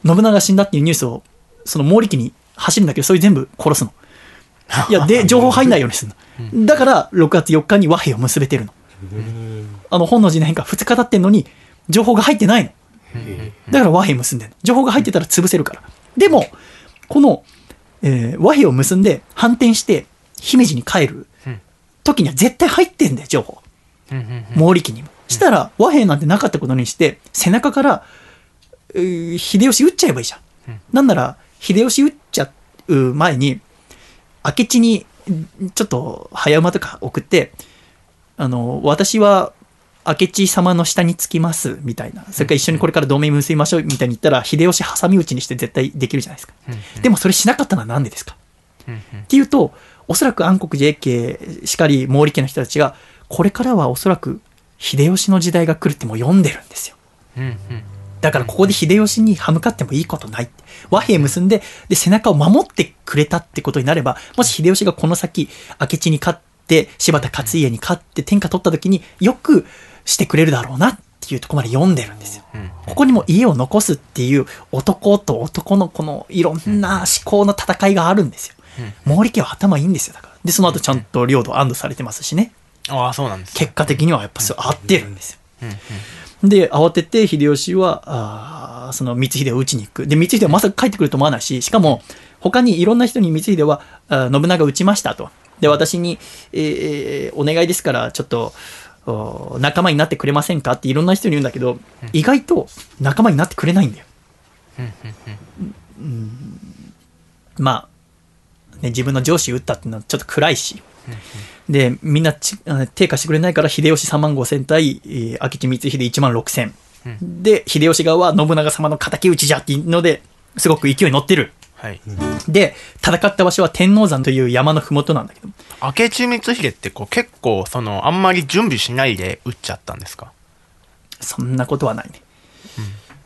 A: 信長が死んだっていうニュースを、その毛利家に走るんだけど、それ全部殺すの。[laughs] いや、で、情報入んないようにするの。だから、6月4日に和平を結べてるの。あの、本能寺の変化2日経ってんのに、情報が入ってないの。だから和平結んでんの。情報が入ってたら潰せるから。でも、この、えー和平を結んで反転して、姫路に帰る
C: うん
A: 時には絶対入ってんだよ、情報。毛利家にも。したら、和平なんてなかったことにして、背中から、秀吉撃っちゃえばいいじゃん。
C: うん
A: なんなら、秀吉撃っちゃう前に、明智に、んちょっと早馬とか送って、あの、私は、明智様の下につきます、みたいな。それから一緒にこれから同盟結びましょう、みたいに言ったら、秀吉挟み撃ちにして絶対できるじゃないですか。
C: うん
A: でもそれしなかったのはなんでですか？っていうと、おそらく暗黒 JK しかり毛利家の人たちが、これからはおそらく秀吉の時代が来るってもう読んでるんですよ。
C: うんうん
A: だからここで秀吉に歯向かってもいいことない。和平結んで、で、背中を守ってくれたってことになれば、もし秀吉がこの先、明智に勝って、柴田勝家に勝って天下取った時によくしてくれるだろうなっていうところまで読んでるんですよ。
C: うん
A: ここにも家を残すっていう男と男のこのいろんな思考の戦いがあるんですよ。毛利家は頭いいんですよ、だから。で、その後ちゃんと領土安堵されてますしね。
C: ああ、そうなんですね。
A: 結果的にはやっぱそう合ってるんですよ。で、慌てて秀吉は、あーその光秀を撃ちに行く。で、光秀はまさか帰ってくると思わないし、しかも、他にいろんな人に光秀は、信長撃ちましたと。で、私に、えーお願いですから、ちょっと、お仲間になってくれませんかっていろんな人に言うんだけど、意外と仲間になってくれないんだよ。
C: うんうん
A: まあ、ね、自分の上司撃ったっていうのはちょっと暗いし、で、みんなちあ低下してくれないから、秀吉3万5千対、えー明智光秀1万6千。で、秀吉側は信長様の敵討ちじゃっていうので、すごく勢いに乗ってる。
C: はい。
A: で、戦った場所は天王山という山のふもとなんだけど、
C: 明智光秀ってこう結構そのあんまり準備しないで撃っちゃったんですか？
A: そんなことはないね。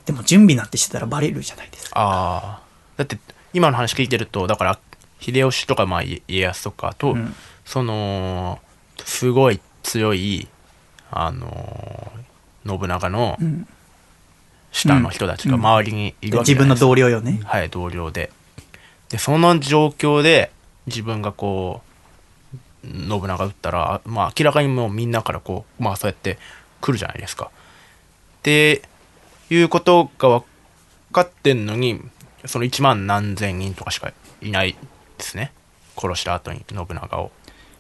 A: でも準備なんてしてたらバレるじゃないですか。
C: ああ。だって今の話聞いてると、だから秀吉とかまあ家家康とかと、
A: うん
C: その、すごい強い、あのー信長の
A: ん
C: 下の人たちが周りにいるわけ
A: 自分の
C: じゃないですか
A: 同僚よね。
C: はい、同僚で。で、その状況で自分がこう、信長撃ったら、まあ明らかにもうみんなからこう、まあそうやって来るじゃないですか。っていうことが分かってんのに、その1万何千人とかしかいないですね。殺した後に信長を。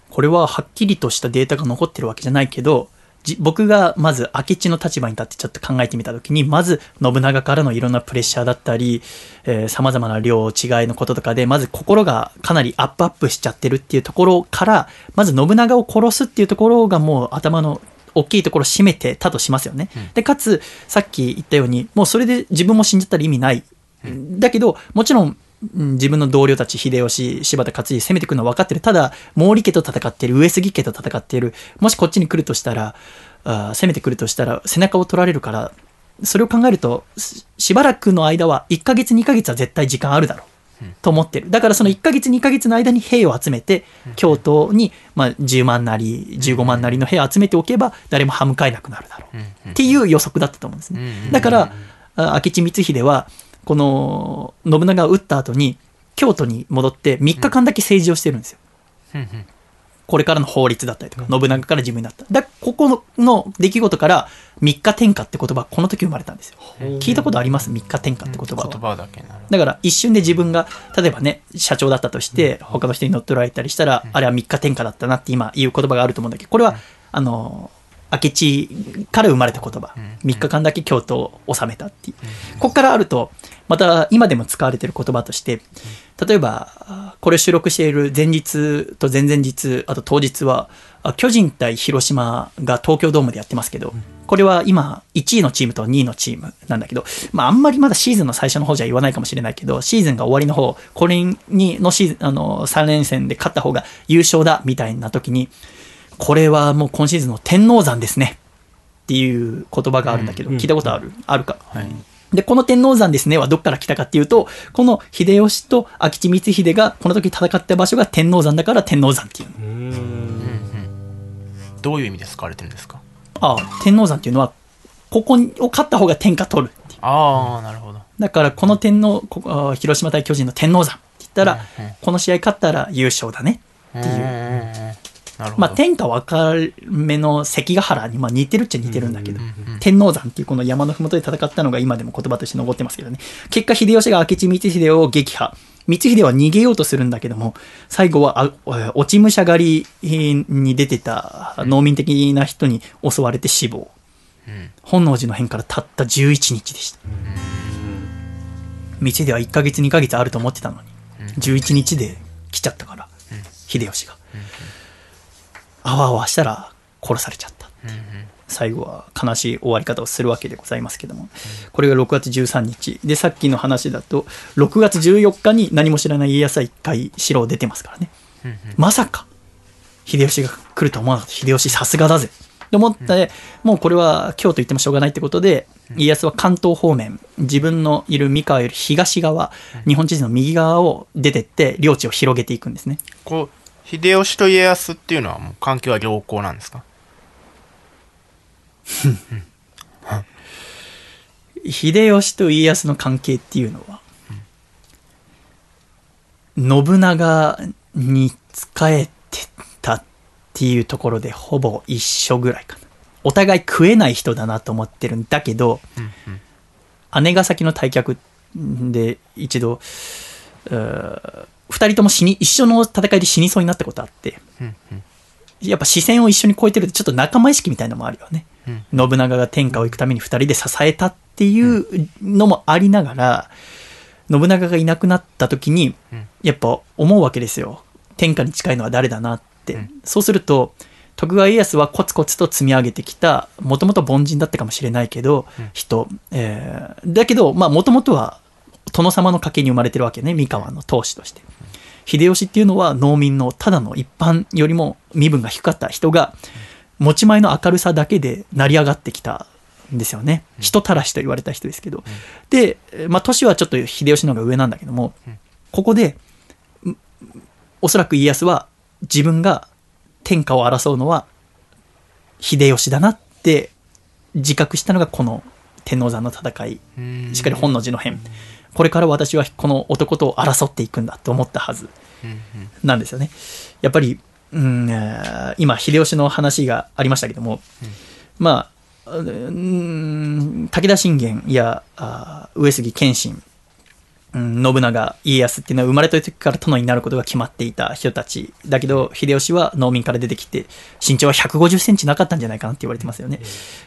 A: これははっきりとしたデータが残ってるわけじゃないけど、じ僕がまず明智の立場に立ってちょっと考えてみたときに、まず信長からのいろんなプレッシャーだったり、えー様々な量違いのこととかで、まず心がかなりアップアップしちゃってるっていうところから、まず信長を殺すっていうところがもう頭の大きいところを占めてたとしますよね。で、かつ、さっき言ったように、もうそれで自分も死んじゃったら意味ない。だけど、もちろん、うん自分の同僚たち、秀吉、柴田勝家攻めてくるのは分かってる。ただ、毛利家と戦ってる、上杉家と戦っている。もしこっちに来るとしたら、あー攻めてくるとしたら、背中を取られるから、それを考えると、ししばらくの間は、1ヶ月、2ヶ月は絶対時間あるだろう。と思ってる。だからその1ヶ月、2ヶ月の間に兵を集めて、京都に、まあ、10万なり、15万なりの兵を集めておけば、誰も歯向かえなくなるだろう。っていう予測だったと思うんですね。だから、あ明智光秀は、この、信長を撃った後に、京都に戻って3日間だけ政治をしてるんですよ。これからの法律だったりとか、信長から自分になった。だここのの出来事から、3日天下って言葉はこの時生まれたんですよ。聞いたことあります ?3 日天下って言葉は。
C: だ
A: から一瞬で自分が、例えばね、社長だったとして、他の人に乗っ取られたりしたら、あれは3日天下だったなって今言う言葉があると思うんだけど、これは、あの、明智から生まれた言葉。3日間だけ京都を治めたっていう。ここからあると、また今でも使われてる言葉として、例えば、これを収録している前日と前々日、あと当日は、あ巨人対広島が東京ドームでやってますけど、これは今、1位のチームと2位のチームなんだけど、まあ、あんまりまだシーズンの最初の方じゃ言わないかもしれないけど、シーズンが終わりの方、これにのシーズン、あの、3連戦で勝った方が優勝だ、みたいな時に、これはもう今シーズンの天王山ですね。っていう言葉があるんだけど、聞いたことある、あるか。で、この天王山ですねはどっから来たかっていうと、この秀吉と明智光秀がこの時戦った場所が天王山だから天王山っていうの。
C: どういう意味で使われてるんですか？
A: ああ、天王山っていうのは、ここを勝った方が天下取るっていう。
C: ああなるほど
A: だからこの天皇、こ広島対巨人の天王山って言ったら、
C: うんうん
A: この試合勝ったら優勝だねっていう。
C: うんうんうん
A: まあ、天下分かめの関ヶ原にまあ似てるっちゃ似てるんだけど、
C: うんうん
A: 天王山っていうこの山のふもとで戦ったのが今でも言葉として残ってますけどね。結果、秀吉が明智光秀を撃破。光秀は逃げようとするんだけども、最後は、落ち武者狩りに出てた農民的な人に襲われて死亡。
C: うん
A: 本能寺の変からたった11日でした。道では1ヶ月2ヶ月あると思ってたのに、11日で来ちゃったから、秀吉が。あわあわしたら殺されちゃった。
C: うんうん
A: 最後は悲しい終わり方をするわけでございますけども、これが6月13日。で、さっきの話だと、6月14日に何も知らない家康は一回城を出てますからね。
C: うんうん
A: まさか、秀吉が来ると思わなかった。秀吉さすがだぜ。と思って、もうこれは京都行ってもしょうがないってことで、家康は関東方面、自分のいる三河より東側、日本地図の右側を出てって、領地を広げていくんですね。
C: こう秀吉と家康っていうのはもう関係は良好なんですか？
A: 秀吉と家康の関係っていうのは、信長に仕えてたっていうところでほぼ一緒ぐらいかな。お互い食えない人だなと思ってるんだけど、
C: うんうん
A: 姉ヶ崎の退却で一度、うー二人とも死に、一緒の戦いで死にそうになったことあって、
C: うんうん
A: やっぱ視線を一緒に超えてるとちょっと仲間意識みたいなのもあるよね。
C: うん
A: 信長が天下を行くために二人で支えたっていうのもありながら、信長がいなくなった時に
C: うん、
A: やっぱ思うわけですよ。天下に近いのは誰だなって。
C: うん
A: そうすると、徳川家康はコツコツと積み上げてきた、もともと凡人だったかもしれないけど、
C: うん
A: 人、えーだけど、まあもともとは殿様の家系に生まれてるわけね、三河の当主として。秀吉っていうのは農民のただの一般よりも身分が低かった人が、持ち前の明るさだけで成り上がってきたんですよね。人たらしと言われた人ですけど。で、まあ年はちょっと秀吉の方が上なんだけども、ここで、んおそらく家康は自分が天下を争うのは秀吉だなって自覚したのがこの天王山の戦い。
C: うん
A: しっかり本能寺の変。これから私はこの男と争っていくんだと思ったはずなんですよね。やっぱり、うん、えー今、秀吉の話がありましたけども、まあ、うん武田信玄やあ上杉謙信、うん信長、家康っていうのは生まれた時から殿になることが決まっていた人たち。だけど、秀吉は農民から出てきて、身長は150センチなかったんじゃないかなって言われてますよね。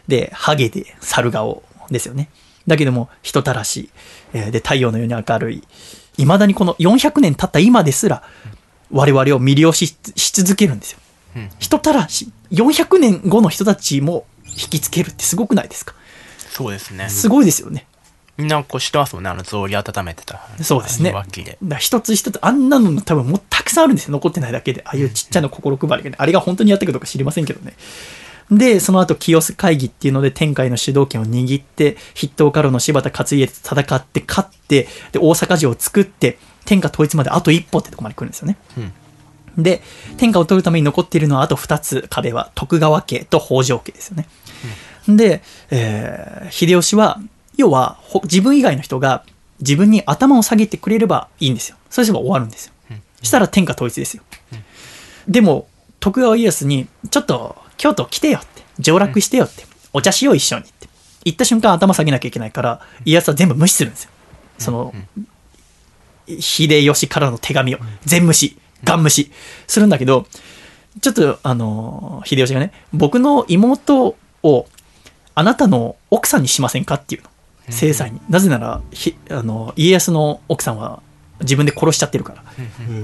A: で、ハゲで猿顔ですよね。だけども、人たらし、えーで、太陽のように明るい。未だにこの400年経った今ですら、我々を魅了しし続けるんですよ。
C: うん
A: 人たらし、400年後の人たちも引きつけるってすごくないですか？
C: そうですね
A: すごいですよね。
C: みんなこう知ってますもんねあの草履温めてた
A: そうですね。だ一つ一つ、あんなの多分もうたくさんあるんですよ。残ってないだけで。ああいうちっちゃな心配りがね。あれが本当にやったかどうか知りませんけどね。で、その後、清須会議っていうので、天海の主導権を握って、筆頭家老の柴田勝家と戦って、勝って、で、大阪城を作って、天下統一まであと一歩ってとこまで来るんですよね。
C: うん
A: で、天下を取るために残っているのはあと2つ壁は、徳川家と北条家ですよね。で、えー秀吉は、要は、ほ自分以外の人が自分に頭を下げてくれればいいんですよ。そうすれば終わるんですよ。したら天下統一ですよ。でも、徳川家康に、ちょっと、京都来てよって、上洛してよって、お茶しよう一緒にって。言った瞬間頭下げなきゃいけないから、家康は全部無視するんですよ。その、秀吉からの手紙を。全無視、ガン無視。するんだけど、ちょっと、あの、秀吉がね、僕の妹をあなたの奥さんにしませんか？っていうの。制裁に。なぜなら、ひあの、家康の奥さんは自分で殺しちゃってるから。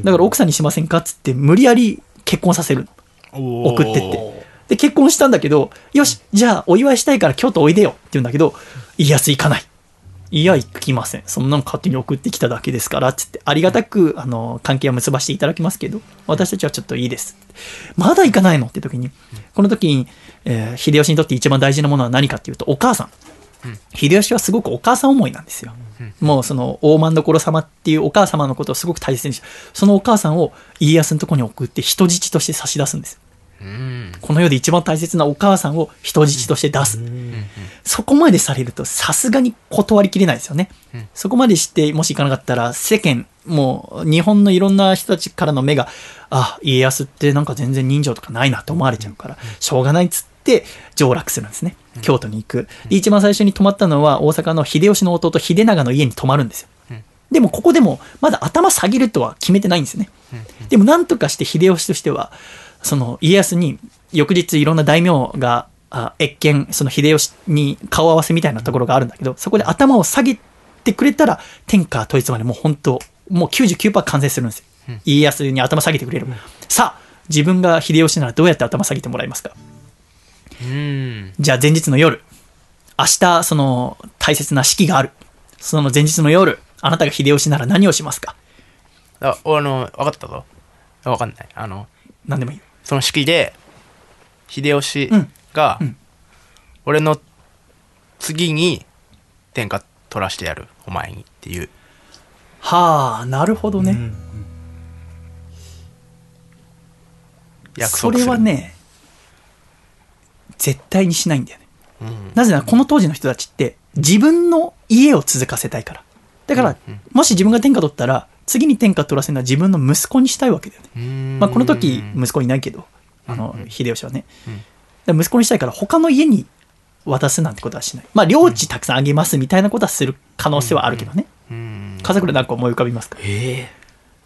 A: だから奥さんにしませんか？っつって無理やり結婚させる。の。送ってって。で、結婚したんだけど、よし、じゃあお祝いしたいから京都おいでよって言うんだけど、家康行かない。いや、行きません。そんなの勝手に送ってきただけですから、つって、ありがたく、あの、関係を結ばせていただきますけど、私たちはちょっといいです。まだ行かないの？って時に、この時に、えー秀吉にとって一番大事なものは何かっていうと、お母さん。秀吉はすごくお母さん思いなんですよ。もうその大政所様っていうお母様のことをすごく大切にして、そのお母さんを家康のところに送って人質として差し出すんです。
C: うん。
A: この世で一番大切なお母さんを人質として出す。そこまでされるとさすがに断りきれないですよね。
C: うん
A: そこまでしてもし行かなかったら世間、もう日本のいろんな人たちからの目が、あ、家康ってなんか全然人情とかないなと思われちゃうから、しょうがないっつって上洛するんですね。京都に行く。で一番最初に泊まったのは大阪の秀吉の弟秀長の家に泊まるんですよ。
C: うん
A: でもここでもまだ頭下げるとは決めてないんですよね。でもなんとかして秀吉としては、その家康に翌日いろんな大名が、あ謁見、その秀吉に顔合わせみたいなところがあるんだけど、そこで頭を下げてくれたら、天下統一までもう本当、もう99%完成するんですよ。家康に頭下げてくれる。さあ、自分が秀吉ならどうやって頭下げてもらいますか？
C: うん。
A: じゃあ前日の夜、明日その大切な式がある。その前日の夜、あなたが秀吉なら何をしますか？
C: あ、あの、分かったぞ。わかんない。あの、
A: 何でもいいよ。
C: その式で、秀吉
A: うん
C: が
A: うん、
C: 俺の次に天下取らしてやる、お前にっていう。
A: はあ、なるほどね。そ
C: 約束する。
A: れはね、絶対にしないんだよね。
C: うん。
A: なぜならこの当時の人たちって自分の家を続かせたいから。だから、
C: うん
A: もし自分が天下取ったら、次に天下取らせるのは自分の息子にしたいわけだよね。
C: うん
A: まあこの時、息子いないけど、あの
C: うん、
A: 秀吉はね。
C: うん
A: 息子にしたいから他の家に渡すなんてことはしない。まあ領地たくさんあげますみたいなことはする可能性はあるけどね。
C: うん。
A: 家族でなんか思い浮かびますか？
B: え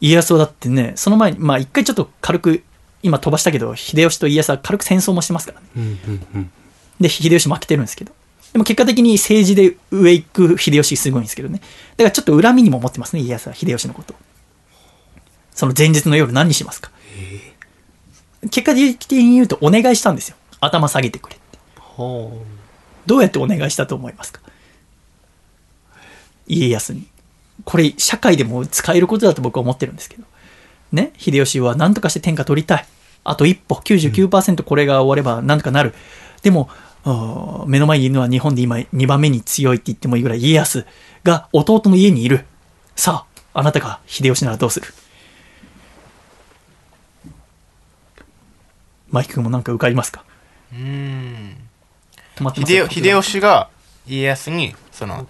A: 家康はだってね、その前に、まあ一回ちょっと軽く、今飛ばしたけど、秀吉と家康は軽く戦争もしてますからね。
B: えうんうんうん
A: で、秀吉負けてるんですけど。でも結果的に政治で上行く秀吉すごいんですけどね。だからちょっと恨みにも思ってますね、家康は秀吉のこと。その前日の夜何にしますか？結果的に言うとお願いしたんですよ。頭下げてくれって。
B: は
A: どうやってお願いしたと思いますか？家康に。これ、社会でも使えることだと僕は思ってるんですけど。ね、秀吉は何とかして天下取りたい。あと一歩、99%これが終われば何とかなる。でも、目の前にいるのは日本で今2番目に強いって言ってもいいぐらい家康が弟の家にいる。さあ、あなたが秀吉ならどうする？マイク君もなんか浮かびますか？
C: うん。
A: 止まってます
C: 秀秀吉が家康に、その、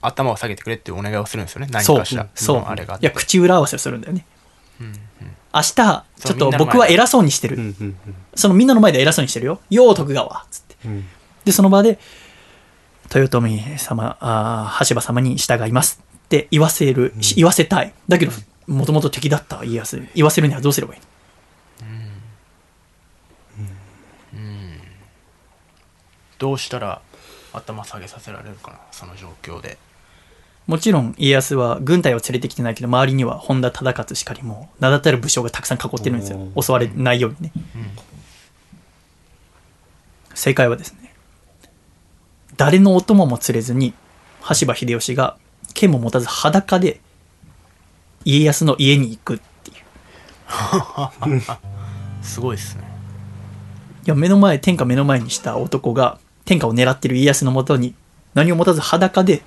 C: 頭を下げてくれっていうお願いをするんですよね。何
A: そう
C: かしら。
A: そう
C: のあれが。
A: いや口裏合わせをするんだよね。
C: うんうん。
A: 明日ちょっと僕は偉そうにしてる、
B: うんうん
A: そのみんなの前で偉そうにしてるよ。よう徳川つって
B: うん。
A: でその場で豊臣様あー羽柴様に従いますって言わせる、し言わせたい。だけどもともと敵だった家康。言わせるにはどうすればいいの？
C: どうしたら頭下げさせられるかな、その状況で。
A: もちろん家康は軍隊を連れてきてないけど周りには本田忠勝しかりも名だたる武将がたくさん囲ってるんですよ。襲われないようにね正解はですね誰のお供も連れずに羽柴秀吉が剣も持たず裸で家康の家に行くっていう。[laughs]
C: すごいですね。
A: いや目の前天下目の前にした男が天下を狙ってる家康のもとに何を持たず裸で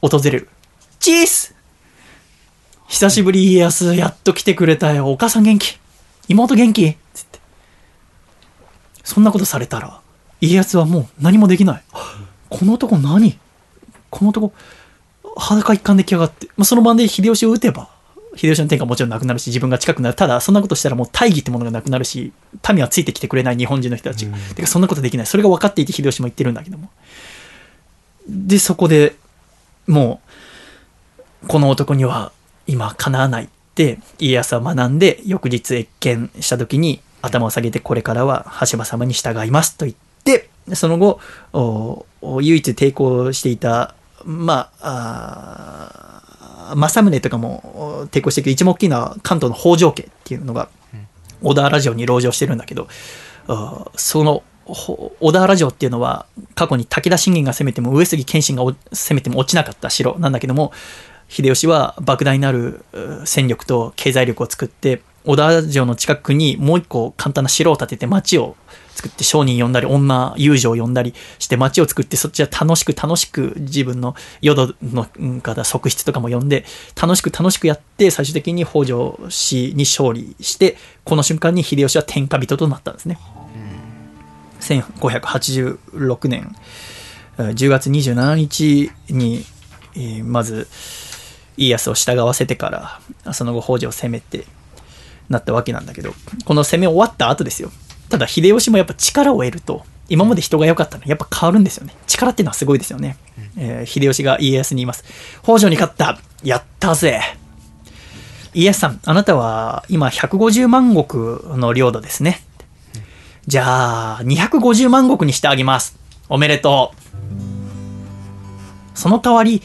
A: 訪れる。チース!久しぶり家康やっと来てくれたよ。お母さん元気。妹元気そんなことされたら家康はもう何もできない。この男何？この男裸一貫で来やがって、まあ、その晩で秀吉を撃てば秀吉の天下はもちろんなくなるし自分が近くなる。ただそんなことしたらもう大義ってものがなくなるし民はついてきてくれない日本人の人たち。が、てかそんなことできない。それが分かっていて秀吉も言ってるんだけども。でそこでもうこの男には今かなわないで、家康は学んで、翌日謁見した時に、頭を下げてこれからは羽柴様に従いますと言って、その後、唯一抵抗していた、まあ、あー政宗とかもお抵抗していく一番大きな関東の北条家っていうのが、小田原城に籠城してるんだけど、そのほ小田原城っていうのは過去に武田信玄が攻めても上杉謙信がお攻めても落ちなかった城なんだけども秀吉は莫大なるう戦力と経済力を作って小田城の近くにもう一個簡単な城を建てて町を作って商人呼んだり女遊女を呼んだりして町を作ってそっちは楽しく楽しく自分の淀の方側室とかも呼んで楽しく楽しくやって最終的に北条氏に勝利してこの瞬間に秀吉は天下人となったんですね。1586年10月27日に、まず家康を従わせてからその後北条を攻めてなったわけなんだけどこの攻め終わった後ですよ。ただ秀吉もやっぱ力を得ると今まで人が良かったの。やっぱ変わるんですよね。力っていうのはすごいですよね、えー秀吉が家康に言います。北条に勝った。やったぜ。家康さんあなたは今150万石の領土ですね。じゃあ、250万石にしてあげます。おめでとう。その代わり、引っ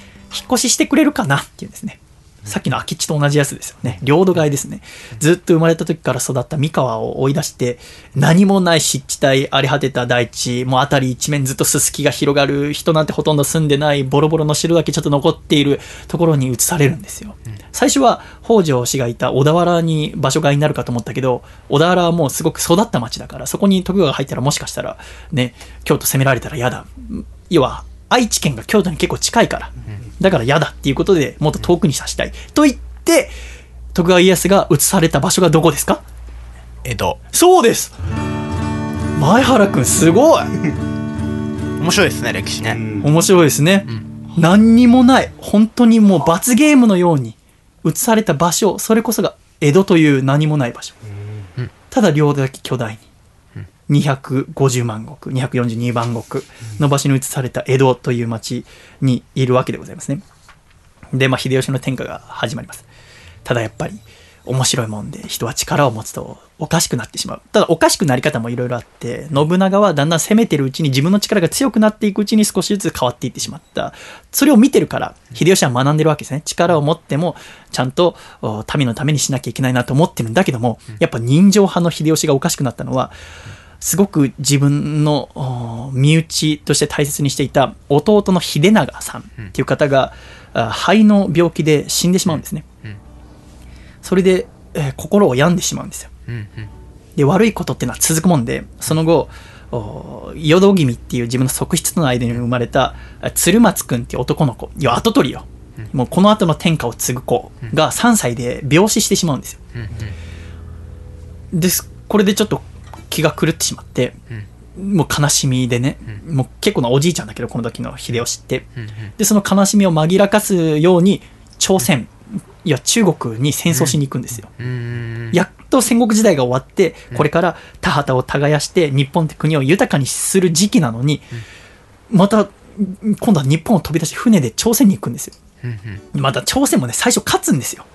A: 越ししてくれるかな？っていうんですね。さっきの空き地と同じやつですよね。領土外ですね。ずっと生まれた時から育った三河を追い出して、何もない湿地帯、荒れ果てた大地、もう辺り一面ずっとすすきが広がる、人なんてほとんど住んでない、ボロボロの城だけちょっと残っているところに移されるんですよ。最初は北条氏がいた小田原に場所がになるかと思ったけど、小田原はもうすごく育った町だから、そこに徳川が入ったらもしかしたら、ね、京都攻められたら嫌だ。要は、愛知県が京都に結構近いから、だから嫌だっていうことでもっと遠くにさしたい。と言って、徳川家康が移された場所がどこですか？
C: 江戸。
A: そうです。前原くんすごい。[laughs]
C: 面白いですね歴史ね、
A: 面白いですね、何にもない。本当にもう罰ゲームのように移された場所。それこそが江戸という何もない場所、ただ領土だけ巨大に250万石242万石の場所に移された江戸という町にいるわけでございますね。でまあ秀吉の天下が始まります。ただやっぱり面白いもんで人は力を持つとおかしくなってしまう。ただおかしくなり方もいろいろあって信長はだんだん攻めてるうちに自分の力が強くなっていくうちに少しずつ変わっていってしまった。それを見てるから秀吉は学んでるわけですね。力を持ってもちゃんと民のためにしなきゃいけないなと思ってるんだけどもやっぱ人情派の秀吉がおかしくなったのはすごく自分のお身内として大切にしていた弟の秀長さんっていう方が、あ肺の病気で死んでしまうんですね。
C: うん
A: それで、えー心を病んでしまうんですよ。
C: うんうん
A: で、悪いことっていうのは続くもんで、その後、お淀君っていう自分の側室との間に生まれた、あ鶴松くんっていう男の子、いや、跡取りよ。もうこの後の天下を継ぐ子が3歳で病死してしまうんですよ。
C: うん
A: ですこれでちょっと気が狂ってしまって、もう悲しみでね、もう結構なおじいちゃんだけどこの時の秀吉って。でその悲しみを紛らかすように朝鮮いや中国に戦争しに行くんですよ、やっと戦国時代が終わってこれから田畑を耕して日本って国を豊かにする時期なのに、また今度は日本を飛び出して船で朝鮮に行くんですよ。また朝鮮もね最初勝つんですよ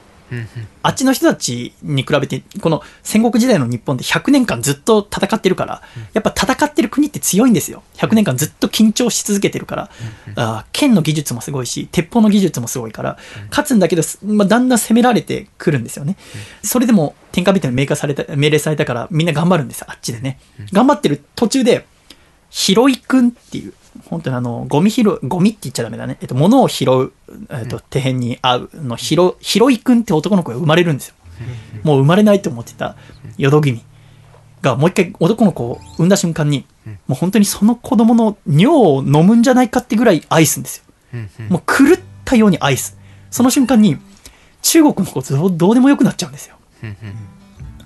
A: あっちの人たちに比べて、この戦国時代の日本って100年間ずっと戦ってるから、やっぱ戦ってる国って強いんですよ。100年間ずっと緊張し続けてるから、あー剣の技術もすごいし、鉄砲の技術もすごいから、勝つんだけど、すまあ、だんだん攻められてくるんですよね。それでも天下人に命下された、命令されたから、みんな頑張るんですよ、あっちでね。頑張ってる途中で、ひろいくんっていう、本当にあの、ゴミ拾う、ゴミって言っちゃダメだね。えっと、物を拾う、えっと、手辺に合うの、ひろ、ひろいくんって男の子が生まれるんですよ。もう生まれないと思ってた淀君が、もう一回男の子を産んだ瞬間に、もう本当にその子供の尿を飲むんじゃないかってぐらい愛すんですよ。もう狂ったように愛す。その瞬間に、中国のことどうどうでもよくなっちゃうんですよ。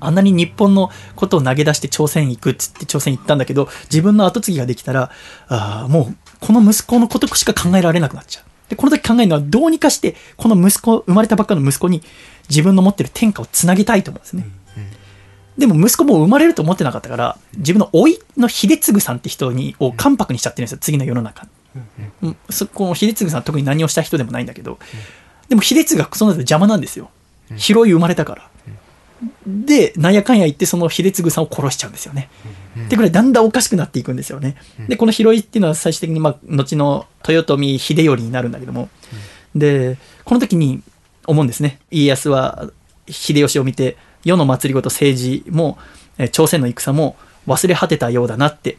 C: うんうん
A: あんなに日本のことを投げ出して朝鮮行くっつって朝鮮行ったんだけど、自分の後継ぎができたら、あーもうこの息子のことしか考えられなくなっちゃう。で、この時考えるのはどうにかして、この息子、生まれたばっかの息子に自分の持ってる天下をつなげたいと思うんですね。でも息子も生まれると思ってなかったから、自分の甥の秀次さんって人に、を関白にしちゃってるんですよ、次の世の中に。うんそこの秀次さんは特に何をした人でもないんだけど、でも秀次がその後邪魔なんですよ。ヒロイ生まれたから。で、なんやかんや言ってその秀次さんを殺しちゃうんですよね。で、これだんだんおかしくなっていくんですよね。で、このヒロイっていうのは最終的に、まあ、後の豊臣秀頼になるんだけども。で、この時に思うんですね。家康は秀吉を見て、世の祭りごと政治も、えー朝鮮の戦も忘れ果てたようだなって、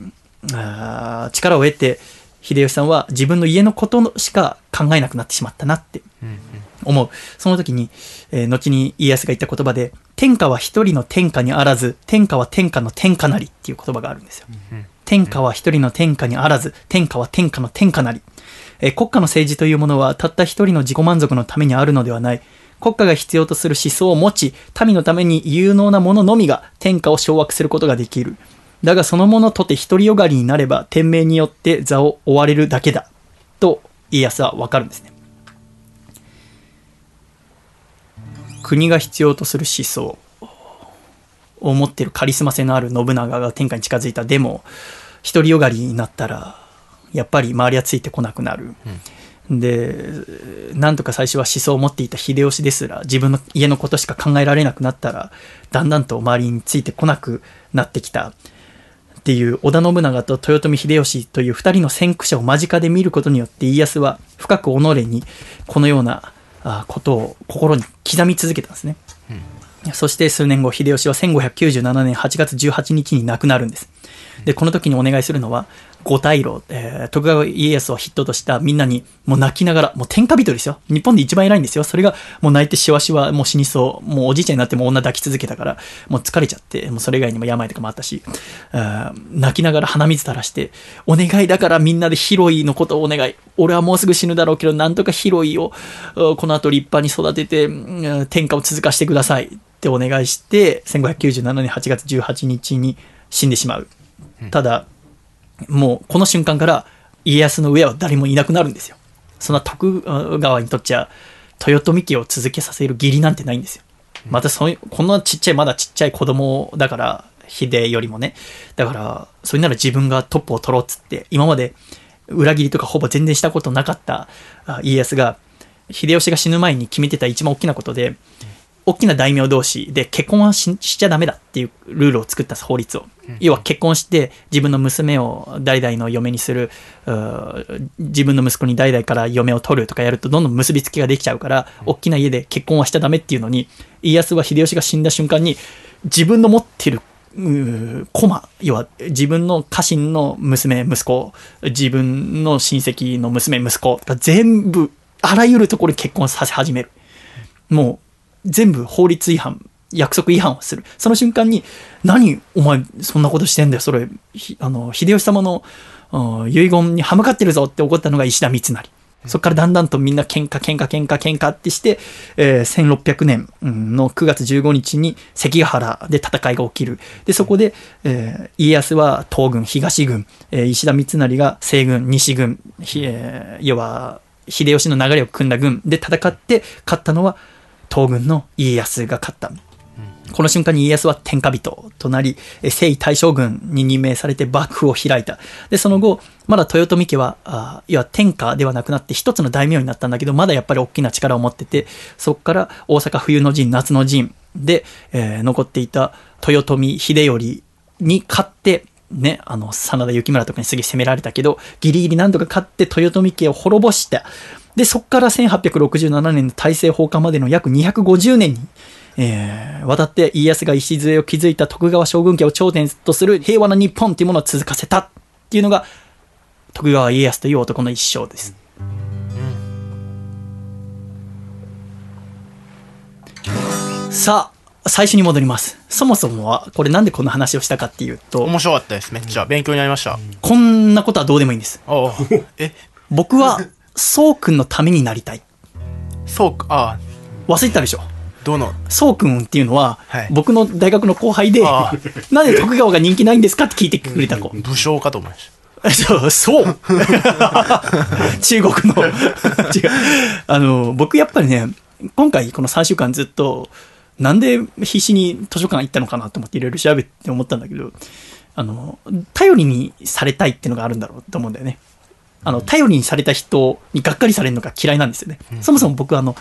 A: あー力を得て、秀吉さんは自分の家のことしか考えなくなってしまったなって思う。その時に、えー後に家康が言った言葉で、天下は一人の天下にあらず、天下は天下の天下なりっていう言葉があるんですよ。天下は一人の天下にあらず、天下は天下の天下なり。えー国家の政治というものはたった一人の自己満足のためにあるのではない。国家が必要とする思想を持ち、民のために有能な者のみが天下を掌握することができる。だがその者とて独りよがりになれば天命によって座を追われるだけだ。と家康はわかるんですね。国が必要とする思想を持っているカリスマ性のある信長が天下に近づいたでも独りよがりになったらやっぱり周りはついてこなくなる、でなんとか最初は思想を持っていた秀吉ですら自分の家のことしか考えられなくなったらだんだんと周りについてこなくなってきた。っていう織田信長と豊臣秀吉という二人の先駆者を間近で見ることによって家康は深く己にこのようなあことを心に刻み続けたんですね。そして数年後、秀吉は1597年8月18日に亡くなるんです。で、この時にお願いするのは、五大老、えー徳川家康を筆頭としたみんなに、もう泣きながら、もう天下人ですよ。日本で一番偉いんですよ。それが、もう泣いてしわしわ、もう死にそう。もうおじいちゃんになっても女抱き続けたから、もう疲れちゃって、もうそれ以外にも病とかもあったし、泣きながら鼻水垂らして、お願いだからみんなでヒロイのことをお願い。俺はもうすぐ死ぬだろうけど、なんとかヒロイを、うんこの後立派に育てて、うん天下を続かしてください。ってお願いして、1597年8月18日に死んでしまう。ただ、もうこの瞬間から家康の上は誰もいなくなるんですよ。そんな徳川にとっちゃ、豊臣家を続けさせる義理なんてないんですよ。またそういう、こんなちっちゃい、まだちっちゃい子供だから、秀よりもね。だから、それなら自分がトップを取ろうっつって、今まで裏切りとかほぼ全然したことなかったあ家康が、秀吉が死ぬ前に決めてた一番大きなことで、大きな大名同士で結婚はししちゃダメだっていうルールを作った法律を。要は結婚して自分の娘を代々の嫁にする、自分の息子に代々から嫁を取るとかやるとどんどん結びつきができちゃうから、大きな家で結婚はしちゃダメっていうのに、家康は秀吉が死んだ瞬間に自分の持ってる駒、要は自分の家臣の娘、息子、自分の親戚の娘、息子が全部、あらゆるところに結婚させ始める。もう、全部法律違反、約束違反をする。その瞬間に、何、お前、そんなことしてんだよ、それ、ひあの、秀吉様の、うん遺言に歯向かってるぞって怒ったのが石田三成。そこからだんだんとみんな喧嘩喧嘩喧嘩喧嘩ってして、えー1600年うんの9月15日に関ヶ原で戦いが起きる。で、そこで、えー家康は東軍、東軍、えー石田三成が西軍、西軍、ひえー要は、秀吉の流れを組んだ軍で戦って勝ったのは東軍の家康が勝った。この瞬間に家康は天下人となり、征夷大将軍に任命されて幕府を開いた。で、その後、まだ豊臣家は、あいや、天下ではなくなって一つの大名になったんだけど、まだやっぱり大きな力を持ってて、そこから大阪冬の陣、夏の陣で、えー残っていた豊臣秀頼に勝って、ね、あの、真田幸村とかにすげえ攻められたけど、ギリギリなんとか勝って豊臣家を滅ぼした。で、そこから1867年の大政放下までの約250年に、えー、渡って家康が礎を築いた徳川将軍家を頂点とする平和な日本っていうものを続かせたっていうのが、徳川家康という男の一生です。さあ、最初に戻ります。そもそもは、これなんでこの話をしたかっていうと、
C: 面白かったですめっちゃ勉強になりました、
A: こんなことはどうでもいいんです。
C: え？
A: 僕は、そうくんのためになりたい。
C: そうかあ
A: 忘れてたでしょ
C: どの？
A: そうくんっていうのは、
C: はい
A: 僕の大学の後輩で
C: あ、
A: なんで徳川が人気ないんですかって聞いてくれた子。
C: 武将かと思いまし
A: そう、そう。[laughs] 中国の。違う。あの、僕やっぱりね、今回この3週間ずっと、なんで必死に図書館行ったのかなと思っていろいろ調べて思ったんだけど、あの、頼りにされたいっていうのがあるんだろうと思うんだよね。あの、頼りにされた人にがっかりされるのが嫌いなんですよね。そもそも僕はあの、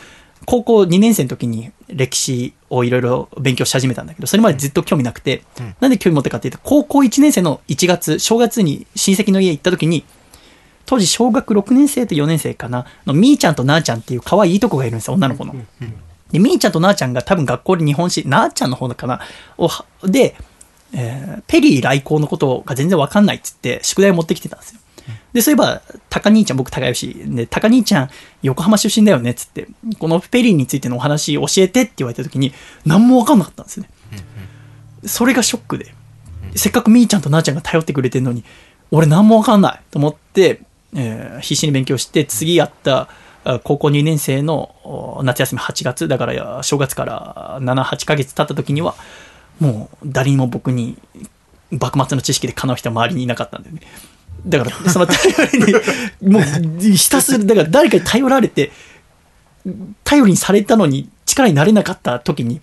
A: 高校2年生の時に歴史をいろいろ勉強し始めたんだけど、それまでずっと興味なくて、
C: うん
A: なんで興味持ったかっていうと、高校1年生の1月、正月に親戚の家行った時に、当時小学6年生と4年生かな、のみーちゃんとなーちゃんっていう可愛いいとこがいるんですよ、女の子の。で、みーちゃんとなーちゃんが多分学校で日本史、なーちゃんの方かな、で、えーペリー来航のことが全然わかんないっつって、宿題を持ってきてたんですよ。で、そういえば、高兄ちゃん、僕高吉で、高兄ちゃん、横浜出身だよねっつって、このペリーについてのお話教えてって言われた時に、何もわかんなかったんですね。それがショックで、せっかくみーちゃんとなーちゃんが頼ってくれてるのに、俺何もわかんないと思って、えー必死に勉強して、次やった高校2年生の夏休み8月、だから正月から7、8ヶ月経った時には、もう誰にも僕に幕末の知識でかなう人は周りにいなかったんだよね。だから、その頼りに、もうひたすら、だから誰かに頼られて、頼りにされたのに力になれなかった時に、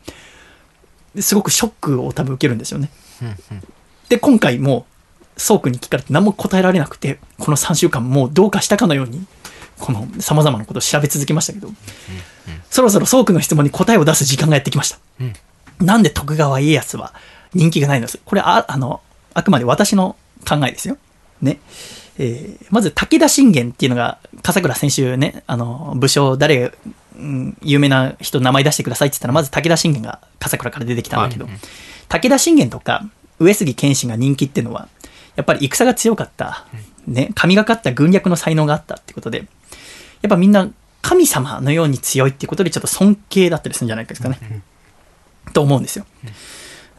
A: すごくショックを多分受けるんですよね。で、今回も、そうくんに聞かれて何も答えられなくて、この3週間もうどうかしたかのように、この様々なことを調べ続けましたけど、そろそろそうくんの質問に答えを出す時間がやってきました。なんで徳川家康は人気がないのですこれあ、あの、あくまで私の考えですよ。ね。えーまず武田信玄っていうのが、笠倉先週ね、あの、武将誰、うん、有名な人の名前出してくださいって言ったら、まず武田信玄が笠倉から出てきたんだけど、
C: はい
A: 武田信玄とか上杉謙信が人気っていうのは、やっぱり戦が強かった、ね、神がかった軍略の才能があったってことで、やっぱみんな神様のように強いっていうことでちょっと尊敬だったりするんじゃないですかね。と思うんですよ。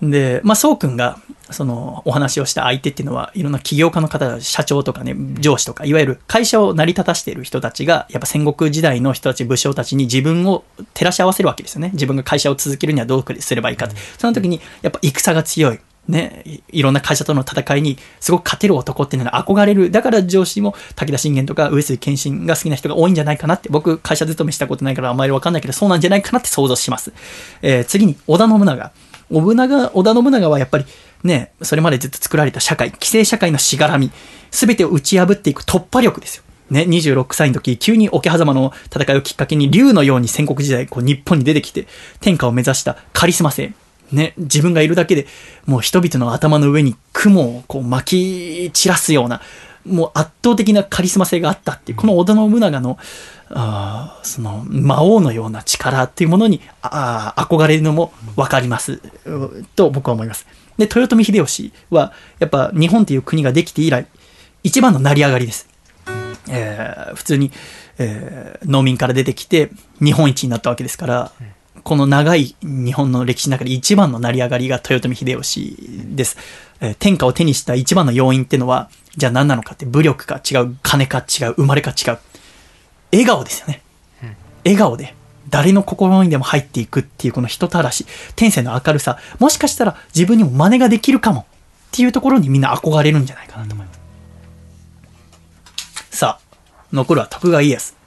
A: で、まあ、そうくんが、その、お話をした相手っていうのは、いろんな起業家の方、社長とかね、上司とか、いわゆる会社を成り立たしている人たちが、やっぱ戦国時代の人たち、武将たちに自分を照らし合わせるわけですよね。自分が会社を続けるにはどうすればいいかって。その時に、やっぱ戦が強い。ね、いいろんな会社との戦いにすごく勝てる男っていうのが憧れる。だから上司も武田信玄とか上杉謙信が好きな人が多いんじゃないかなって、僕会社勤めしたことないからあんまりわかんないけど、そうなんじゃないかなって想像します。えー次に織田信長。信長、織田信長はやっぱりね、それまでずっと作られた社会、既成社会のしがらみ、すべてを打ち破っていく突破力ですよ。ね、26歳の時、急に桶狭間の戦いをきっかけに竜のように戦国時代、こう日本に出てきて、天下を目指したカリスマ性。ね、自分がいるだけで、もう人々の頭の上に雲をこう巻き散らすような、もう圧倒的なカリスマ性があったっていう、この織田信長の、あーその魔王のような力っていうものにあー憧れるのもわかりますうと僕は思います。で、豊臣秀吉はやっぱ日本っていう国ができて以来一番の成り上がりです。えー普通に、えー農民から出てきて日本一になったわけですから、この長い日本の歴史の中で一番の成り上がりが豊臣秀吉です。えー天下を手にした一番の要因っていうのは、じゃあ何なのかって武力か違う、金か違う、生まれか違う。笑顔ですよね。笑顔で誰の心にでも入っていくっていうこの人たらし、天性の明るさ、もしかしたら自分にも真似ができるかもっていうところにみんな憧れるんじゃないかなと思います。さあ、残るは徳川家康。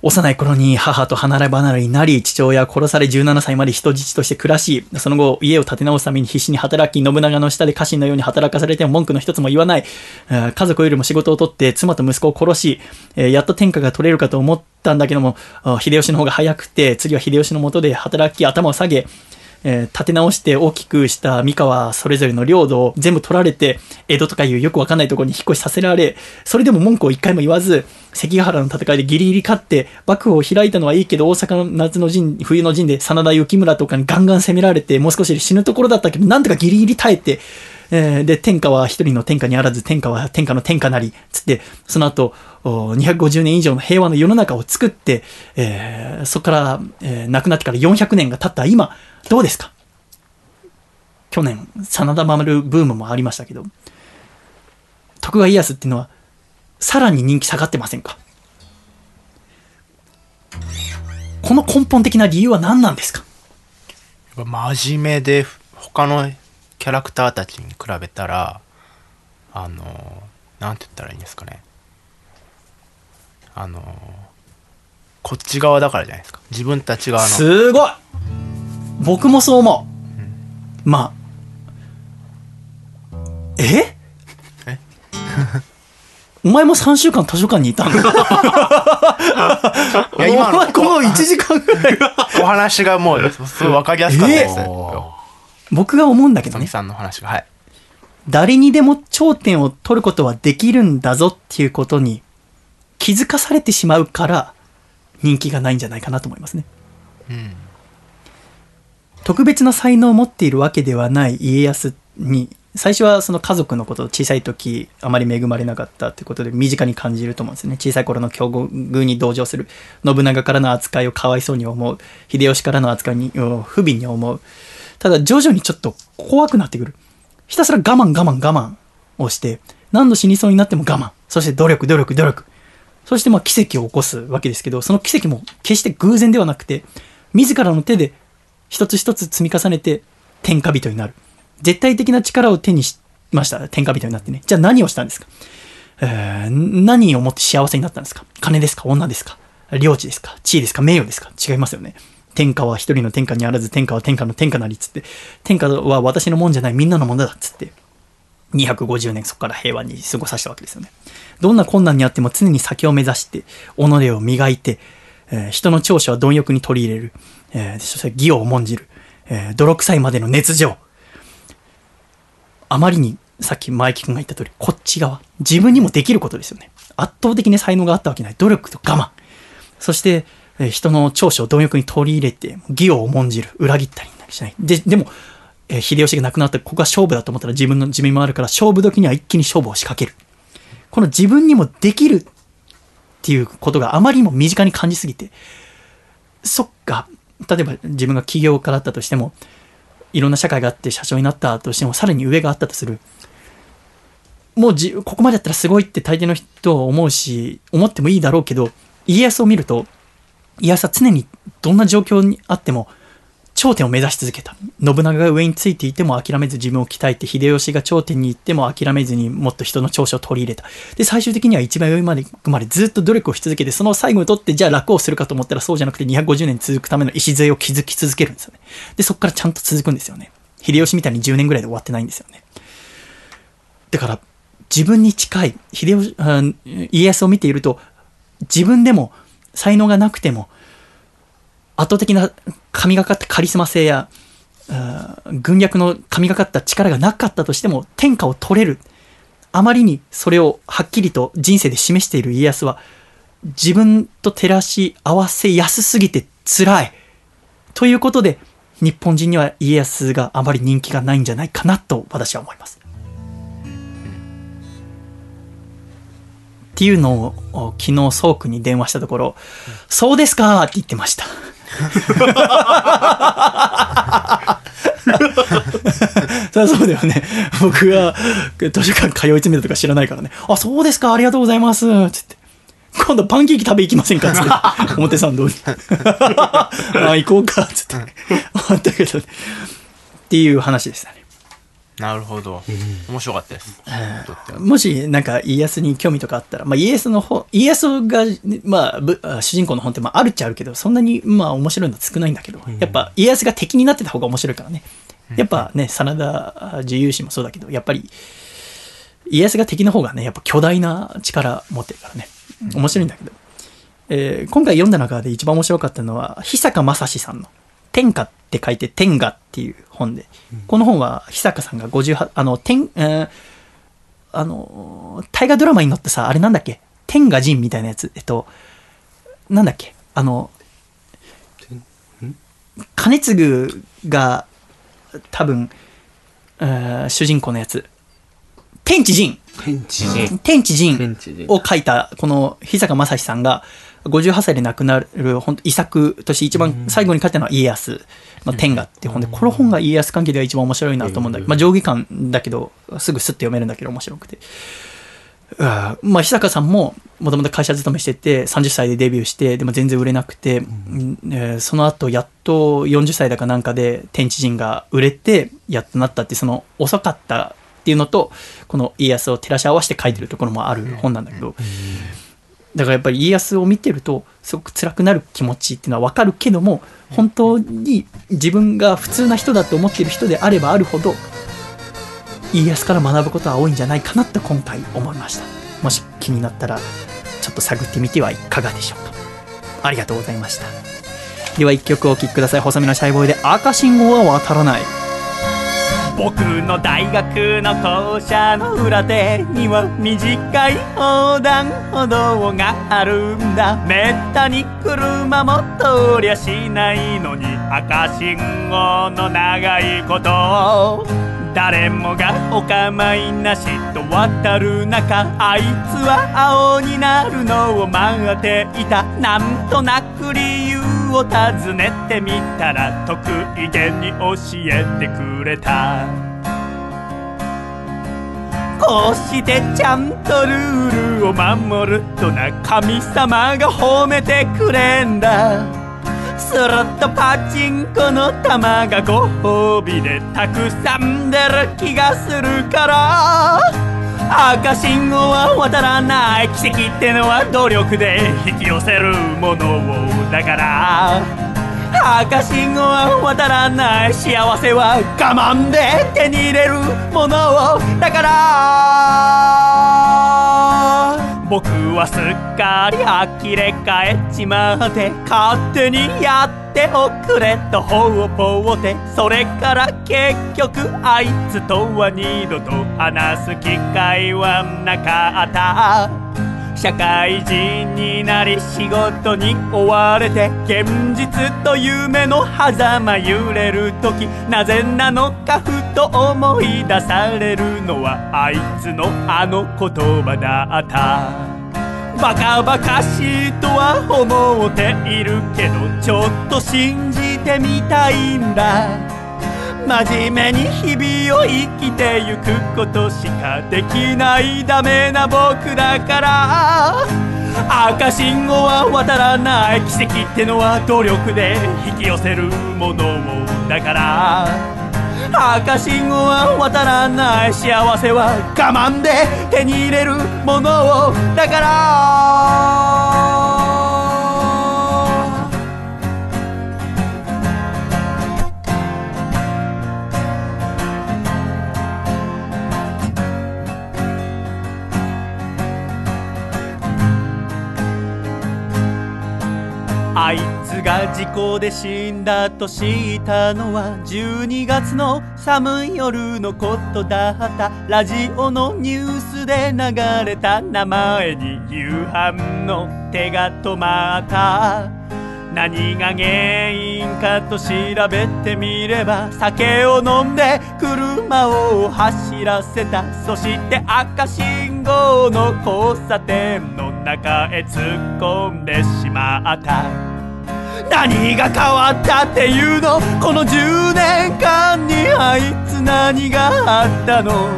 A: 幼い頃に母と離れ離れになり、父親は殺され17歳まで人質として暮らし、その後家を建て直すために必死に働き、信長の下で家臣のように働かされても文句の一つも言わない。家族よりも仕事を取って妻と息子を殺し、やっと天下が取れるかと思ったんだけども、秀吉の方が早くて、次は秀吉の下で働き頭を下げ、えー立て直して大きくした三河それぞれの領土を全部取られて、江戸とかいうよくわかんないところに引っ越しさせられ、それでも文句を一回も言わず、関ヶ原の戦いでギリギリ勝って、幕府を開いたのはいいけど、大阪の夏の陣、冬の陣で真田幸村とかにガンガン攻められて、もう少しで死ぬところだったけど、なんとかギリギリ耐えて、えーで、天下は一人の天下にあらず、天下は天下の天下なり、つって、その後、250年以上の平和の世の中を作って、えーそこから、えー亡くなってから400年が経った今、どうですか？去年、真田丸ブームもありましたけど、徳川家康っていうのは、さらに人気下がってませんか？この根本的な理由は何なんですか？
C: 真面目で他のキャラクターたちに比べたらあのなんて言ったらいいんですかね。あのこっち側だからじゃないですか。自分たち側の。
A: すごい僕もそう思う。まあ。え？
C: え？[laughs]
A: お前も3週間図書館にいたんだ。[laughs]
C: いや今の
A: この1時間ぐらい。
C: お話がもう、すごいわかりやすかったです。
A: 僕が思うんだけどね。
C: さんの話が。はい。
A: 誰にでも頂点を取ることはできるんだぞっていうことに気づかされてしまうから人気がないんじゃないかなと思いますね。
C: うん。
A: 特別な才能を持っているわけではない家康に最初はその家族のこと小さい時あまり恵まれなかったということで身近に感じると思うんですね。小さい頃の境遇に同情する。信長からの扱いをかわいそうに思う。秀吉からの扱いにを不憫に思う。ただ徐々にちょっと怖くなってくる。ひたすら我慢我慢我慢をして何度死にそうになっても我慢。そして努力努力努力。そしてまあ奇跡を起こすわけですけどその奇跡も決して偶然ではなくて自らの手で一つ一つ積み重ねて天下人になる。絶対的な力を手にしました。天下人になってね。じゃあ何をしたんですか、えー、何をもって幸せになったんですか？金ですか？女ですか？領地ですか？地位ですか？名誉ですか？違いますよね。天下は一人の天下にあらず、天下は天下の天下なりつって、天下は私のもんじゃないみんなのものだっつって、250年そこから平和に過ごさせたわけですよね。どんな困難にあっても常に先を目指して、己を磨いて、えー、人の長所は貪欲に取り入れる。えー、そして義を重んじる。えー、泥臭いまでの熱情。あまりに、さっき前木君が言った通り、こっち側。自分にもできることですよね。圧倒的に才能があったわけない。努力と我慢。そして、えー、人の長所を貪欲に取り入れて、義を重んじる。裏切ったりしない。で、でも、えー、秀吉が亡くなって、ここが勝負だと思ったら自分の自分もあるから、勝負時には一気に勝負を仕掛ける。この自分にもできるっていうことがあまりにも身近に感じすぎて、そっか、例えば自分が起業家だったとしても、いろんな社会があって社長になったとしても、さらに上があったとする。もうじ、ここまでやったらすごいって大抵の人は思うし、思ってもいいだろうけど、家康を見ると、家康は常にどんな状況にあっても、頂点を目指し続けた。信長が上についていても諦めず自分を鍛えて、秀吉が頂点に行っても諦めずにもっと人の長所を取り入れた。で、最終的には一番上まで行くまでずっと努力をし続けて、その最後にとってじゃあ楽をするかと思ったらそうじゃなくて250年続くための礎を築き続けるんですよね。で、そこからちゃんと続くんですよね。秀吉みたいに10年ぐらいで終わってないんですよね。だから、自分に近い、秀吉、家康を見ていると、自分でも才能がなくても、圧倒的な神がかったカリスマ性や、軍略の神がかった力がなかったとしても天下を取れる。あまりにそれをはっきりと人生で示している家康は、自分と照らし合わせやすすぎて辛い。ということで、日本人には家康があまり人気がないんじゃないかなと私は思います。っていうのを昨日ソークに電話したところ、そうですかって言ってました。[laughs] そりゃそうだよね。[laughs] 僕が図書館通い詰めたとか知らないからね。あ、そうですか、ありがとうございます。つって。今度パンケーキ食べ行きませんか？つって。[laughs] 表参道に。あ、行こうか。つって。だけど、ね、っていう話でしたね。
C: なるほど。面白かったです。
A: もし、なんか、家康に興味とかあったら、まあ、家康の方、家康が、まあ、主人公の本って、まあ、あるっちゃあるけど、そんなに、まあ、面白いの少ないんだけど、やっぱ、家康が敵になってた方が面白いからね。やっぱね、真田自由史もそうだけど、やっぱり、家康が敵の方がね、やっぱ巨大な力持ってるからね。面白いんだけど。えー、今回読んだ中で一番面白かったのは、久坂正史さんの、天下って書いて天下っていう本で、この本は久坂さんが58、あの、天、えー、あの、大河ドラマに乗ってさ、あれなんだっけ？天下人みたいなやつ。えっと、なんだっけ？あの、兼次が多分、えー、主人公のやつ。天地人
B: 天地人。
A: 天地人を書いた、この日坂正史さんが、58歳で亡くなる本当遺作として一番最後に書いたのは家康。の天下っていう本で、この本が家康関係では一番面白いなと思うんだけど、まあ上下巻だけど、すぐスッと読めるんだけど面白くて。まあ、久坂さんももともと会社勤めしてて30歳でデビューしてでも全然売れなくて、うん。えー、その後やっと40歳だかなんかで天地人が売れてやっとなったってその遅かったっていうのとこの家康を照らし合わせて書いてるところもある本なんだけど、だからやっぱり家康を見てるとすごく辛くなる気持ちっていうのは分かるけども本当に自分が普通な人だと思っている人であればあるほど家康から学ぶことは多いんじゃないかなと今回思いました。もし
D: 気になったらちょっと探ってみてはいかがでしょうか。ありがとうございました。では1曲お聴きください。細身のシャイボーイで赤信号は渡らない僕の大学の校舎の裏手には短い横断歩道があるんだ。めったに車も通りゃしないのに赤信号の長いこと。誰もがお構いなしと渡る中あいつは青になるのを待っていた。なんとなく理由。を尋ねてみたら得意げに教えてくれた。こうしてちゃんとルールを守るとな神様が褒めてくれんだ。するとパチンコの玉がご褒美でたくさん出る気がするから。赤信号は渡らない。奇跡ってのは努力で引き寄せるものを。だから赤信号は渡らない。幸せは我慢で手に入れるものを。だから僕はすっかり呆れ返っちまって勝手にやっておくれとほうぼうてそれから結局あいつとは二度と話す機会はなかった。社会人になり仕事に追われて現実と夢の狭間揺れる時なぜなのかふと思い出されるのはあいつのあの言葉だった。バカバカしいとは思っているけどちょっと信じてみたいんだ。真面目に日々を生きてゆくことしかできないダメな僕だから。赤信号は渡らない奇跡ってのは努力で引き寄せるものをだから。赤信号は渡らない幸せは我慢で手に入れるものをだから。あいつが事故で死んだと知ったのは12月の寒い夜のことだ。ったラジオのニュースで流れた名前に夕飯の手が止まった。何が原因かと調べてみれば酒を飲んで車を走らせた。そして赤信号の交差点の中へ突っ込んでしまった。何が変わったっていうの？この10年間にあいつ何があったの？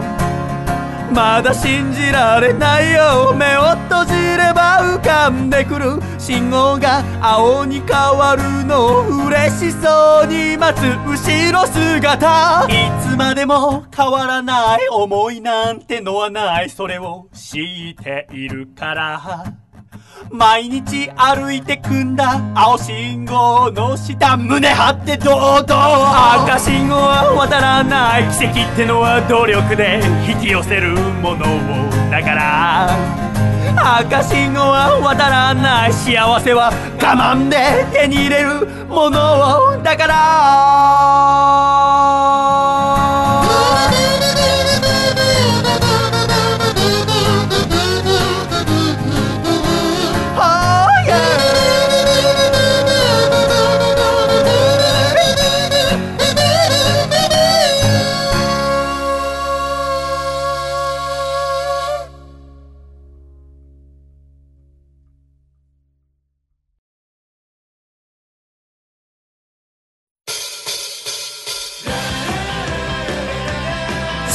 D: まだ信じられないよ。目を閉じれば浮かんでくる。信号が青に変わるの。嬉しそうに待つ。後ろ姿。いつまでも変わらない思いなんてのはない。それを知っているから。毎日歩いてくんだ青信号の下胸張って堂々赤信号は渡らない奇跡ってのは努力で引き寄せるものをだから赤信号は渡らない幸せは我慢で手に入れるものをだから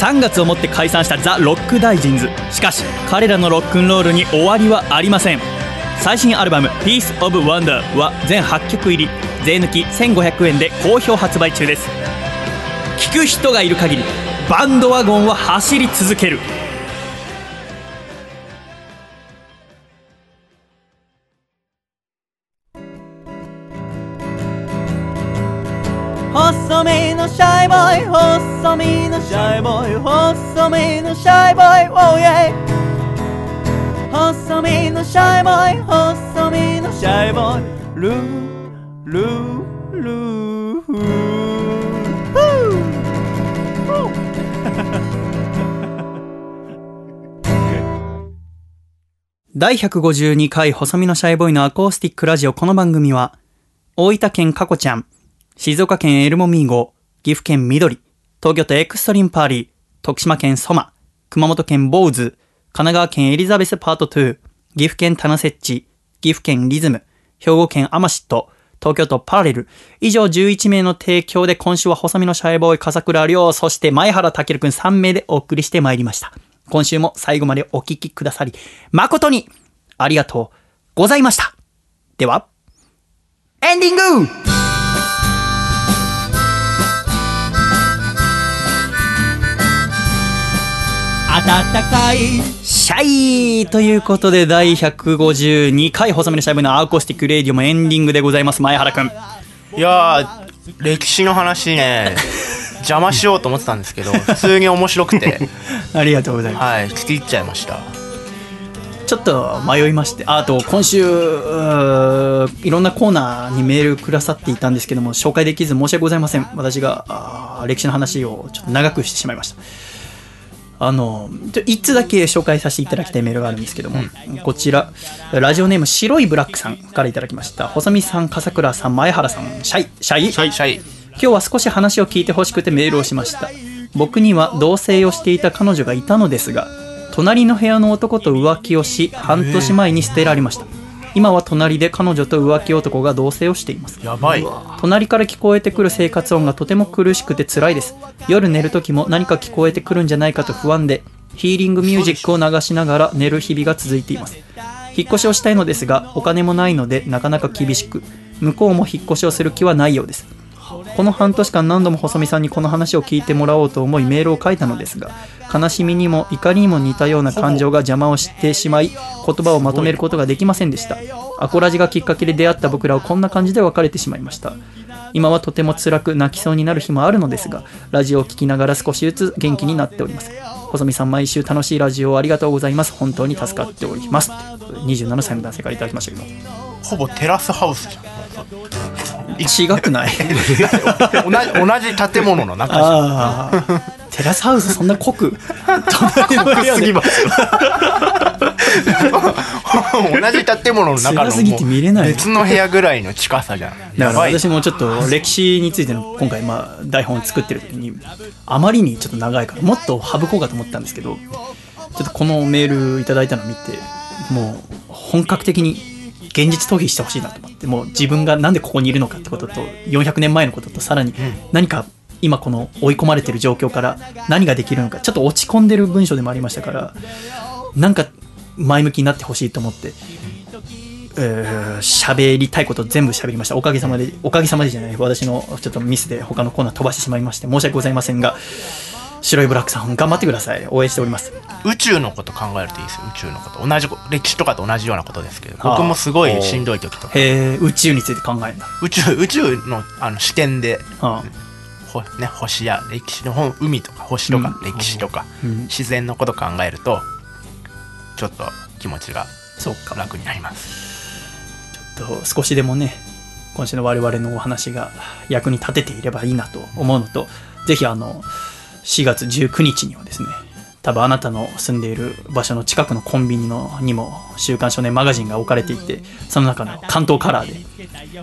D: 3月をもって解散したザ・ロックダイジンズ。しかし彼らのロックンロールに終わりはありません。最新アルバム「Piece of Wonder」は全8曲入り。税抜き1500円で好評発売中です。聴く人がいる限りバンドワゴンは走り続ける。細身のシャイボーイ細身のシャイボーイ細身のシャイボーイ oh yeah
A: 細身のシャイボーイ細身のシャイボーイ。ルールールー。フー第152回細身のシャイボーイのアコースティックラジオこの番組は大分県かこちゃん静岡県エルモミーゴ岐阜県緑東京都エクストリームパーリー徳島県ソマ熊本県ボウズ神奈川県エリザベスパート2岐阜県タナセッチ岐阜県リズム兵庫県アマシット東京都パラレル。以上11名の提供で今週は細身のシャイボーイ笠倉亮、そして前原健くん3名でお送りしてまいりました。今週も最後までお聞きくださり、誠にありがとうございました。では、エンディング暖かいシャイということで第152回細身のシャイボーイのアコースティックレディオもエンディングでございます。前原くん。
C: いやー歴史の話ね。邪魔しようと思ってたんですけど [laughs] 普通に面白くて。
A: ありがとうございます。
C: はい聞き入っちゃいました。
A: ちょっと迷いまして。ああと今週いろんなコーナーにメールくださっていたんですけども紹介できず申し訳ございません。私が歴史の話をちょっと長くしてしまいましたあのちょ一つだけ紹介させていただきたいメールがあるんですけども、こちらラジオネーム白いブラックさんからいただきました。細身さん笠倉さん前原さん。シャイシャイ。
C: シャイシャイ。
A: 今日は少し話を聞いてほしくてメールをしました。僕には同棲をしていた彼女がいたのですが隣の部屋の男と浮気をし半年前に捨てられました今は隣で彼女と浮気男が同棲をしています。
C: やばい。
A: 隣から聞こえてくる生活音がとても苦しくて辛いです。夜寝る時も何か聞こえてくるんじゃないかと不安でヒーリングミュージックを流しながら寝る日々が続いています。引っ越しをしたいのですがお金もないのでなかなか厳しく向こうも引っ越しをする気はないようですこの半年間何度も細見さんにこの話を聞いてもらおうと思いメールを書いたのですが悲しみにも怒りにも似たような感情が邪魔をしてしまい言葉をまとめることができませんでした。アコラジがきっかけで出会った僕らはこんな感じで別れてしまいました。今はとても辛く泣きそうになる日もあるのですがラジオを聴きながら少しずつ元気になっております。細見さん毎週楽しいラジオをありがとうございます。本当に助かっております。と27歳の男性からいただきましたけど
C: ほぼテラスハウスじゃん。
A: 違くない？[laughs]
C: 同じ同じ建物の中じゃん。
A: テラスハウスそんな濃く？隣の部屋で
C: 同じ建物の中の
A: 辛すぎて見れない。
C: 別の部屋ぐらいの近さじゃん。
A: だから私もちょっと歴史についての今回まあ台本を作ってる時にあまりにちょっと長いからもっと省こうかと思ったんですけどちょっとこのメールいただいたのを見てもう本格的に現実逃避してほしいなと思ってもう自分がなんでここにいるのかってことと400年前のこととさらに何か今この追い込まれてる状況から何ができるのかちょっと落ち込んでる文章でもありましたからなんか前向きになってほしいと思ってえー喋りたいこと全部喋りました。おかげさまで、おかげさまでじゃない、私のちょっとミスで他のコーナー飛ばしてしまいまして、申し訳ございませんが、白いブラックさん、頑張ってください。応援しております。
C: 宇宙のこと考えるといいですよ。宇宙のこと。同じこ歴史とかと同じようなことですけど僕もすごいしんどい時とか。
A: へえ、宇宙について考えるんだ。
C: 宇宙宇宙のあの視点で
A: うん
C: ほ、ね、星や歴史の本海とか星とか歴史とか、
A: うん。
C: 自然のこと考えるとちょっと気持ちが
A: そうか。
C: 楽になります。
A: ちょっと少しでもね、今週の我々のお話が役に立てていればいいなと思うのと、ぜひあの、4月19日にはですね、多分あなたの住んでいる場所の近くのコンビニのにも「週刊少年マガジン」が置かれていてその中の関東カラーで、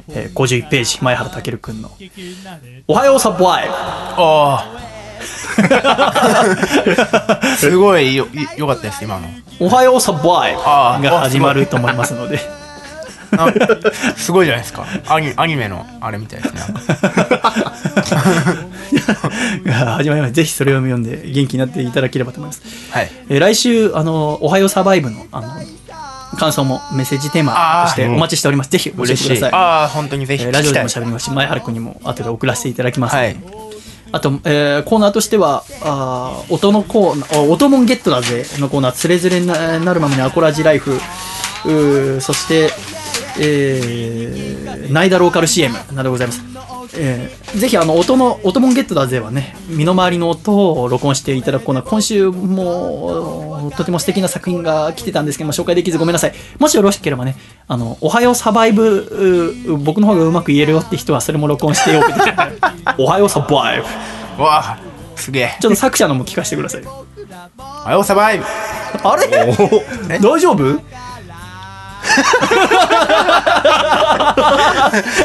A: えー51ページ前原健君の「おはようサボワイ
C: ああ [laughs] [laughs] すごいよいよかったです今の。
A: おはようサボワイが始まると思いますので。
C: なすごいじゃないですか。アニアニメのあれみたいですね。
A: 始まります。ぜひそれを読んで元気になっていただければと思います。
C: はい。
A: えー来週、あの、おはようサバイブの、あの、感想もメッセージテーマとしてお待ちしております。ぜひ教えて
C: 嬉しい
A: ください。
C: ああ本当にぜひ
A: えーラジオでも喋りますし、前原君にも後で送らせていただきます。
C: はい。
A: あと、えーコーナーとしては、あー音のコーナー、あ音もんゲットだぜのコーナー、つれづれにななるままにアコラジライフ、うーそして、えー、ナイダローカル CM などございます。えー、ぜひあの音の音もんゲットだぜはね身の回りの音を録音していただくコーナー今週もとても素敵な作品が来てたんですけども紹介できずごめんなさい。もしよろしければねあのおはようサバイブう僕の方がうまく言えるよって人はそれも録音しておく。おはようサバイブ。
C: わあすげえ。
A: ちょっと作者のも聞かせてください。
C: おはようサバイブ。
A: あれ？大丈夫？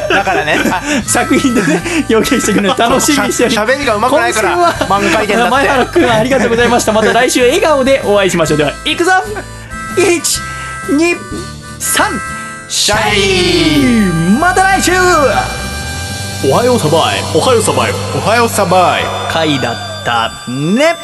C: だからね。あ [laughs]
A: 作品でね表現してくれる楽しみにしており
C: しゃ喋りが上手くないから
A: 前原くんありがとうございました。[laughs] また来週笑顔でお会いしましょう。ではいくぞ。123シャイまた来週。おはようサバイおはようサバイ
C: おはようサバイ
A: 回だった。ね